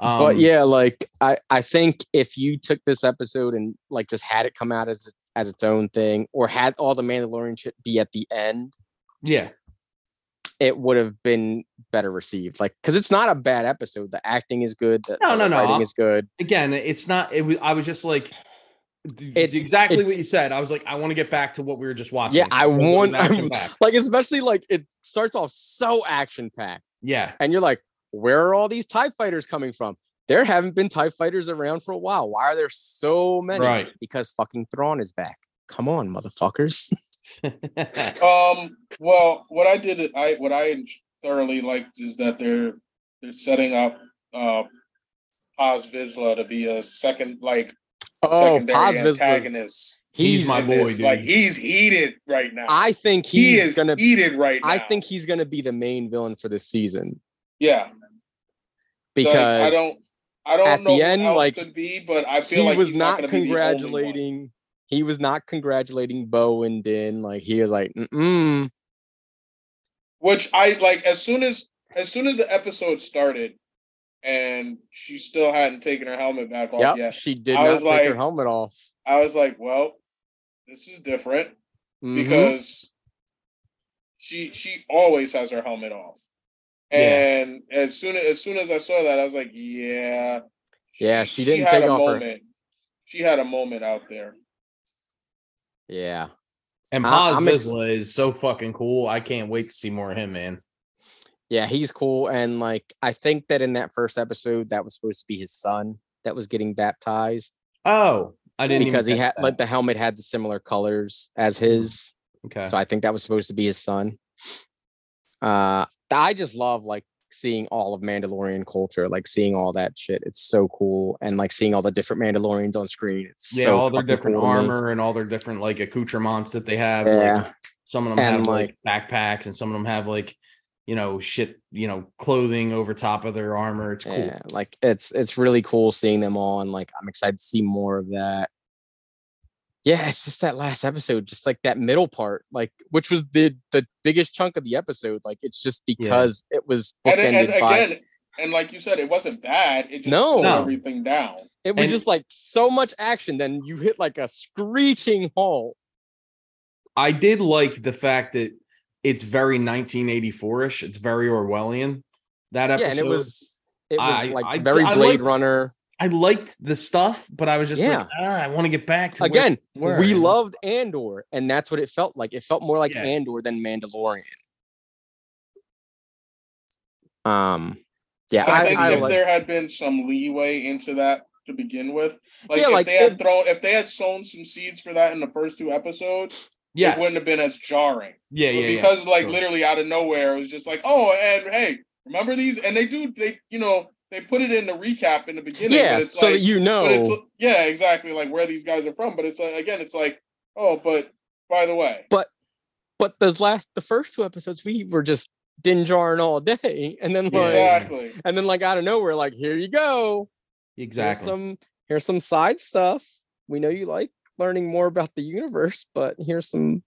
Um, but yeah, like I I think if you took this episode and like just had it come out as as its own thing, or had all the Mandalorian shit be at the end, yeah, it would have been better received. Like, because it's not a bad episode. The acting is good. The, No, no, no, writing I'm- is good. again, it's not. It was. I was just like, It- exactly it- what you said. I was like, I want to get back to what we were just watching. Yeah, I because it was want. Like, especially like it starts off so action packed, Yeah, and you're like, where are all these Tie fighters coming from? there haven't been TIE fighters around for a while. Why are there so many? Right. Because fucking Thrawn is back. Come on, motherfuckers. Um. Well, what I did, I what I thoroughly liked is that they're they're setting up uh Paz Vizsla to be a second like Oh, secondary Paz antagonist. He's my boy, dude. Like he's heated right now. I think he he's is gonna. heated right now. I think he's gonna be the main villain for this season yeah. Like, because I don't I don't at know the end, like, could be, but I feel like he like was he's not gonna be the only one. congratulating. He was not congratulating Bo and Din. Like he was like, mm which I like as soon as as soon as the episode started and she still hadn't taken her helmet back off Yep, yet. she did I not take her helmet off I was like, well, this is different Mhm. because she she always has her helmet off. Yeah. And as soon as, as soon as I saw that, I was like, yeah. Yeah, she didn't had take a off her- moment. She had a moment out there. yeah, and I- Paz I'm ex- is so fucking cool. I can't wait to see more of him, man. yeah, he's cool. And like, I think that in that first episode, that was supposed to be his son that was getting baptized Oh, I didn't because he had catch like the helmet had the similar colors as his. okay. So I think that was supposed to be his son. Uh, I just love like seeing all of Mandalorian culture, like seeing all that shit. It's so cool, and like seeing all the different Mandalorians on screen. It's yeah, so all their different cool armor and all their different like accoutrements that they have. Like, Yeah, some of them And, have like, backpacks, and some of them have like you know shit, you know, clothing over top of their armor. It's cool. yeah, like it's it's really cool seeing them all, and like I'm excited to see more of that. Yeah, it's just that last episode, just like that middle part, like which was the the biggest chunk of the episode. Like it's just because it was And, and bookended by again, and like you said, it wasn't bad. It just No. slowed No. everything down. It was And- just like so much action. Then you hit like a screeching halt. I did like the fact that it's very 1984ish. It's very Orwellian. That episode. Yeah, and it was it was I- like I- very I Blade like- Runner. I liked the stuff, but I was just Yeah. like, ah, I want to get back to Again, were, we you loved Andor, and that's what it felt like. It felt more like Yeah. Andor than Mandalorian. Um, yeah, I, I, think I, if like, there had been some leeway into that to begin with, like Yeah, if like, they had if- thrown, if they had sown some seeds for that in the first two episodes, Yes. it wouldn't have been as jarring. yeah, But yeah, yeah. because like Sure. literally out of nowhere, it was just like, oh, and hey, remember these? And they do, they you know, they put it in the recap in the beginning. yeah, but it's so like, that you know, but it's yeah, exactly like where these guys are from. But it's like again, it's like, oh, but by the way, but but those last, the first two episodes, we were just Din Djarin all day, and then like, exactly. and then like out of nowhere, like here you go, exactly. Here's some here's some side stuff. We know you like learning more about the universe, but here's some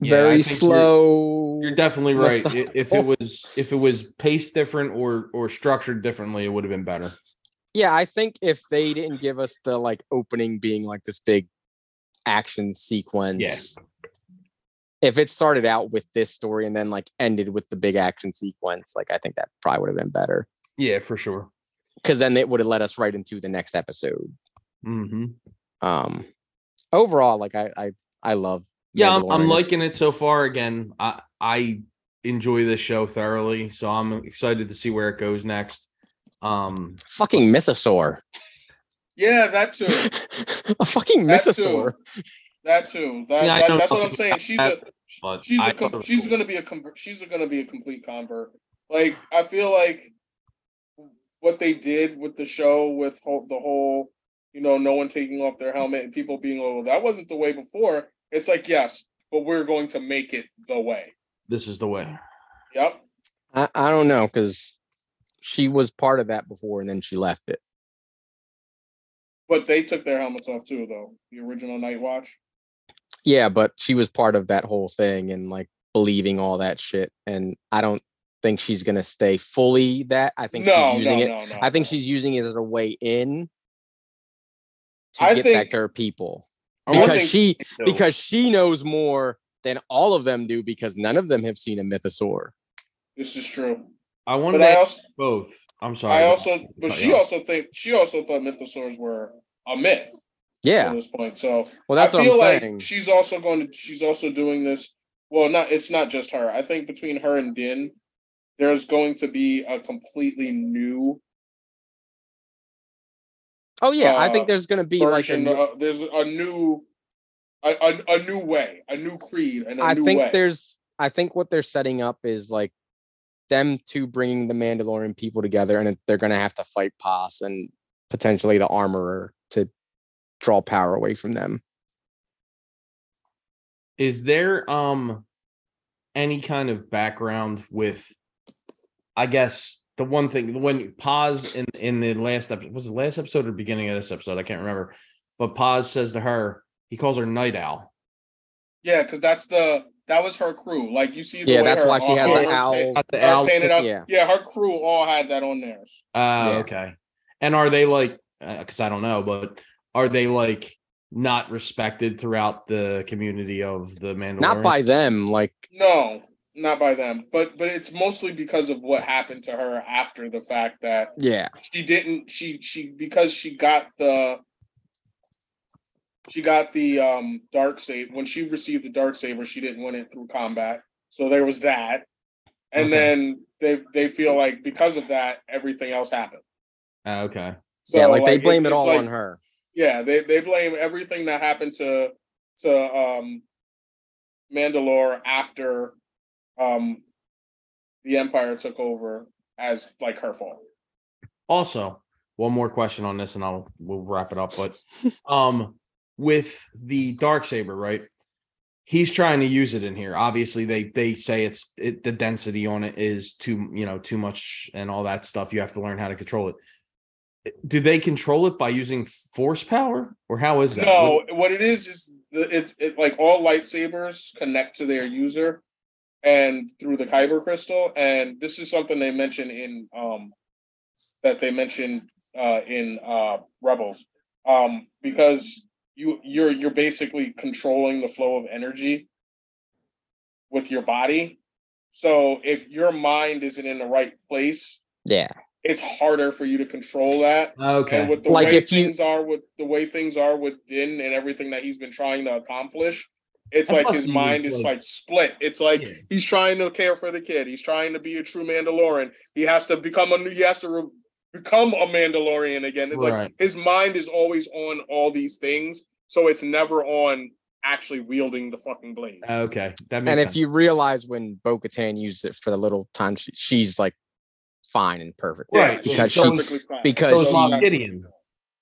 Yeah, very think you're- slow. You're definitely right. If it was if it was paced different or or structured differently, it would have been better. yeah, I think if they didn't give us the like opening being like this big action sequence, if it started out with this story and then like ended with the big action sequence, like I think that probably would have been better Yeah, for sure. because then it would have led us right into the next episode. hmm Um, overall, like I I I love. Yeah, I'm, I'm liking it so far. Again, I I enjoy this show thoroughly, so I'm excited to see where it goes next. Um, Fucking mythosaur. Yeah, that too. a fucking That too. mythosaur. That too. That, Yeah, that- that's what I'm saying. She's a she's I a com- thought it was she's gonna be a convert. She's gonna be a complete convert. Like I feel like what they did with the show with the whole, you know, no one taking off their helmet and people being, oh, that wasn't the way before. It's like yes, but we're going to make it the way. This is the way. Yep. I, I don't know because she was part of that before and then she left it. But they took their helmets off too, though. The original Night Watch. Yeah, but she was part of that whole thing and like believing all that shit. And I don't think she's gonna stay fully that. I think No, she's no, using it. no, no. I think no. she's using it as a way in to I get back to her people. I would Because she so. because she knows more than all of them do because none of them have seen a mythosaur. This is true. I wanted to ask also, both. I'm sorry. I also, but she also think she also thought mythosaurs were a myth. Yeah. At this point, so Well, that's I what feel I'm like saying. she's also going to she's also doing this. Well, not it's not just her. I think between her and Din, there's going to be a completely new Oh yeah, I uh, think there's gonna be like a new- uh, there's a new, a, a, a new way, a new creed, and a I new think way. there's I think what they're setting up is like them two bringing the Mandalorian people together, and they're gonna have to fight Paz and potentially the Armorer to draw power away from them. Is there um any kind of background with I guess the one thing when Paz in in the last episode was the last episode or beginning of this episode? I can't remember. But Paz says to her, he calls her night owl. yeah, because that's the that was her crew. Like you see, the Yeah, way that's her why she has armor the was owl. pa- the uh, owl. painted up. yeah. Yeah. her crew all had that on theirs. Uh Yeah. okay. And are they like because I don't know, but are they like not respected throughout the community of the Mandalorian? Not by them, like No, not by them, but but it's mostly because of what happened to her after the fact that yeah, she didn't she she because she got the she got the um dark saber when she received the dark saber she didn't win it through combat so there was that and Okay. then they they feel like because of that everything else happened Uh, okay. so yeah, like, they blame it's- it all like- on her. yeah they they blame everything that happened to to um mandalore after um the empire took over as like her fault Also, one more question on this, and I'll we'll wrap it up. But um, with the dark saber, right? He's trying to use it in here. Obviously, they they say it's it, the density on it is too you know too much and all that stuff. You have to learn how to control it. Do they control it by using force power, or how is that? No, what it is is the, it's it like all lightsabers connect to their user and through the kyber crystal and this is something they mention in um that they mentioned uh in uh rebels. Um because you you're you're basically controlling the flow of energy with your body. So if your mind isn't in the right place Yeah, it's harder for you to control that. Okay. and with the Like way if you- things are with the way things are with Din and everything that he's been trying to accomplish, it's And like his mind is like- like split. It's like Yeah. he's trying to care for the kid. He's trying to be a true Mandalorian. He has to become a new. he has to re- become a Mandalorian again. It's Right. like his mind is always on all these things, so it's never on actually wielding the fucking blade. Okay. That makes and if you realize when Bo Katan used it for the little time, she, she's like fine and perfect, Right, she's Because she, fine. because so is she- Moff Gideon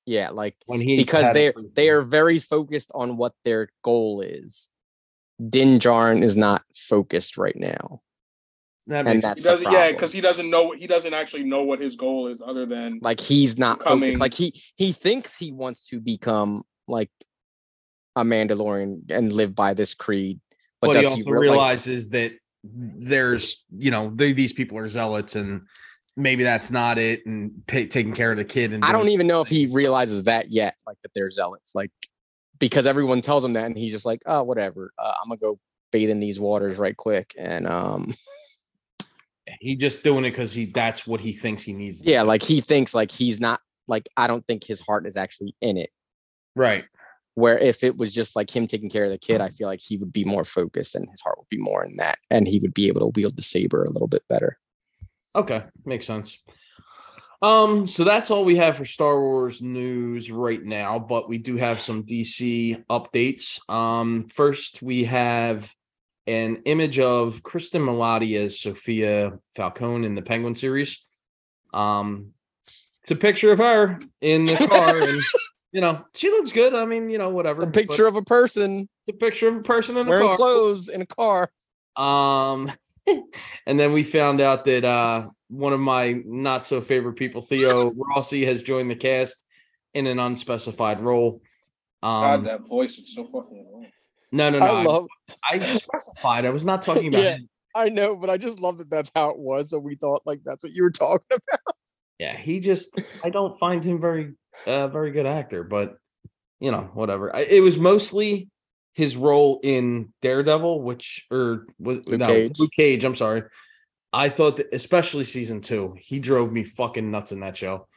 yeah, like when he because they it. they are very focused on what their goal is. Din Djarin is not focused right now, That and that's he doesn't yeah, because he doesn't know he doesn't actually know what his goal is other than like he's not Becoming- focused. Like he he thinks he wants to become like a Mandalorian and live by this creed, but, but, he does also he real- like, realizes that there's you know they, these people are zealots and maybe that's not it and pay, taking care of the kid and I don't even know if he realizes that yet, like that they're zealots, like because everyone tells him that, and he's just like, oh, whatever. Uh, I'm gonna go bathe in these waters right quick, and um, he just doing it because he that's what he thinks he needs yeah, like he thinks like he's not like I don't think his heart is actually in it. right Where if it was just like him taking care of the kid, I feel like he would be more focused and his heart would be more in that, and he would be able to wield the saber a little bit better. okay makes sense um so that's all we have for star wars news right now but we do have some dc updates. Um first we have an image of Cristin Milioti as Sofia Falcone in the penguin series. Um it's a picture of her in the car and you know she looks good. I mean you know whatever A picture of a person. It's a picture of a person in a wearing car. clothes in a car. um, and then we found out that uh one of my not so favorite people, Theo Rossi, has joined the cast in an unspecified role. God, Um, that voice is so fucking annoying. no, no, no. I I, love. I specified. I was not talking about. Yeah. him. I know, but I just love that that's how it was. So we thought like that's what you were talking about. Yeah, he just. I don't find him very, uh, very good actor. But you know, whatever. I, it was mostly his role in Daredevil, which or was Luke no, Cage. Luke Cage. I'm sorry. I thought that, especially season two, he drove me fucking nuts in that show.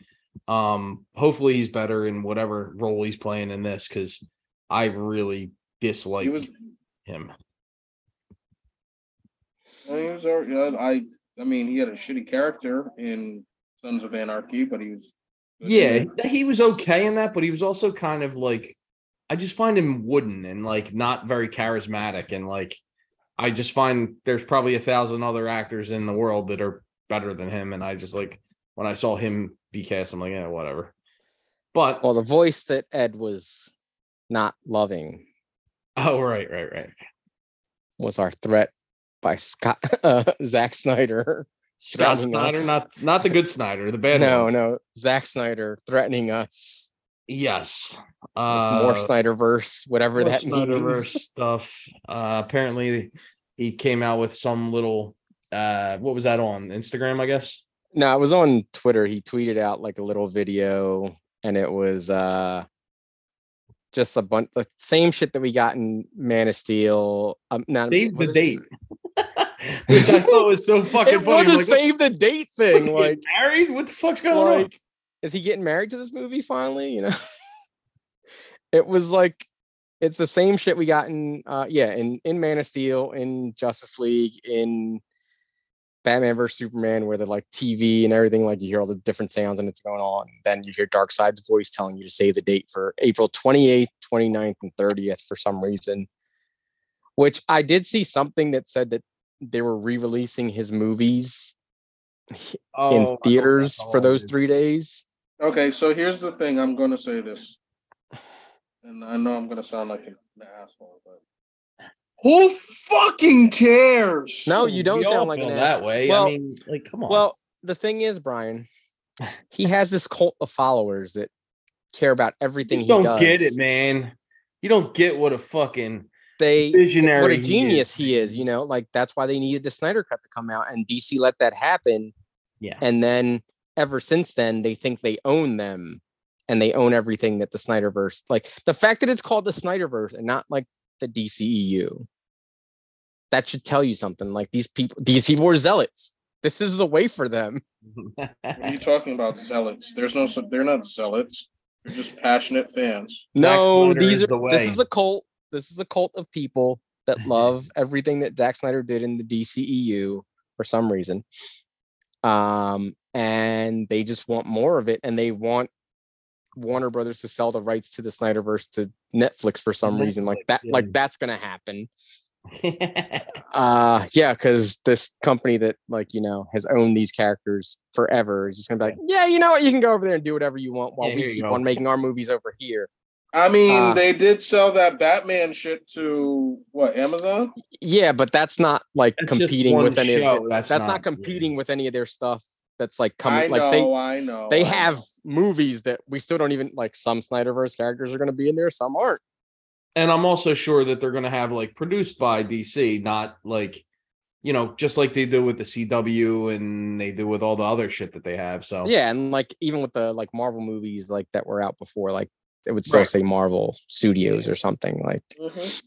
Um, hopefully he's better in whatever role he's playing in this because I really dislike He was him. He was I, I mean, he had a shitty character in Sons of Anarchy, but he was Yeah, he was okay in that, but he was also kind of like I just find him wooden and like not very charismatic and like I just find there's probably a thousand other actors in the world that are better than him and I just like when I saw him be cast I'm like yeah whatever. But Well, the voice that Ed was not loving oh right right right. was our threat by Scott uh, Zack Snyder. Scott Snyder us. not not the good Snyder, the bad no, one. no, Zack Snyder threatening us Yes. Uh more Snyderverse, whatever more that Snyderverse means. stuff. Uh, apparently, he came out with some little. Uh, what was that on Instagram? I guess. No, it was on Twitter. He tweeted out like a little video, and it was uh just a bunch the same shit that we got in Man of Steel. Um, no, Save the date, which I thought was so fucking It funny. was a like, save the date thing. Like, married? What the fuck's going on? Is he getting married to this movie finally? You know, it was like it's the same shit we got in uh yeah in in Man of Steel, in Justice League, in Batman vs Superman, where the like TV and everything, like you hear all the different sounds and it's going on. Then you hear Darkseid's voice telling you to save the date for April 28th, 29th, and 30th for some reason. Which I did see something that said that they were re-releasing his movies Oh, in theaters for those three days. Okay, so here's the thing. I'm going to say this, and I know I'm going to sound like an asshole, but who fucking cares? No, you don't We all sound like feel an that asshole. way. Well- I mean, like, come on. Well, the thing is, Brian, he has this cult of followers that care about everything just he don't does. get it, man. You don't get what a fucking They visionary. what a he genius is, he is, you know, like that's why they needed the Snyder cut to come out and DC let that happen. Yeah. And then ever since then, they think they own them and they own everything that the Snyderverse, like the fact that it's called the Snyderverse and not like the DCEU, that should tell you something. Like these people, these people are zealots. This is the way for them. What are you talking about, zealots? There's no, they're not zealots. They're just passionate fans. No, these are the this is a cult. This is a cult of people that love everything that Zack Snyder did in the DCEU for some reason. Um, and they just want more of it, and they want Warner Brothers to sell the rights to the Snyderverse to Netflix for some reason. Like that, yeah. like that's gonna happen. Uh yeah, because this company that like you know has owned these characters forever is just gonna be like, yeah, you know what, you can go over there and do whatever you want while Yeah, we keep on making our movies over here. I mean, Uh, they did sell that Batman shit to what Amazon? Yeah, but that's not like That's competing with any of show, their, that's that's, not, not- competing with any of their stuff that's like I coming like know, they I know. they I have know. movies that we still don't even like some Snyderverse characters are going to be in there some aren't. and I'm also sure that they're gonna have like produced by DC, not like you know, just like they do with the CW and they do with all the other shit that they have. So Yeah, and like even with the like Marvel movies like that were out before like it would still Right. say Marvel Studios or something like Mhm.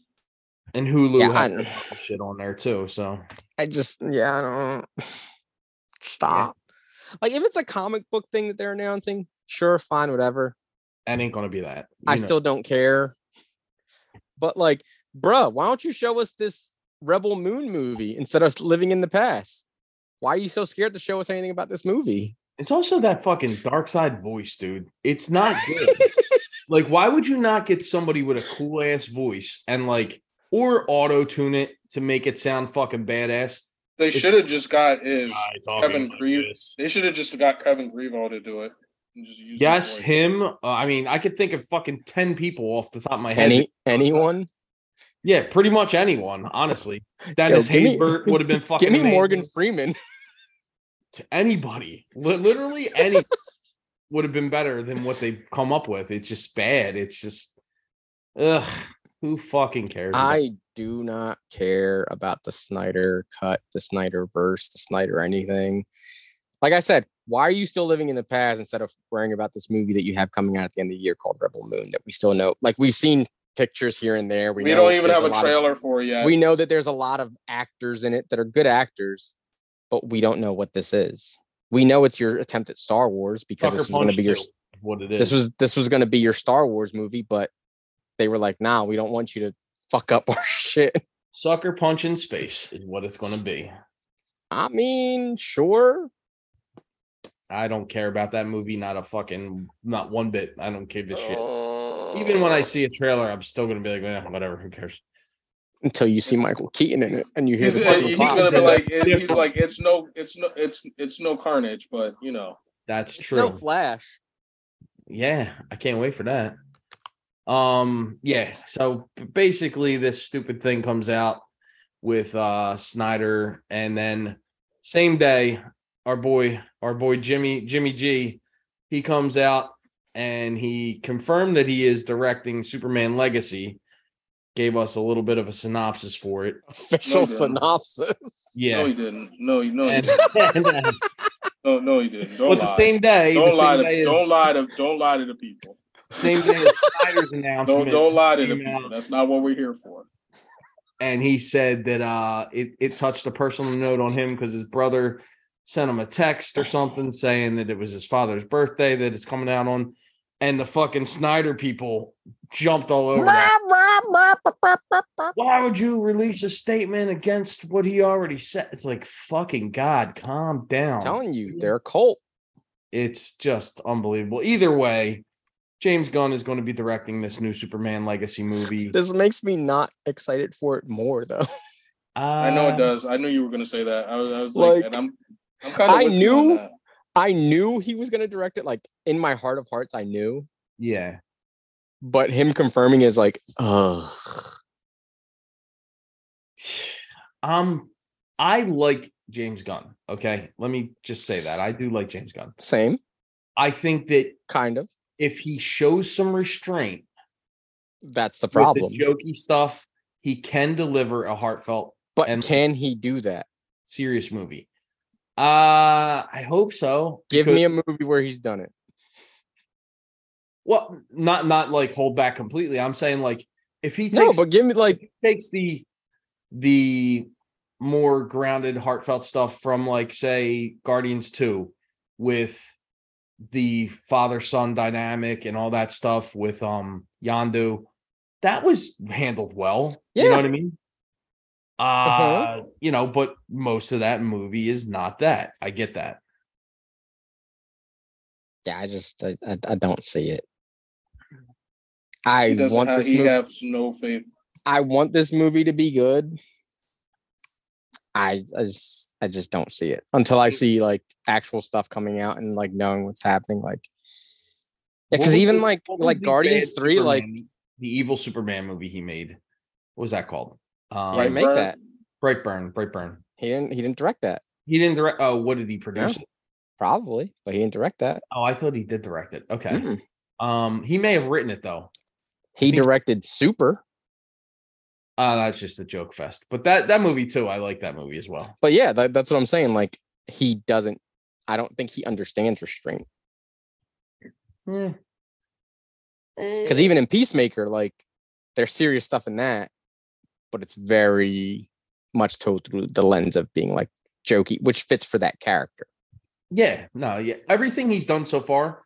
and Hulu Yeah, has I- shit on there too. So I just yeah, I don't stop. Like if it's a comic book thing that they're announcing, sure, fine, whatever. that ain't gonna be that. I know. still don't care. But like, bruh, why don't you show us this Rebel Moon movie instead of living in the past? Why are you so scared to show us anything about this movie? It's also that fucking Darkseid voice, dude. It's not good. like, why would you not get somebody with a cool ass voice and like or auto tune it to make it sound fucking badass? They should have just got is Hi, talking Kevin like They should have just got Kevin Grevioux to do it. just Yes, him. Uh, I mean, I could think of fucking ten people off the top of my head. Any anyone? yeah, pretty much anyone. Honestly, Dennis give Haysbert would have been fucking. Give me Morgan. Freeman. To anybody, literally any, would have been better than what they've come up with. It's just bad. It's just, ugh. Who fucking cares? I do not care about the Snyder cut, the Snyder verse, the Snyder anything. Like I said, why are you still living in the past instead of worrying about this movie that you have coming out at the end of the year called Rebel Moon that we still know? Like we've seen pictures here and there. We, We, know don't even have a, lot of- trailer for yet. we know that there's a lot of actors in it that are good actors, but we don't know what this is. We know it's your attempt at Star Wars because this was going to be your what it is. this was this was going to be your Star Wars movie, but they were like, "Nah, we don't want you to fuck up our shit." Sucker Punch in space is what it's going to be. I mean, sure. I don't care about that movie. Not a fucking, not one bit. I don't give a shit. Even when I see a trailer, I'm still gonna be like, eh, whatever. Who cares? Until you see Michael Keaton in it and you hear He's, the fucking he's gonna be Yeah. like, he's like, it's no, it's no, it's it's no carnage, but you know, That's It's true. no Flash. Yeah, I can't wait for that. Um, yes. So basically, this stupid thing comes out with uh Snyder, and then same day, our boy, our boy Jimmy, Jimmy G, he comes out and he confirmed that he is directing Superman Legacy. Gave us a little bit of a synopsis for it. Official No, he didn't. synopsis. no, he didn't. No, he no, he And, didn't. and, uh, no, no, he didn't. Don't but lie. the same day, don't same lie to day don't lie to don't lie to the people. same day as Snyder's announcement. Don't don't lie to the came out. people. That's not what we're here for. and he said that uh it, it touched a personal note on him because his brother sent him a text or something saying that it was his father's birthday that it's coming out on and the fucking snyder people jumped all over that. why would you release a statement against what he already said it's like fucking god calm down I'm telling you, they're a cult. it's just unbelievable either way james gunn is going to be directing this new superman legacy movie This makes me not excited for it more though. I know Uh, it does. I knew you were gonna say that. I was, I was like, Like, and I'm, I'm kind of. I knew- I knew he was gonna direct it. Like in my heart of hearts, I knew. yeah But him confirming is like, ugh. Um, I like James Gunn. Okay, let me just say that I do like James Gunn. Same, I think that kind of. if he shows some restraint That's the problem. the jokey stuff, he can deliver a heartfelt, But can he do that? serious movie. Uh, I hope so. Give me a movie where he's done it. Well, not not like hold back completely. I'm saying like if he No, takes but give me like takes the the more grounded heartfelt stuff from like say guardians 2 with the father son dynamic and all that stuff with um Yondu that was handled well Yeah. you know what i mean uh Uh-huh. you know but most of that movie is not that i get that yeah, I just I, I, I don't see it. I He want have, this he movie. has no faith. I want this movie to be good. I, I just I just don't see it until I see like actual stuff coming out and like knowing what's happening. Like, yeah, because was even this- like like Guardians bad three, like the evil superman movie he made what was that called um he didn't make Brightburn? that. brightburn brightburn He didn't he didn't direct that. He didn't direct. Oh, what did he produce? it? Probably, but he didn't direct that. Oh, I thought he did direct it. Okay. Mm-mm. Um, he may have written it though. He think- directed Super, Uh, that's just a joke fest. But that that movie too, I like that movie as well. but yeah, that, that's what I'm saying. Like he doesn't. I don't think he understands restraint Hmm. because even in Peacemaker, like there's serious stuff in that, but it's very much told through the lens of being like jokey, which fits for that character. Yeah, no, yeah. Everything he's done so far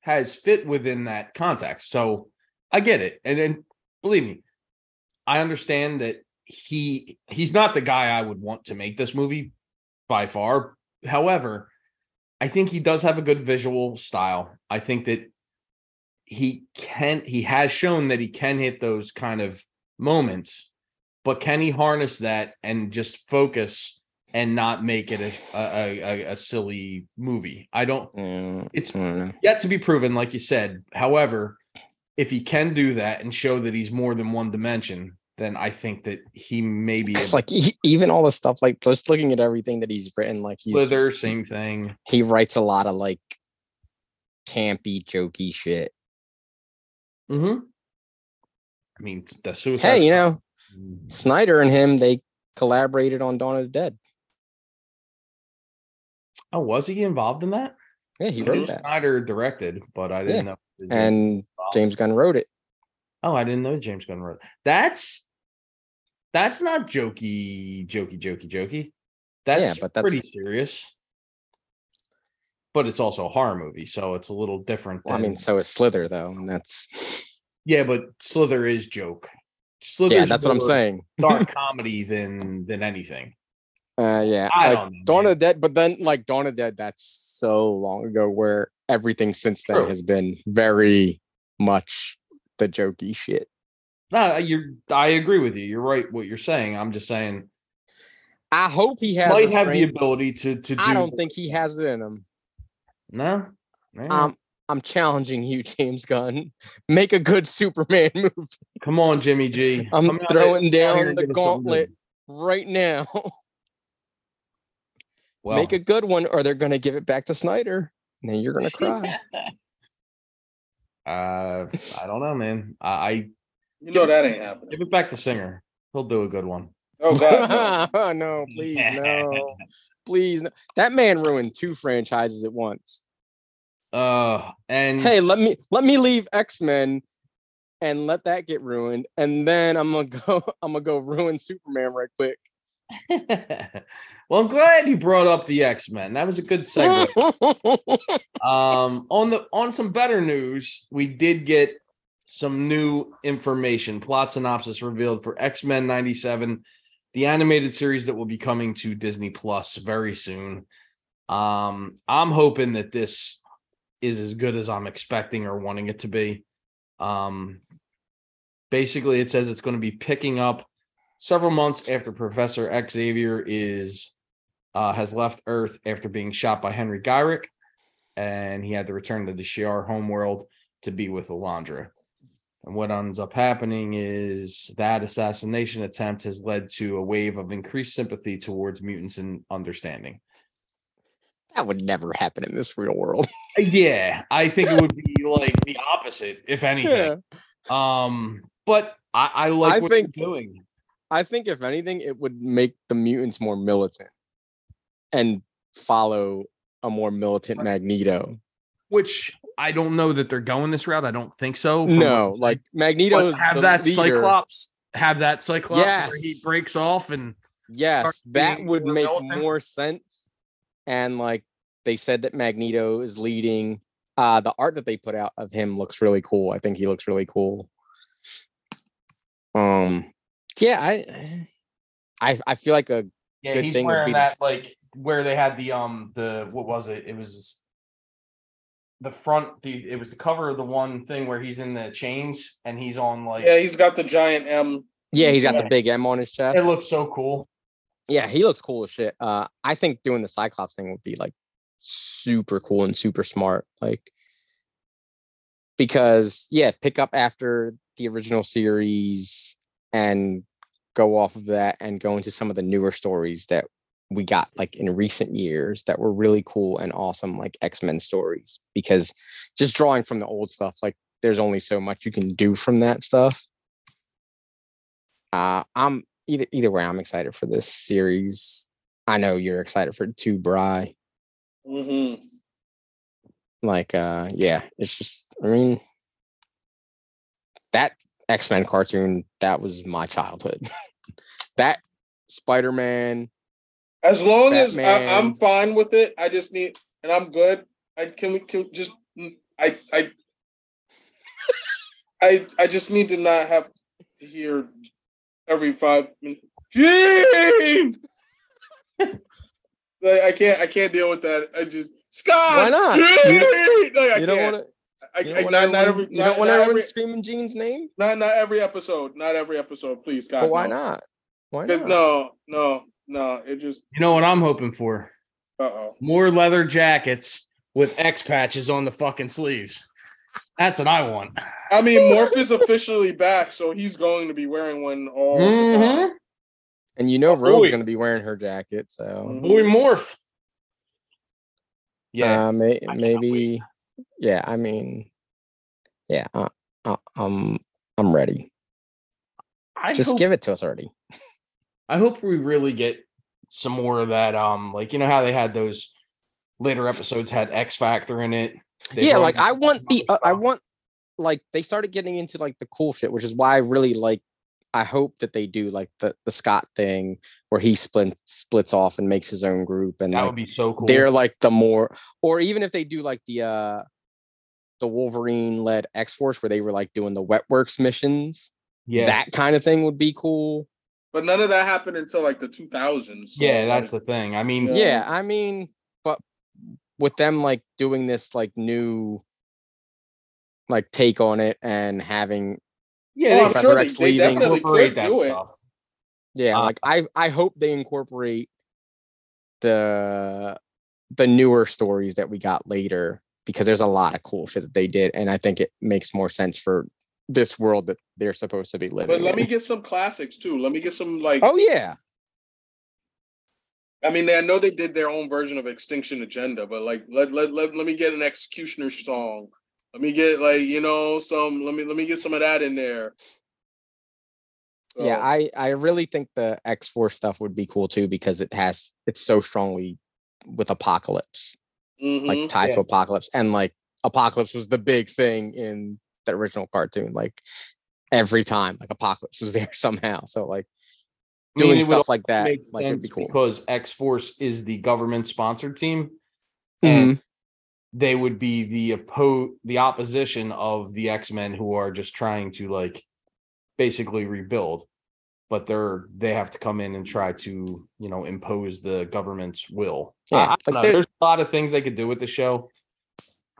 has fit within that context. So I get it. And then believe me, I understand that he he's not the guy I would want to make this movie by far. However, I think he does have a good visual style. I think that he can he has shown that he can hit those kind of moments, but can he harness that and just focus and not make it a a, a, a silly movie? I don't Mm, it's I yet to be proven, like you said. However, if he can do that and show that he's more than one dimension, then I think that he maybe It's like e- even all the stuff, like just looking at everything that he's written, like he's Slither, same thing. he writes a lot of like campy, jokey shit. Mm-hmm. I mean, the suicide. Hey, you know, Mm-hmm. Snyder and him, they collaborated on Dawn of the Dead. Oh, was he involved in that? Yeah, he I wrote that. Snyder directed, but I didn't Yeah. know. And. James Gunn wrote it. Oh, I didn't know James Gunn wrote. That's that's not jokey, jokey, jokey, jokey. That's, but pretty serious. But it's also a horror movie, so it's a little different. Well, I mean, so is Slither though, and that's yeah, but Slither is joke. Slither. yeah, that's what I'm saying. Dark comedy than than anything. Uh, yeah, I like, don't know, Dawn man. of the Dead, but then like Dawn of the Dead, that's so long ago. Where everything since then True. has been very much the jokey shit. No, you're. I agree with you. You're right. What you're saying. I'm just saying. I hope he has. might have the ability to to do. I don't think he has it in him. No. Um, I'm challenging you, James Gunn. Make a good Superman movie Come on, Jimmy G. I'm Come out throwing there- down the give us something gauntlet. right now. Well, Make a good one, or they're gonna give it back to Snyder, and then you're gonna cry. uh, I don't know, man. I, I You know that ain't happening. give it back to Singer. He'll do a good one. Oh God. no. no, please, no, please. No. That man ruined two franchises at once. Uh, and Hey, let me let me leave X Men, and let that get ruined, and then I'm gonna go. I'm gonna go ruin Superman right quick. well, I'm glad you brought up the X Men. That was a good segue. um, on the on some better news, we did get some new information. Plot synopsis revealed for X Men '97, the animated series that will be coming to Disney Plus very soon. Um, I'm hoping that this is as good as I'm expecting or wanting it to be. Um, basically, it says it's going to be picking up several months after Professor Xavier is uh, has left Earth after being shot by Henry Gyrich, and he had to return to the Shi'ar homeworld to be with Lilandra. And what ends up happening is that assassination attempt has led to a wave of increased sympathy towards mutants and understanding. That would never happen in this real world. Uh, Yeah, I think it would be like the opposite, if anything. Um, but I, I like I what think- you're doing. I think if anything, it would make the mutants more militant and follow a more militant Magneto. Which I don't know that they're going this route. I don't think so. No, like. Magneto have the that leader. Cyclops. Have that Cyclops where he breaks off and Yes, that would make militant. more sense. And like they said that Magneto is leading. Uh the art that they put out of him looks really cool. I think he looks really cool. Um yeah, I I I feel like a yeah, Good he's thing would wearing be- that like where they had the um the what was it? It was the front the it was the cover of the one thing where he's in the chains and he's on like Yeah, he's got the giant M. yeah, he's got the big M on his chest. it looks so cool. Yeah, he looks cool as shit. Uh, I think doing the Cyclops thing would be like super cool and super smart. Like, because yeah, pick up after the original series and go off of that and go into some of the newer stories that we got like in recent years that were really cool and awesome, like X Men stories. Because just drawing from the old stuff, like there's only so much you can do from that stuff. Uh, I'm either either way. I'm excited for this series. I know you're excited for too, Bry. hmm Like, uh, yeah, it's just. I mean, that X Men cartoon that was my childhood. that Spider Man. As long as I, I'm fine with it, I just need, and I'm good. I can we can just I I I I just need to not have to hear every five minutes. Jean! like I can't I can't deal with that. I just Scott. Why not? Jean! You Like, I You don't can't. want to. I, You I, don't want not, not every. you not, don't want everyone every, screaming Jean's name. not not every episode. Not every episode, please, Scott. But why no. not? Why Because not? no, no, no. It just. You know what I'm hoping for? Uh oh. More leather jackets with X patches on the fucking sleeves. That's what I want. I mean, Morph is officially back, so he's going to be wearing one all the time. Mhm. And you know, Oh, Rogue's boy. gonna be wearing her jacket, so Mhm. Boy morph. Yeah. uh, may, cannot maybe. Yeah, I mean, yeah, uh, uh, um, I'm ready. I Just hope, give it to us already. I hope we really get some more of that. Um, like you know how they had those later episodes had X Factor in it. They yeah, like I want the uh, I want like they started getting into like the cool shit, which is why I really like. I hope that they do like the the Scott thing where he split splits off and makes his own group, and that like would be so cool. they're like the more, or even if they do like the uh the Wolverine led X Force where they were like doing the Wet Works missions, yeah. that kind of thing would be cool. But none of that happened until like the 2000s. so, yeah, that's like, the thing. I mean, Yeah. Yeah, I mean, but with them like doing this like new like take on it and having yeah, they I'm Professor sure X they leaving. definitely incorporate that do it. yeah, Uh, like I I hope they incorporate the the newer stories that we got later because there's a lot of cool shit that they did and I think it makes more sense for this world that they're supposed to be living But let me get some classics too. Let me get some like Oh yeah. I mean, I know they did their own version of Extinction Agenda, but like let let let, let me get an Executioner song. Let me get like you know some. Let me let me get some of that in there. Yeah, I I really think the X Force stuff would be cool too because it has it's so strongly with Apocalypse, mhm. like tied to Apocalypse, and like Apocalypse was the big thing in the original cartoon. Like every time, like Apocalypse was there somehow. So like I mean, doing stuff like that, like it'd be cool. because X Force is the government sponsored team, and mm-hmm. they would be the oppo the opposition of the X Men who are just trying to like basically rebuild, but they're they have to come in and try to you know impose the government's will. Yeah, like there's a lot of things they could do with the show.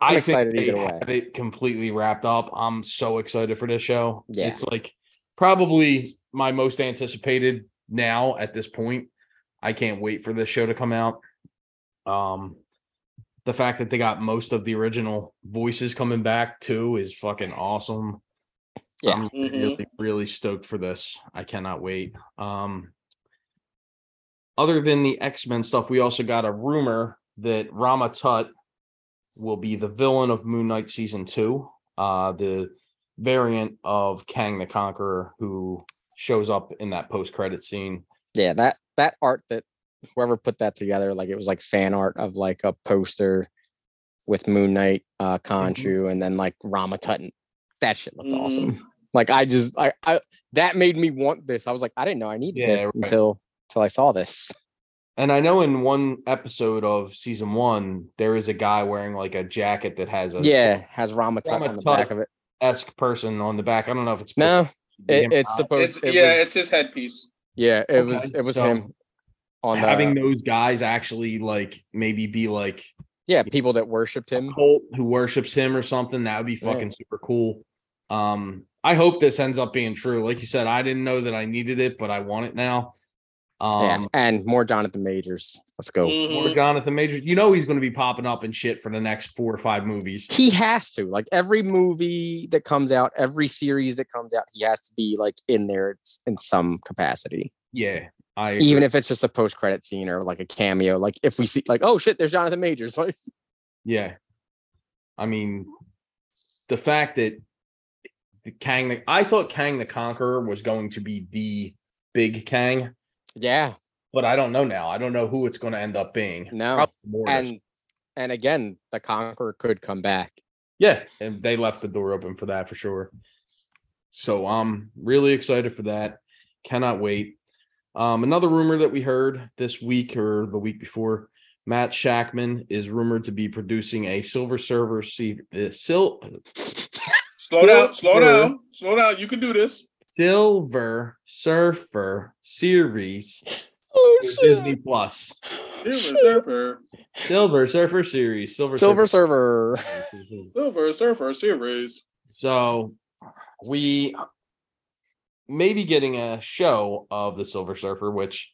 I'm I excited think they way. have it completely wrapped up. I'm so excited for this show. Yeah. It's like probably my most anticipated now at this point. I can't wait for this show to come out. Um the fact that they got most of the original voices coming back too is fucking awesome. Yeah. I'm Mhm. really, really stoked for this. I cannot wait. Um other than the X-Men stuff, we also got a rumor that Rama Tut will be the villain of Moon Knight season two. Uh the variant of Kang the Conqueror who shows up in that post-credit scene. Yeah, that that art that whoever put that together, like it was like fan art of like a poster with Moon Knight, uh Khonshu, and then like Rama Tutton. That shit looked Mhm. awesome. Like I just I, I that made me want this. I was like, I didn't know I needed Yeah, this right. until until I saw this. And I know in one episode of season one, there is a guy wearing like a jacket that has a Yeah, has Rama Tut on the back of it. esque person on the back. I don't know if it's No, supposed to be it, it's supposed It's it yeah, was- it's his headpiece. yeah, it Okay, was it was so him on the having those guys actually like maybe be like yeah, people that worshipped him. cult who worships him or something. That would be Yeah. fucking super cool. Um, I hope this ends up being true. Like you said, I didn't know that I needed it, but I want it now. Yeah, Um, and more Jonathan Majors. Let's go. more Mhm. Jonathan Majors. You know he's going to be popping up and shit for the next four or five movies. He has to. Like every movie that comes out, every series that comes out, he has to be like in there it's- in some capacity. Yeah, I Even if it's just a post credit scene or like a cameo. Like if we see like, oh shit, there's Jonathan Majors. Like Yeah. I mean, the fact that the Kang, the, I thought Kang the Conqueror was going to be the big Kang, yeah, but I don't know now. I don't know who it's going to end up being. no. And and again, the Conqueror could come back. yeah, and they left the door open for that for sure. So I'm really excited for that. Cannot wait. Um, another rumor that we heard this week or the week before, Matt Shakman is rumored to be producing a Silver Server C- uh, Sil- Slow down, slow down, slow down. You can do this. Silver Surfer series Oh for Disney Plus. Silver Surfer, Silver Surfer series. Silver Silver Surfer. Server. Silver Surfer series. So we may be getting a show of the Silver Surfer, which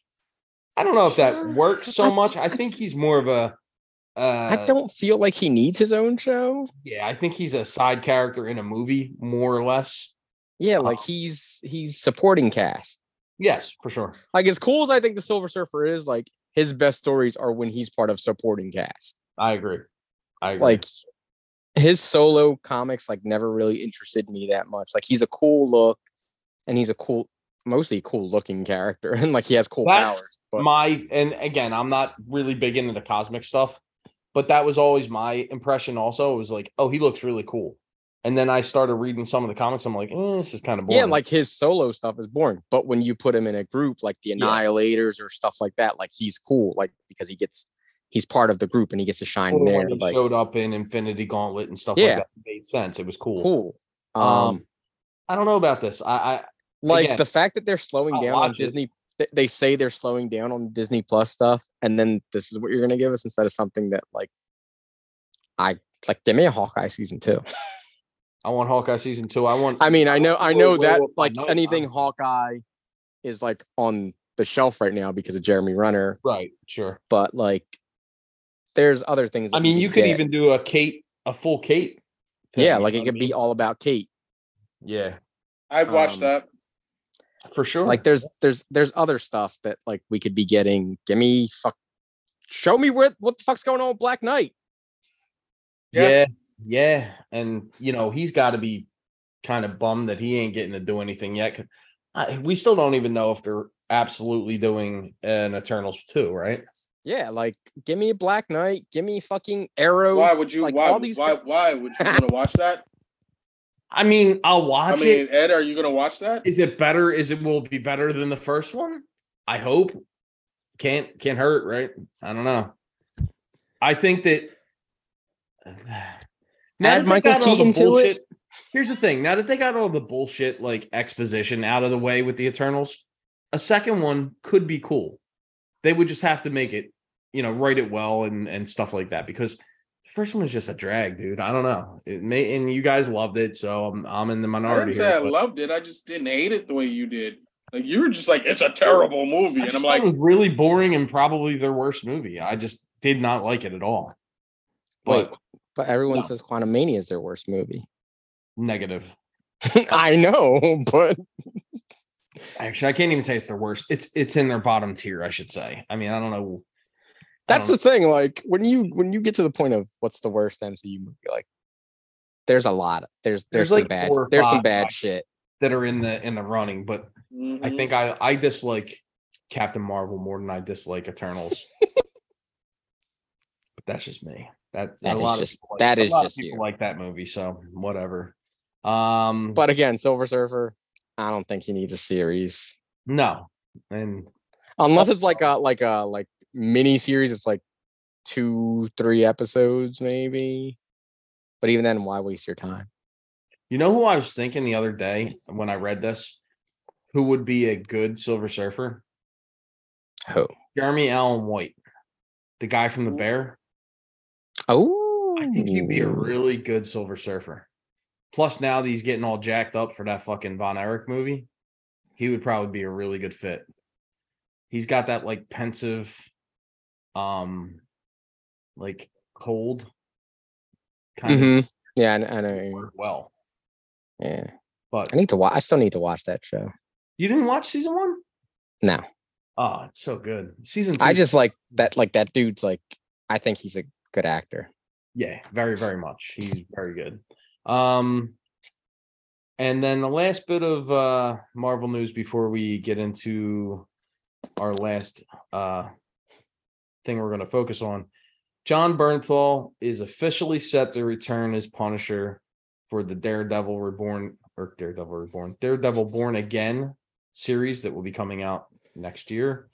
I don't know if that works so much. I think he's more of a uh I don't feel like he needs his own show. yeah, I think he's a side character in a movie, more or less. Yeah, like Oh. he's he's supporting cast. Yes, for sure. Like as cool as I think the Silver Surfer is, like his best stories are when he's part of supporting cast. I agree. I agree. Like his solo comics like never really interested me that much. Like he's a cool look and he's a cool mostly cool looking character and like he has cool That's powers. But my and again i'm not really big into the cosmic stuff but that was always my impression also it was like oh he looks really cool and then i started reading some of the comics i'm like eh, this is kind of boring yeah, like his solo stuff is boring. But when you put him in a group like the Yeah. Annihilators or stuff like that, like he's cool, like because he gets he's part of the group and he gets to shine there. when he Like showed up in infinity gauntlet and stuff Yeah. like that it made sense it was cool cool. Um, Um, i don't know about this i i Like Again, the fact that they're slowing I'll down on watch it. Disney. They say they're slowing down on Disney Plus stuff, and then this is what you're gonna give us instead of something that like I like. Give me a Hawkeye season two. I want Hawkeye season two. I want. I mean, I know, I know that like anything. Hawkeye is like on the shelf right now because of Jeremy Renner, right, sure. but like there's other things. I mean, you could get. even do a Kate, a full Kate. thing, yeah, like it what I could be all about Kate. Yeah, I'd watch Um, that. for sure. Like there's there's there's other stuff that like we could be getting. Give me fuck. Show me where what the fuck's going on with Black Knight. Yeah. yeah, yeah, and you know he's got to be kind of bummed that he ain't getting to do anything yet. I, we still don't even know if they're absolutely doing an Eternals two, right? Yeah, like give me a Black Knight, give me fucking Arrow. Why would you? Like why? all these. why? Why would you want to watch that? I mean, I'll I watch mean, it. Ed, are you gonna watch that? Is it better? Is it will it be better than the first one? I hope. Can't can't hurt, right? I don't know. I think that now Add that they Michael got all the Keaton to it. bullshit- Here's the thing: now that they got all the bullshit like exposition out of the way with the Eternals, a second one could be cool. They would just have to make it, you know, write it well and and stuff like that because the first one was just a drag, dude. I don't know. It may and you guys loved it, so I'm I'm in the I minority. didn't say here, I but- loved it. I just didn't hate it the way you did. Like you were just like, it's a terrible movie, and I'm like, it was really boring and probably their worst movie. I just did not like it at all. Wait, But but everyone No. says Quantumania is their worst movie. negative. I know, but Actually, I can't even say it's their worst. It's it's in their bottom tier, I should say. I mean, I don't know. I that's don't the thing. Like when you when you get to the point of what's the worst MCU movie, like there's a lot. There's There's there's, some like bad there's some bad shit. that are in the in the running, but I mhm. think I I dislike Captain Marvel more than I dislike Eternals. but that's just me. That's That a lot just- of like- that is just people you. like that movie, so whatever. Um, But again, Silver Surfer, I don't think he needs a series no, and unless it's like a like a like mini series. It's like two three episodes maybe. But even then, why waste your time? You know who I was thinking the other day when I read this? Who would be a good Silver Surfer? Who? Jeremy Allen White, the guy from the Bear. Oh, I think he'd be a really good Silver Surfer. Plus, now that he's getting all jacked up for that fucking Von Erich movie, he would probably be a really good fit. He's got that like pensive, um, like cold kind of Mhm. Yeah, I, I know. what you mean. work well. Yeah, But I need to watch. I still need to watch that show. you didn't watch season one? No, Oh, it's so good. Season two. I just like that. Like that dude's like. I think he's a good actor. Yeah, very, very much. He's very good. Um, and then the last bit of uh Marvel news before we get into our last uh thing we're going to focus on. Jon Bernthal is officially set to return as Punisher for the Daredevil Reborn or Daredevil Reborn, Daredevil Born Again series that will be coming out next year.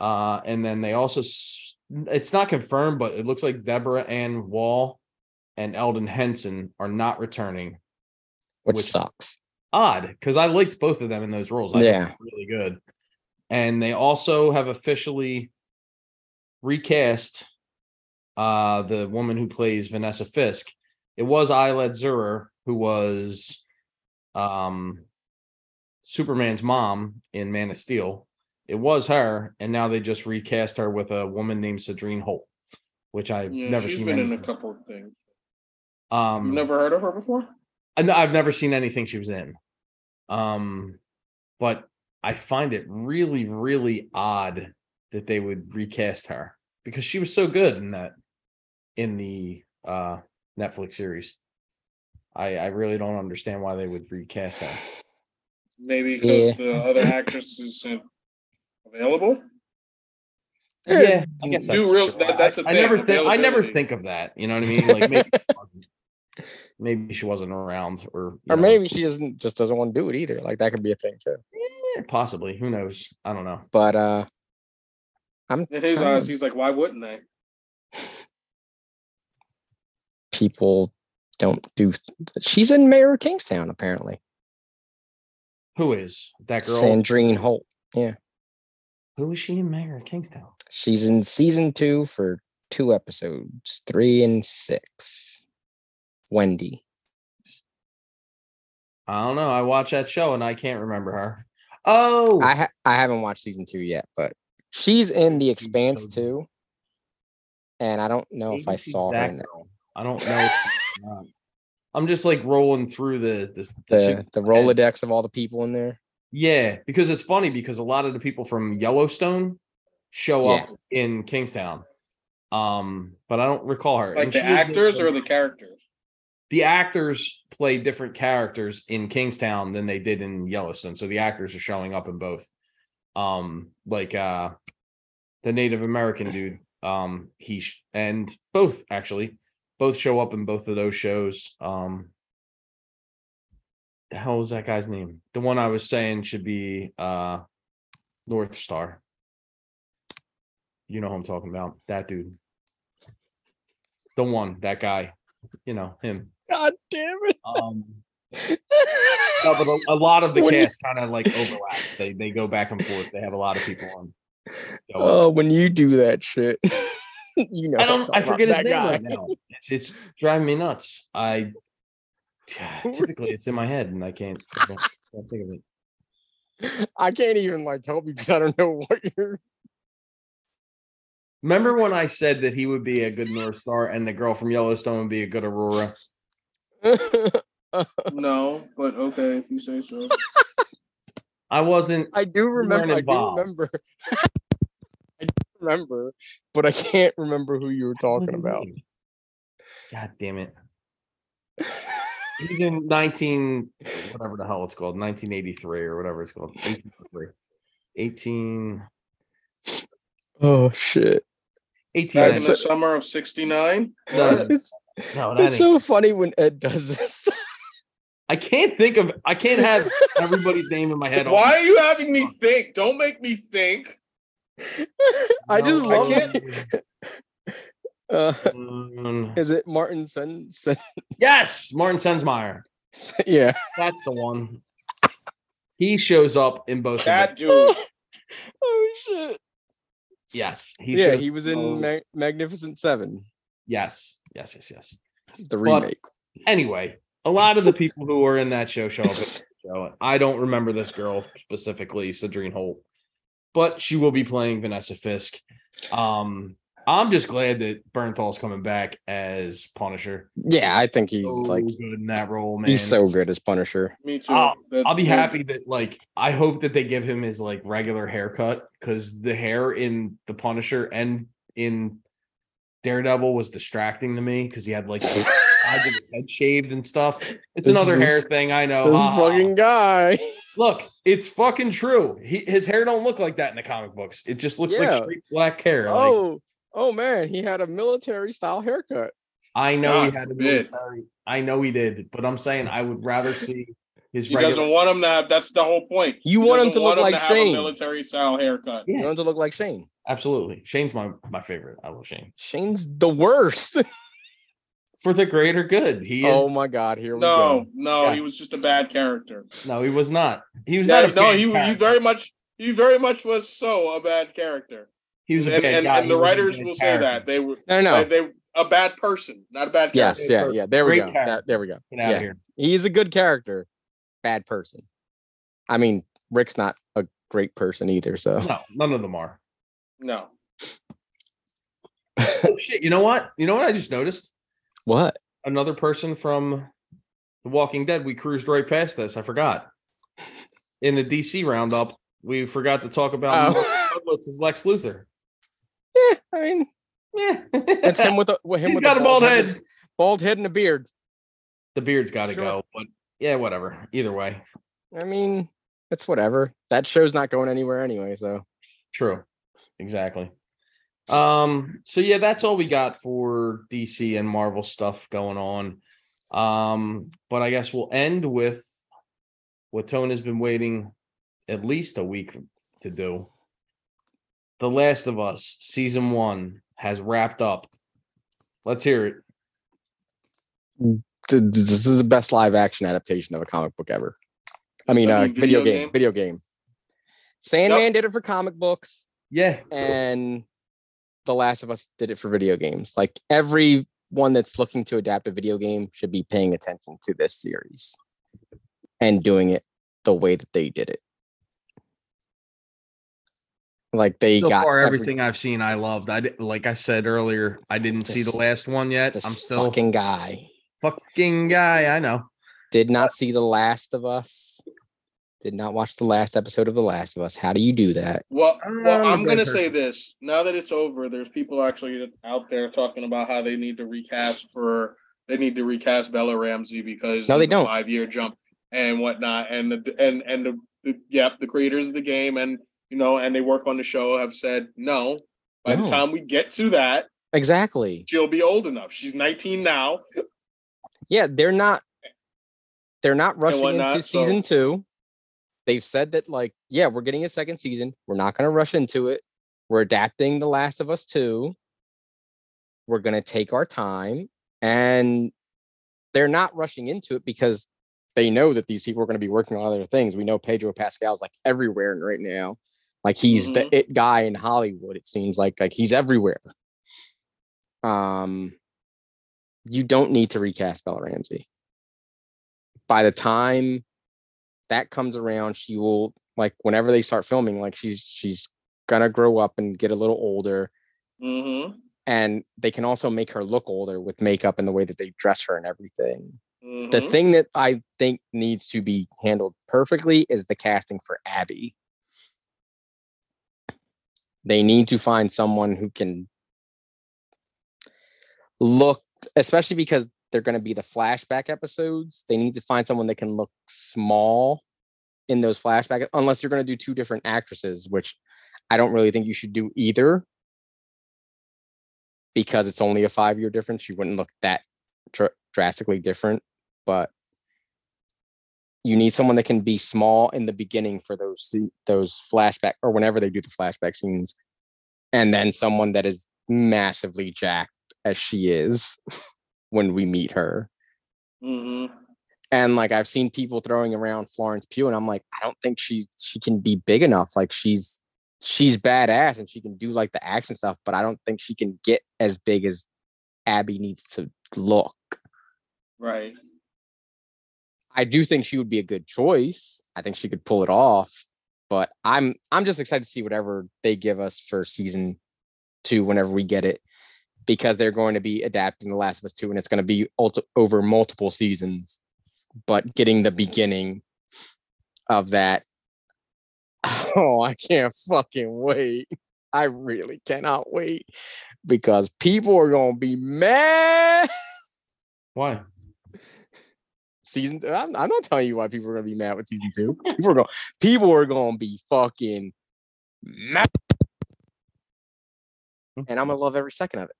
Uh, and then they also, s- it's not confirmed, but it looks like Deborah Ann Woll and Elden Henson are not returning. which, Which- sucks. Odd, because I liked both of them in those roles. I Yeah. really good. And they also have officially recast uh the woman who plays Vanessa Fisk. It was Ayelet Zurer who was um Superman's mom in Man of Steel. It was her, and now they just recast her with a woman named Sandrine Holt, which I've yeah, never she's seen. been in a anything- couple of things. Um, You've never heard of her before? I know I've never seen anything she was in. Um, but I find it really, really odd that they would recast her because she was so good in that in the uh Netflix series. I I really don't understand why they would recast her. Maybe because Yeah. the other actress isn't available. Yeah, I guess Do that's real- that- that's a I, thing, never think I never think of that. You know what I mean? Like maybe, she wasn't- maybe she wasn't around, or Or know, maybe she doesn't just doesn't want to do it either. Like that could be a thing too. eh, possibly. Who knows? I don't know. But uh I'm In his eyes, to- he's like, why wouldn't they? people don't do she's in Mayor of Kingstown apparently. Who is that girl? Sandrine Holt. Who is she in Mayor of Kingstown? She's in season two for two episodes, three and six. Wendy. I don't know. I watch that show and I can't remember her. Oh, I ha- I haven't watched season two yet, but she's in the Expanse too. And I don't know if I saw her in that. I don't know. if. I'm just like rolling through the the, the the the Rolodex of all the people in there. Yeah, because it's funny because a lot of the people from Yellowstone show Yeah. up in Kingstown. Um, but I don't recall her. Like And the she is actors or the characters? the actors play different characters in Kingstown than they did in Yellowstone. So the actors are showing up in both. Um, like uh the Native American dude, um, he sh- and both actually both show up in both of those shows. Um the hell was that guy's name? The one I was saying should be uh North Star. You know who I'm talking about. That dude. The one, that guy. You know, him. God damn it. Um, no, but a, a lot of the When cast kind of like overlaps. They they go back and forth. They have a lot of people on. up. Oh, when you do that shit. you know I don't. I forget his name guy. right now. It's, it's driving me nuts. I typically it's in my head and I can't, I don't- can't think of it. I can't even like help you because I don't know what you're Remember when I said that he would be a good North Star and the girl from Yellowstone would be a good Aurora? No, but okay, if you say so. I wasn't. I do remember. I do remember. I do remember, but I can't remember who you were talking about. God damn it! He's in 19 whatever the hell it's called, 1983 or whatever it's called. 1883. 18 oh shit! 18 Back in the summer of '69. No, It's, no, it's so funny when Ed does this. I can't think of I can't have everybody's name in my head. Why are you having me think? Don't make me think. I No, just I love can't- it. Uh, Mm, is it Martin Sen? Sen- yes, Martin Sensmeier. yeah. That's the one. He shows up in both. That dude. oh shit! Yes, he yeah, he was in. Mag- Magnificent Seven, Yes, yes, yes, yes. the But- remake. Anyway, a lot of the people who were in that show show up. In the show. I don't remember this girl specifically, Sandrine Holt, but she will be playing Vanessa Fisk. Um, I'm just glad that Bernthal's coming back as Punisher. Yeah, I think he's So like good in that role, man. he's so good as Punisher. Me too. I'll- I'll be the- happy that like I hope that they give him his like regular haircut because the hair in the Punisher and in Daredevil was distracting to me because he had like sides of his head shaved and stuff. It's This another is- hair thing, I know. this Ha, ha, ha. fucking guy. Look, it's fucking true. He, his hair don't look like that in the comic books. It just looks Yeah. like straight black hair. Like, oh, Oh, man, he had a military style haircut. I know he had a forbid. military. I know he did, but I'm saying I would rather see his He regular. doesn't want him to have. That's the whole point. You He want him doesn't to look like have a Shane. military style haircut. You Yeah, want him to look like Shane. absolutely. Shane's my my favorite. I love Shane Shane's the worst. for the greater good. He is. oh my god, here we No, go. no, no, he was just a bad character. No, he was not. He was Yeah, not a no, he he very much he very much was so a bad character. He was a and bad and, guy. and He the wasn't writers bad will say that they were No, no. they, they a bad person, not a bad Yes, character. yeah, person. yeah. There we go. character. That, there we go. Get out yeah. of here. He's a good character. Bad person. I mean, Rick's not a great person either. So No, none of them are. No. Oh shit! You know what? You know what I just noticed? what? Another person from The Walking Dead. We cruised right past this. I forgot. In the DC roundup, we forgot to talk about Oh. Douglas as Lex Luthor. Yeah, I mean, Yeah, it's him with a with him He's with got a bald and- head. bald head and a beard. The beard's got to Sure. go, but yeah, whatever. Either way, I mean, it's whatever. That show's not going anywhere anyway. So True. Exactly. Um, so yeah, that's all we got for DC and Marvel stuff going on. Um, but I guess we'll end with what Tone has been waiting at least a week to do. The Last of Us season one has wrapped up. Let's hear it. th- th- this is the best live action adaptation of a comic book ever. I mean, I uh, video, video game, game? video game. Sandman did it for comic books, Yeah. and The Last of Us did it for video games. Like everyone that's looking to adapt a video game should be paying attention to this series and doing it the way that they did it. Like they So got far, every- everything I've seen, I loved. I did, like I said earlier, I didn't see the last one yet. this I'm still fucking guy fucking guy. I know. did not see The Last of Us. Did not watch the last episode of The Last of Us. How do you do that? Well, well, I'm gonna say this. Now that it's over, there's people actually out there talking about how they need to recast for they need to recast Bella Ramsey because No, they the don't. five year jump and whatnot. And the and and the, the yep, the creators of the game and you know, and they work on the show have said no. By No. the time we get to that, Exactly. she'll be old enough. She's 19 now. Yeah, they're not they're not rushing whatnot, into season so- two. They've said that like, yeah, we're getting a second season. We're not gonna rush into it. We're adapting The Last of Us 2. We're gonna take our time. And they're not rushing into it because they know that these people are gonna be working on other things. We know Pedro Pascal's like everywhere right now. Like he's the it guy in Hollywood, it seems like. Like he's everywhere. Um you don't need to recast Bella Ramsey. By the time that comes around, she will like whenever they start filming, like she's she's gonna grow up and get a little older. Mm-hmm. And they can also make her look older with makeup and the way that they dress her and everything. The mm-hmm. thing that I think needs to be handled perfectly is the casting for Abby. They need to find someone who can look, especially because they're going to be the flashback episodes. They need to find someone that can look small in those flashback, unless you're going to do two different actresses, which I don't really think you should do either because it's only a five year difference. You wouldn't look that drastically different, but you need someone that can be small in the beginning for those those flashback or whenever they do the flashback scenes, and then someone that is massively jacked as she is when we meet her. Mm-hmm. And like I've seen people throwing around Florence Pugh, and I'm like, I don't think she's she can be big enough. Like she's she's badass and she can do like the action stuff, but I don't think she can get as big as Abby needs to look. Right. I do think she would be a good choice. I think she could pull it off, but I'm I'm just excited to see whatever they give us for season two whenever we get it, because they're going to be adapting The Last of Us two, and it's going to be ulti- over multiple seasons. But getting the beginning of that, oh, I can't fucking wait. I really cannot wait because people are going to be mad. Why? Season. I'm, I'm not telling you why people are gonna be mad with season two. People are going. People are gonna be fucking mad, mm-hmm. and I'm gonna love every second of it.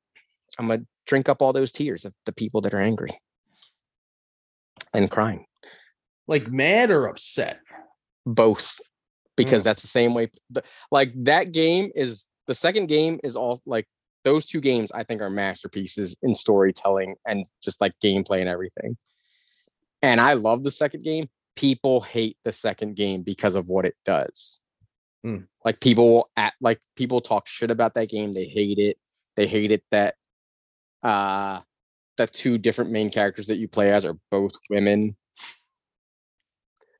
I'm gonna drink up all those tears of the people that are angry and crying. Like mad or upset? Both, because mm. that's the same way. Like that game is the second game is all like those two games. I think are masterpieces in storytelling and just like gameplay and everything. And I love the second game. People hate the second game because of what it does. Hmm. Like people at like people talk shit about that game. They hate it. They hate it that uh the two different main characters that you play as are both women.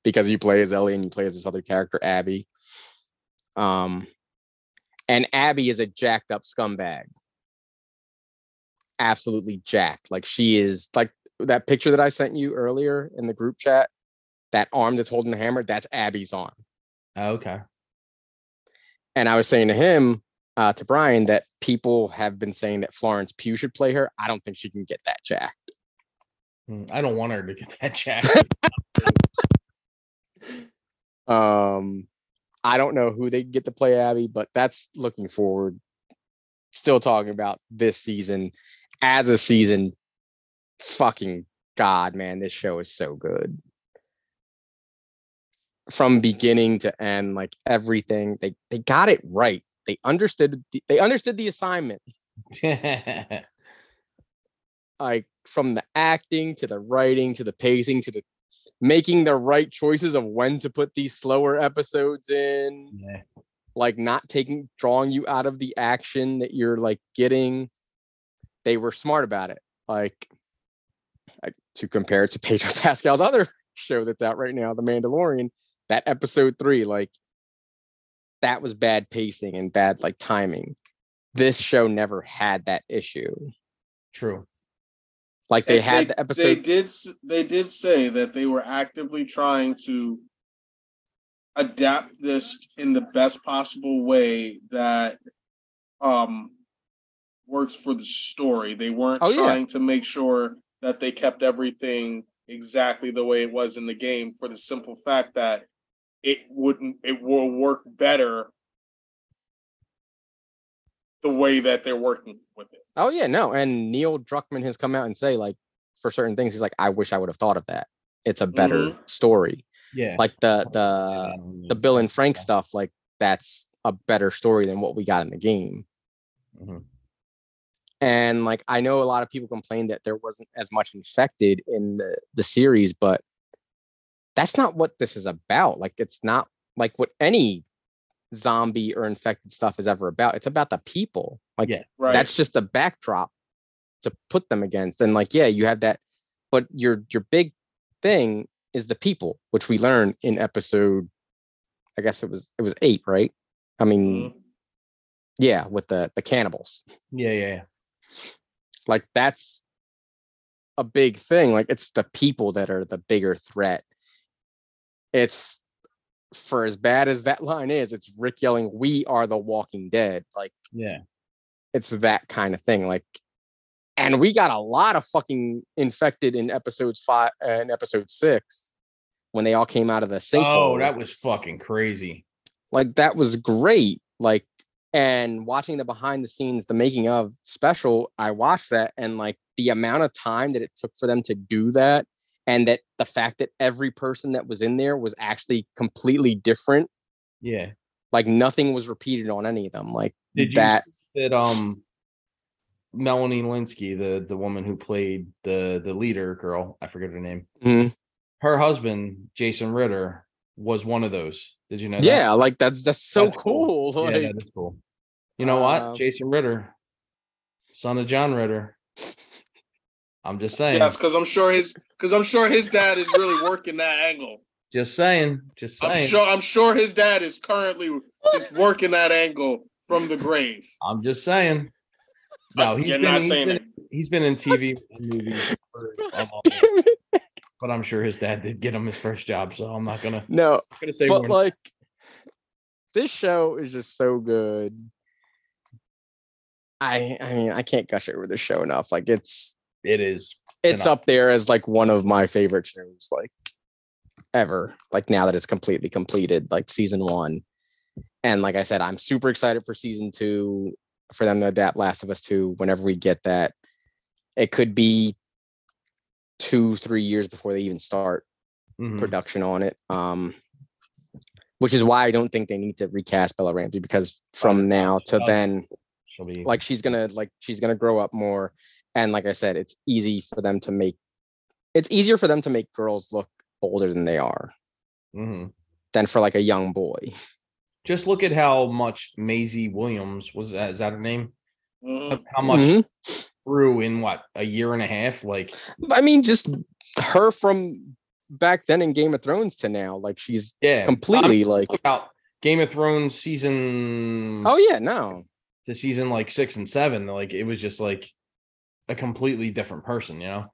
Because you play as Ellie and you play as this other character, Abby. Um and Abby is a jacked up scumbag. Absolutely jacked. Like she is like that picture that I sent you earlier in the group chat, that arm that's holding the hammer, that's Abby's arm. Oh, okay. And I was saying to him, uh, to Brian, that people have been saying that Florence Pugh should play her. I don't think she can get that jacked. Mm, I don't want her to get that jack. Um, I don't know who they get to play Abby, but that's looking forward. Still talking about this season as a season. Fucking God, man, this show is so good. From beginning to end, like everything, they they got it right. They understood the, they understood the assignment. Like from the acting to the writing to the pacing to the making the right choices of when to put these slower episodes in, Yeah. like not taking drawing you out of the action that you're like getting. They were smart about it. Like, like to compare it to Pedro Pascal's other show that's out right now, The Mandalorian, that episode three, like that was bad pacing and bad like timing. This show never had that issue. True. Like they And had the episode. They did. They did say that they were actively trying to adapt this in the best possible way that um works for the story. They weren't Oh, yeah. trying to make sure that they kept everything exactly the way it was in the game for the simple fact that it wouldn't it will work better the way that they're working with it. Oh yeah, no. And Neil Druckmann has come out and say like for certain things, he's like, I wish I would have thought of that. It's a better Mhm. story. Yeah. Like the the the Bill and Frank stuff, like that's a better story than what we got in the game. Mhm. And like I know a lot of people complained that there wasn't as much infected in the the series, but that's not what this is about. Like it's not like what any zombie or infected stuff is ever about. It's about the people. Like Yeah. Right. that's just a backdrop to put them against. And like, yeah, you have that, but your your big thing is the people, which we learned in episode. I guess it was it was eight, right? I mean, Mhm. yeah, with the the cannibals. Yeah, yeah, yeah. Like that's a big thing. Like it's the people that are the bigger threat. It's for as bad as that line is, it's Rick yelling, "We are the Walking Dead." Like Yeah. it's that kind of thing. Like, and we got a lot of fucking infected in episodes five and uh, episode six when they all came out of the sinkhole. Oh, that was fucking crazy. like that was great. Like, and watching the behind the scenes, the making of special, I watched that and like the amount of time that it took for them to do that, and that the fact that every person that was in there was actually completely different. Yeah. Like nothing was repeated on any of them. Like Did you that. that um Melanie Lynskey, the the woman who played the the leader girl, I forget her name. Mhm. Her husband, Jason Ritter, was one of those. Did you know that? Yeah, like that's that's so That's cool. cool. Yeah, that is cool. You know Um, what? Jason Ritter, son of John Ritter. I'm just saying. Yes, because I'm sure his because I'm sure his dad is really working that angle. Just saying. Just I'm saying. sure I'm sure his dad is currently just working that angle from the grave. I'm just saying. No, he's You're been, not he's saying been, he's been in TV and movies, but I'm sure his dad did get him his first job, so I'm not gonna no, I'm gonna say but more. like this show is just so good. I I mean I can't gush over this show enough. Like it's it is. it's Enough. up there as like one of my favorite shows like ever. Like now that it's completely completed, like season one. And like I said, I'm super excited for season two for them to adapt Last of Us 2 whenever we get that. It could be two, three years before they even start Mhm. production on it. Um, which is why I don't think they need to recast Bella Ramsey because from now to Oh. then, She'll be like she's gonna like she's gonna grow up more, and like I said, it's easy for them to make. It's easier for them to make girls look older than they are Mhm. than for like a young boy. Just look at how much Maisie Williams was. That, is that her name? Mhm. How much Grew in what a year and a half? Like I mean, just her from back then in Game of Thrones to now, like she's yeah, completely like. About Game of Thrones season. Oh yeah, no, to season like six and seven. Like it was just like a completely different person. You know,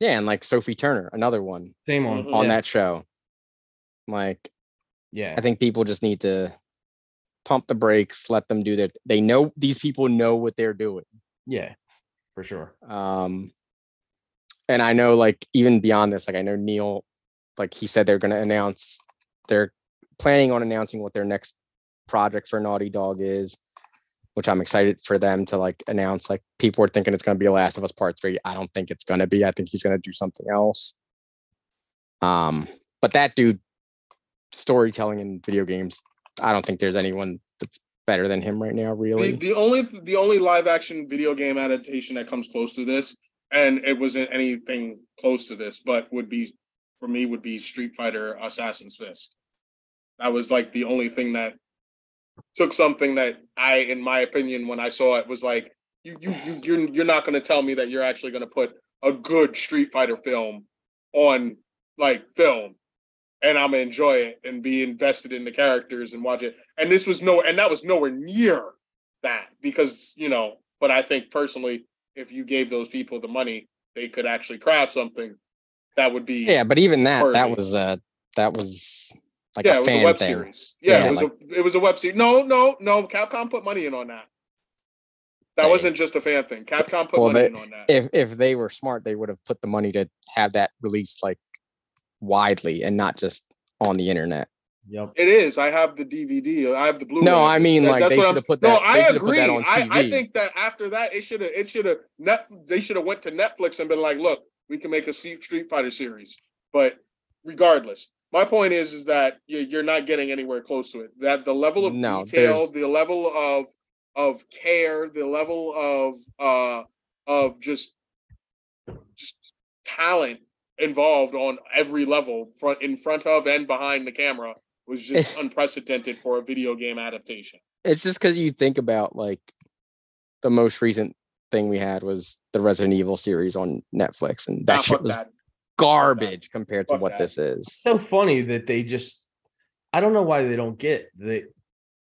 yeah, and like Sophie Turner, another one same on Mhm. on yeah, that show. Like Yeah, I think people just need to pump the brakes, let them do their they know these people know what they're doing. yeah, for sure. Um and I know like even beyond this, like I know Neil, like he said they're gonna announce they're planning on announcing what their next project for Naughty Dog is, which I'm excited for them to like announce. Like people are thinking it's gonna be a Last of Us Part Three. I don't think it's gonna be. I think he's gonna do something else. Um, but that dude, storytelling in video games, I don't think there's anyone that's better than him right now, The, really. the only the only live action video game adaptation that comes close to this, and it wasn't anything close to this, but would be for me would be Street Fighter Assassin's Fist. That was like the only thing that took something that I, in my opinion, when I saw it, was like, you you you you're you're not gonna tell me that you're actually gonna put a good Street Fighter film on like film and I'm gonna enjoy it and be invested in the characters and watch it. And this was no, and that was nowhere near that because you know. But I think personally, if you gave those people the money, they could actually craft something that would be Yeah, but even that that was uh that was like yeah, a it was fan a web thing. series. Yeah, Yeah, it was a it was a web series. No, no, no. Capcom put money in on that. That wasn't just a fan thing. Capcom put Well, money they- in on that. If if they were smart, they would have put the money to have that released like widely and not just on the internet. Yep. It is. I have the DVD. I have the Blu-ray. No, I mean, That- like, that's they should I'm- have put No, I they should have put agree. that on I, I think that after that, it should have. It should have. Net. They should have went to Netflix and been like, "Look, we can make a Street Fighter series." But regardless, my point is, is that you- you're not getting anywhere close to it. That the level of No, detail, there's- the level of of care, the level of uh of just just talent involved on every level, front in front of and behind the camera, was just unprecedented for a video game adaptation. It's just because you think about like the most recent thing we had was the Resident Evil series on Netflix, and that Nah, shit was that. garbage compared to Fuck what that. this is. so funny that they just I don't know why they don't get that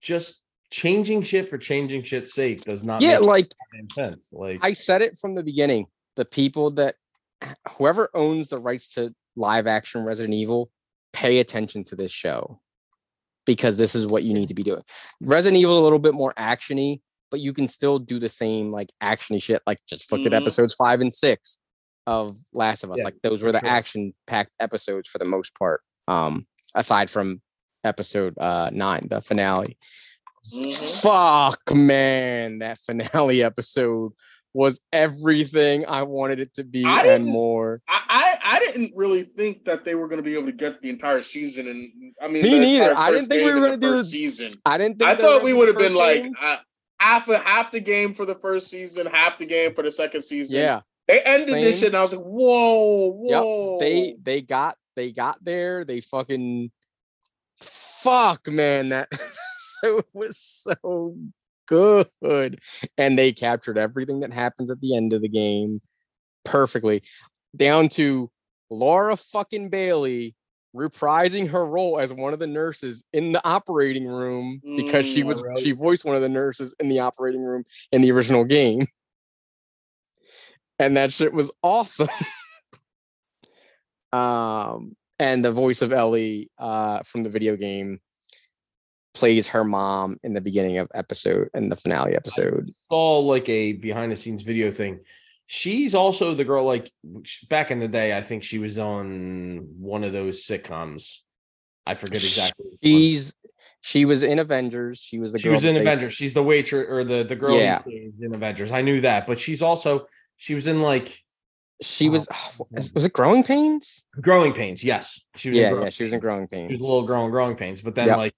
just changing shit for changing shit's sake does not Yeah, make like sense. Like I said it from the beginning. The people that whoever owns the rights to live action Resident Evil, pay attention to this show because this is what you need to be doing. Resident Evil a little bit more actiony, but you can still do the same like actiony shit. Like just look Mhm. at episodes five and six of Last of Us. Yeah, like those were the sure. action packed episodes for the most part. Um, aside from episode uh nine, the finale. Mhm. Fuck man, that finale episode was everything I wanted it to be and more. I, I I didn't really think that they were going to be able to get the entire season, and I mean, Me neither. I didn't think we were gonna do first this- season. I didn't think I thought we would have been first like uh, half a, half the game for the first season, half the game for the second season. yeah. they ended this shit, and I was like, whoa, Yep, whoa. they they got they got there. They fucking fuck man. That it was so good, and they captured everything that happens at the end of the game perfectly, down to Laura fucking Bailey reprising her role as one of the nurses in the operating room because she Mm, was she voiced one of the nurses in the operating room in the original game. And that shit was awesome. um and the voice of Ellie uh from the video game plays her mom in the beginning of episode in the finale episode. I saw like a behind the scenes video thing. She's also the girl like back in the day. I think she was on one of those sitcoms. I forget exactly. She's she was in Avengers. She was the she was in they- Avengers. She's the waitress or the the girl Yeah. in Avengers. I knew that, but she's also she was in like She Oh, ah, was was it Growing Pains? Growing Pains. Yes, she was. in Yeah, Growing yeah, she was in Pains. Growing She was a little in Growing Pains, but then Yep. like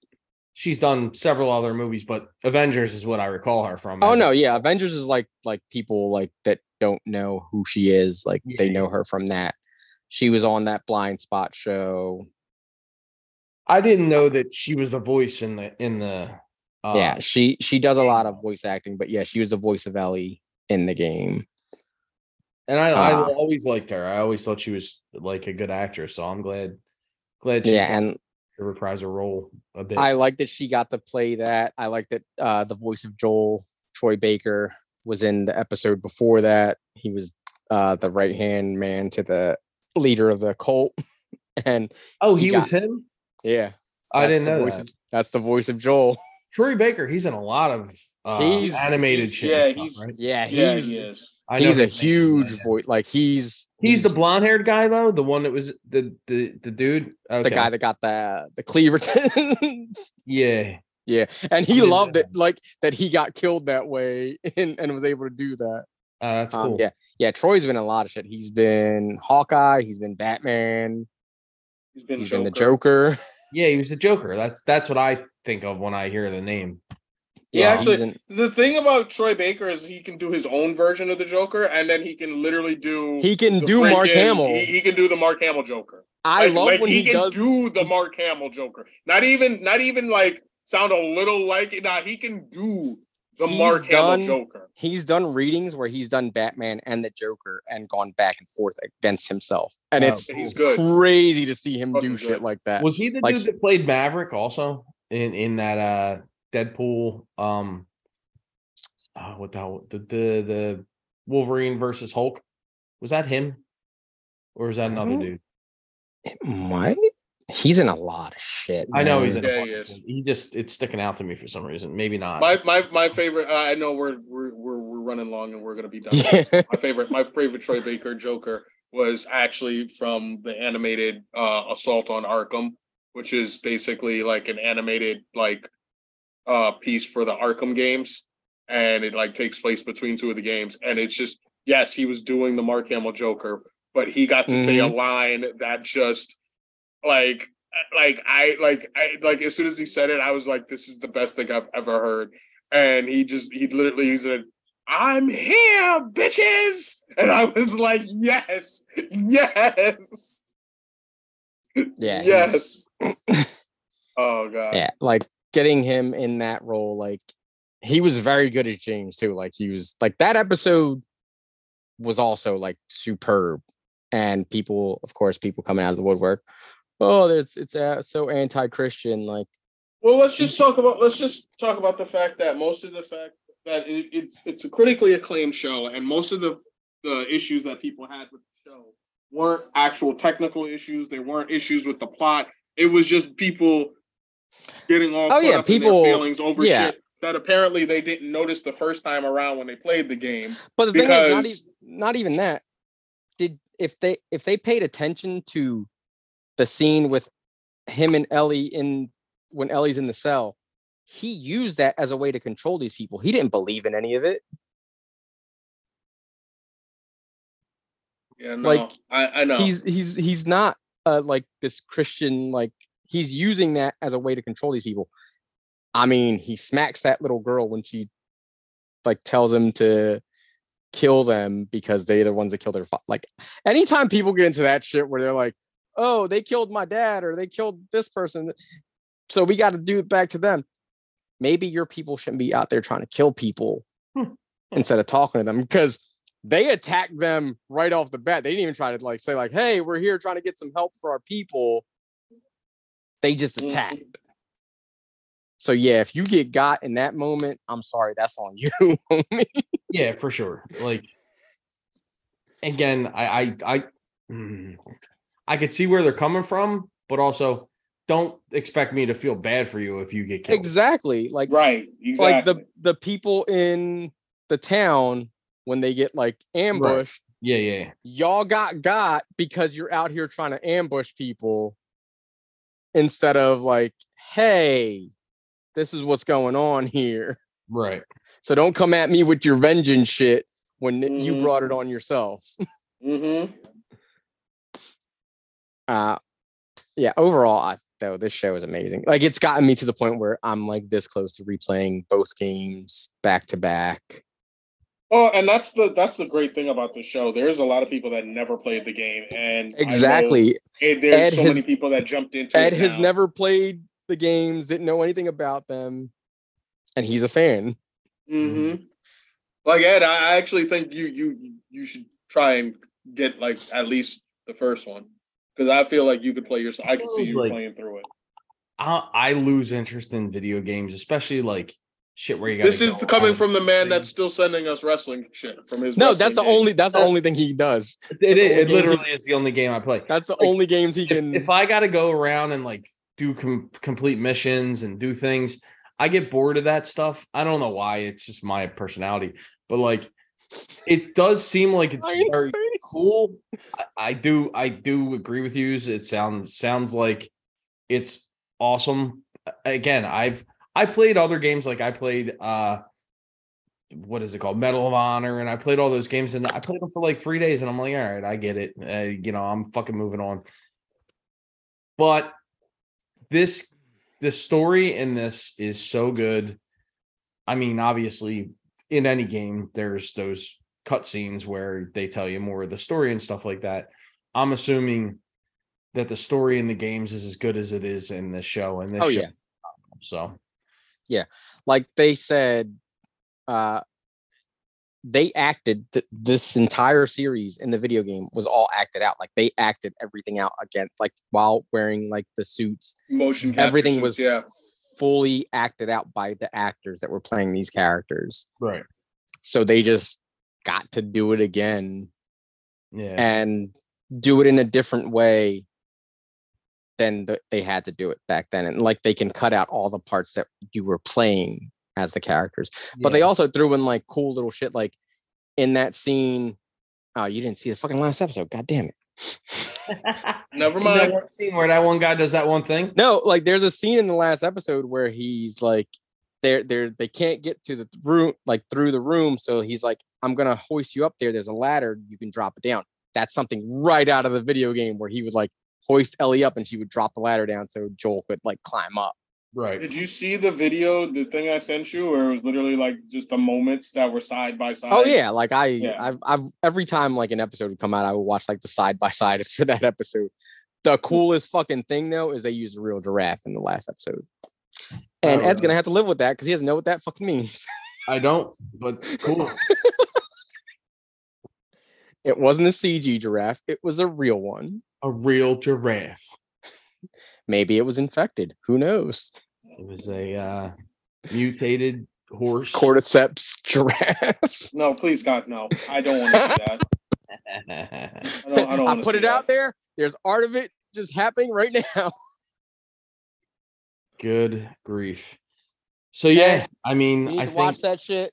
she's done several other movies, but Avengers is what I recall her from. Oh no, yeah, Avengers is like like people like that don't know who she is, like they know her from that. She was on that blind spot show. I didn't know that she was the voice in the in the. Uh, yeah, she she does a lot of voice acting, but yeah, she was the voice of Ellie in the game. and I, I uh, always liked her. I always thought she was like a good actress, so I'm glad glad she Yeah, and to reprise her role a bit. I like that she got to play that. I like that uh the voice of Joel, Troy Baker, was in the episode before that. He was uh the right hand man to the leader of the cult. And oh, he he, got- was him. yeah, I didn't know that. Of, that's the voice of Joel. Troy Baker, he's in a lot of uh, He's- animated he's- shit. yeah, stuff, he's- right? Yeah, yeah, he is. I he's a huge yeah, yeah. voice. Like he's He's the blonde haired guy though, the one that was the the the dude. Okay. the guy that got the the cleaver. yeah. yeah, and he didn't loved it, like that he got killed that way and, and was able to do that. Uh, that's Um, cool. yeah, yeah. Troy's been a lot of shit. He's been Hawkeye. He's been Batman. He's been, He's been the Joker. Joker. Yeah, he was the Joker. That's that's what I think of when I hear the name. He Yeah, actually he's in- the thing about Troy Baker is he can do his own version of the Joker, and then he can literally do he can the do Mark Hamill. He, he can do the Mark Hamill Joker. I Like- love like when he, can does. do the Mark Hamill Joker. Not even not even like sound a little like it. Nah, he can do the He's Mark done- Hamill Joker. He's done readings where he's done Batman and the Joker and gone back and forth against himself, and Oh, it's He's good. crazy to see him Fucking do shit like that. Was he the Like- dude that played Maverick also in in that uh Deadpool um uh, what the hell the the the Wolverine versus Hulk? Was that him? Or is that another dude? It might. He's in a lot of shit. I know he's man. in a Yeah, he of is. he just it's sticking out to me for some reason. Maybe not. My my my favorite. Uh, I know we're we're we're we're running long and we're gonna be done. My favorite my favorite Troy Baker Joker was actually from the animated uh Assault on Arkham, which is basically like an animated like uh piece for the Arkham games. And it like takes place between two of the games. And it's just yes, he was doing the Mark Hamill Joker, but he got to say a line that just like like I like I like as soon as he said it, I was like, this is the best thing I've ever heard. And he just he literally he said, I'm here, bitches. And I was like, yes, yes, Yeah, yes. oh god. yeah, like getting him in that role, like he was very good as James too. Like he was like that episode was also like superb, and people, of course, people coming out of the woodwork. Oh, there's it's uh, so anti-Christian. Like Well, let's just talk about let's just talk about the fact that most of the fact that it, it's it's a critically acclaimed show, and most of the the issues that people had with the show weren't actual technical issues. They weren't issues with the plot. It was just people getting all Oh, yeah, up in people- feelings over yeah. shit that apparently they didn't notice the first time around when they played the game. But the thing is, not, Because- e- not even that. Did if they if they paid attention to the scene with him and Ellie in when Ellie's in the cell, he used that as a way to control these people. He didn't believe in any of it. Yeah, no, Like, I, I know. He's he's he's not uh, like this Christian. Like he's using that as a way to control these people. I mean, he smacks that little girl when she like tells him to kill them because they're the ones that killed their father. Like anytime people get into that shit where they're like, "Oh, they killed my dad," or "They killed this person," so we got to do it back to them. Maybe your people shouldn't be out there trying to kill people instead of talking to them because they attacked them right off the bat. They didn't even try to like say like, "Hey, we're here trying to get some help for our people." They just attacked. So yeah, if you get got in that moment, I'm sorry, that's on you. homie. Yeah, for sure. Like again, I I I mm, I could see where they're coming from, but also don't expect me to feel bad for you if you get killed. exactly. Like right. Exactly. like the the people in the town when they get like ambushed, Yeah, yeah. y'all got got because you're out here trying to ambush people instead of like, hey, this is what's going on here. Right. So don't come at me with your vengeance shit when you Mhm. brought it on yourself. mm-hmm. uh yeah, overall, I though this show is amazing. Like it's gotten me to the point where I'm like this close to replaying both games back to back. Oh, and that's the that's the great thing about the show. There's a lot of people that never played the game, and Exactly. it- there's Ed so has- many people that jumped into Ed it has never played the games, didn't know anything about them, and he's a fan. Mm-hmm. Like Ed, I I actually think you you you should try and get like at least the first one because I feel like you could play yourself. I can see you like- playing through it. I I lose interest in video games, especially like shit where you got. This is coming from the man that's still sending us wrestling shit from his. No, that's the game. only that's the only thing he does. It, is, it only games he- literally is the only game I play. That's the Like, only games he can. if I got to go around and like do com- complete missions and do things, I get bored of that stuff. I don't know why. It's just my personality, but like, it does seem like it's Iron very Space. cool. I, I do. I do agree with you. It sounds sounds like it's awesome. Again, I've I played other games like I played uh what is it called medal of honor and i played all those games and i played them for like three days and i'm like all right i get it uh, you know i'm fucking moving on but this the story in this is so good I mean, obviously, in any game, there's those cutscenes where they tell you more of the story and stuff like that. I'm assuming that the story in the games is as good as it is in the show, and this Oh show- yeah. So like they said uh they acted th- this entire series in the video game was all acted out like they acted everything out again like while wearing like the suits Motion everything suits, was yeah. fully acted out by the actors that were playing these characters. Right, so they just got to do it again yeah, and do it in a different way than th- they had to do it back then and like they can cut out all the parts that you were playing as the characters but they also threw in like cool little shit like in that scene oh you didn't see the fucking last episode god damn it Never You know mind. that scene where that one guy does that one thing. no like there's a scene in the last episode where he's like they're they're they can't get to the room like through the room so he's like i'm gonna hoist you up there there's a ladder you can drop it down that's something right out of the video game where he would like hoist ellie up and she would drop the ladder down so joel could like climb up Right. Did you see the video, the thing I sent you, where it was literally like just the moments that were side by side? oh yeah like i Yeah. I've, I've every time like an episode would come out i would watch like the side by side for that episode the hmm. coolest fucking thing though is they used a real giraffe in the last episode and ed's gonna have to live with that because he doesn't know what that fucking means I don't, but cool. it wasn't a cg giraffe it was a real one a real giraffe. maybe it was infected who knows It was a uh, mutated horse. cordyceps giraffe No, please God, no. I don't want to see that. I don't. I don't. I put see it out there there's art of it just happening right now Good grief. So yeah, I you mean, need I to think watch that shit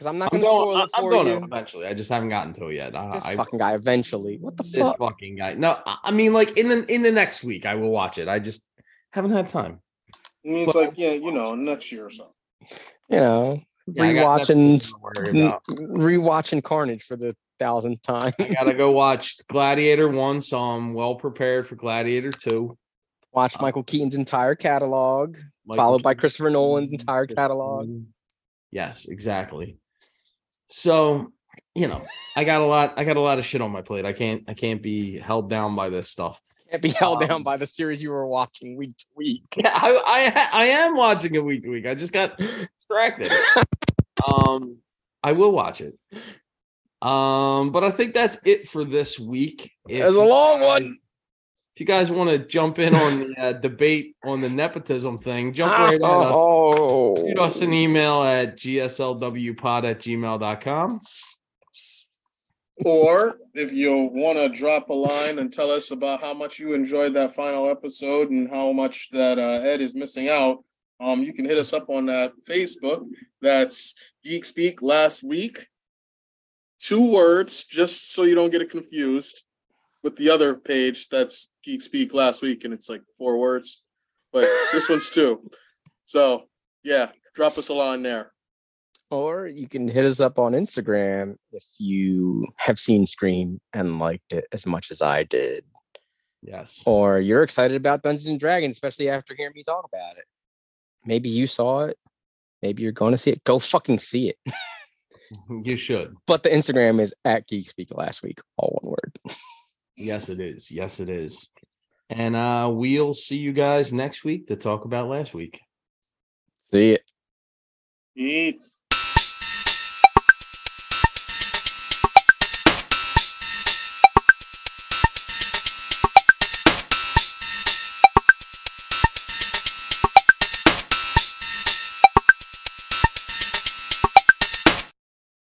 because i'm not I'm gonna going. spoil I- it I'm going you to eventually. I just haven't gotten to it yet. I, this I, fucking guy eventually what the this fuck fucking guy. No, I I mean, like in the in the next week, I will watch it. I just haven't had time. It means Well- like yeah, you know, next year or so. you know Yeah, rewatching Netflix to worry about. rewatching Carnage for the thousandth time. I gotta go watch Gladiator one, so I'm well prepared for Gladiator two. Watch uh, Michael Keaton's entire catalog, Michael followed by Christopher Nolan's entire catalog. Yes, exactly. So, you know, I got a lot. I got a lot of shit on my plate. I can't. I can't be held down by this stuff. Can't be held down Um, by the series you were watching week to week. Yeah, I, I I am watching it week to week. I just got distracted. um, I will watch it. Um, but I think that's it for this week. If It's a long one. If you guys want to jump in on the uh, debate on the nepotism thing, jump right at us. Oh, Shoot us an email at gslwpod at gmail.com. Or if you want to drop a line and tell us about how much you enjoyed that final episode and how much that uh, Ed is missing out, um, you can hit us up on that Facebook. That's Geek Speak last week. Two words, just so you don't get it confused with the other page. That's Geek Speak last week, and it's like four words, but this one's two. So yeah, drop us a line there. or you can hit us up on Instagram if you have seen Scream and liked it as much as I did, Yes. or you're excited about Dungeons and Dragons, especially after hearing me talk about it. Maybe you saw it. Maybe you're going to see it. Go fucking see it. You should. But the Instagram is at Geek Speak last week, all one word. Yes, it is. Yes, it is. And uh we'll see you guys next week to talk about last week. See it. Peace.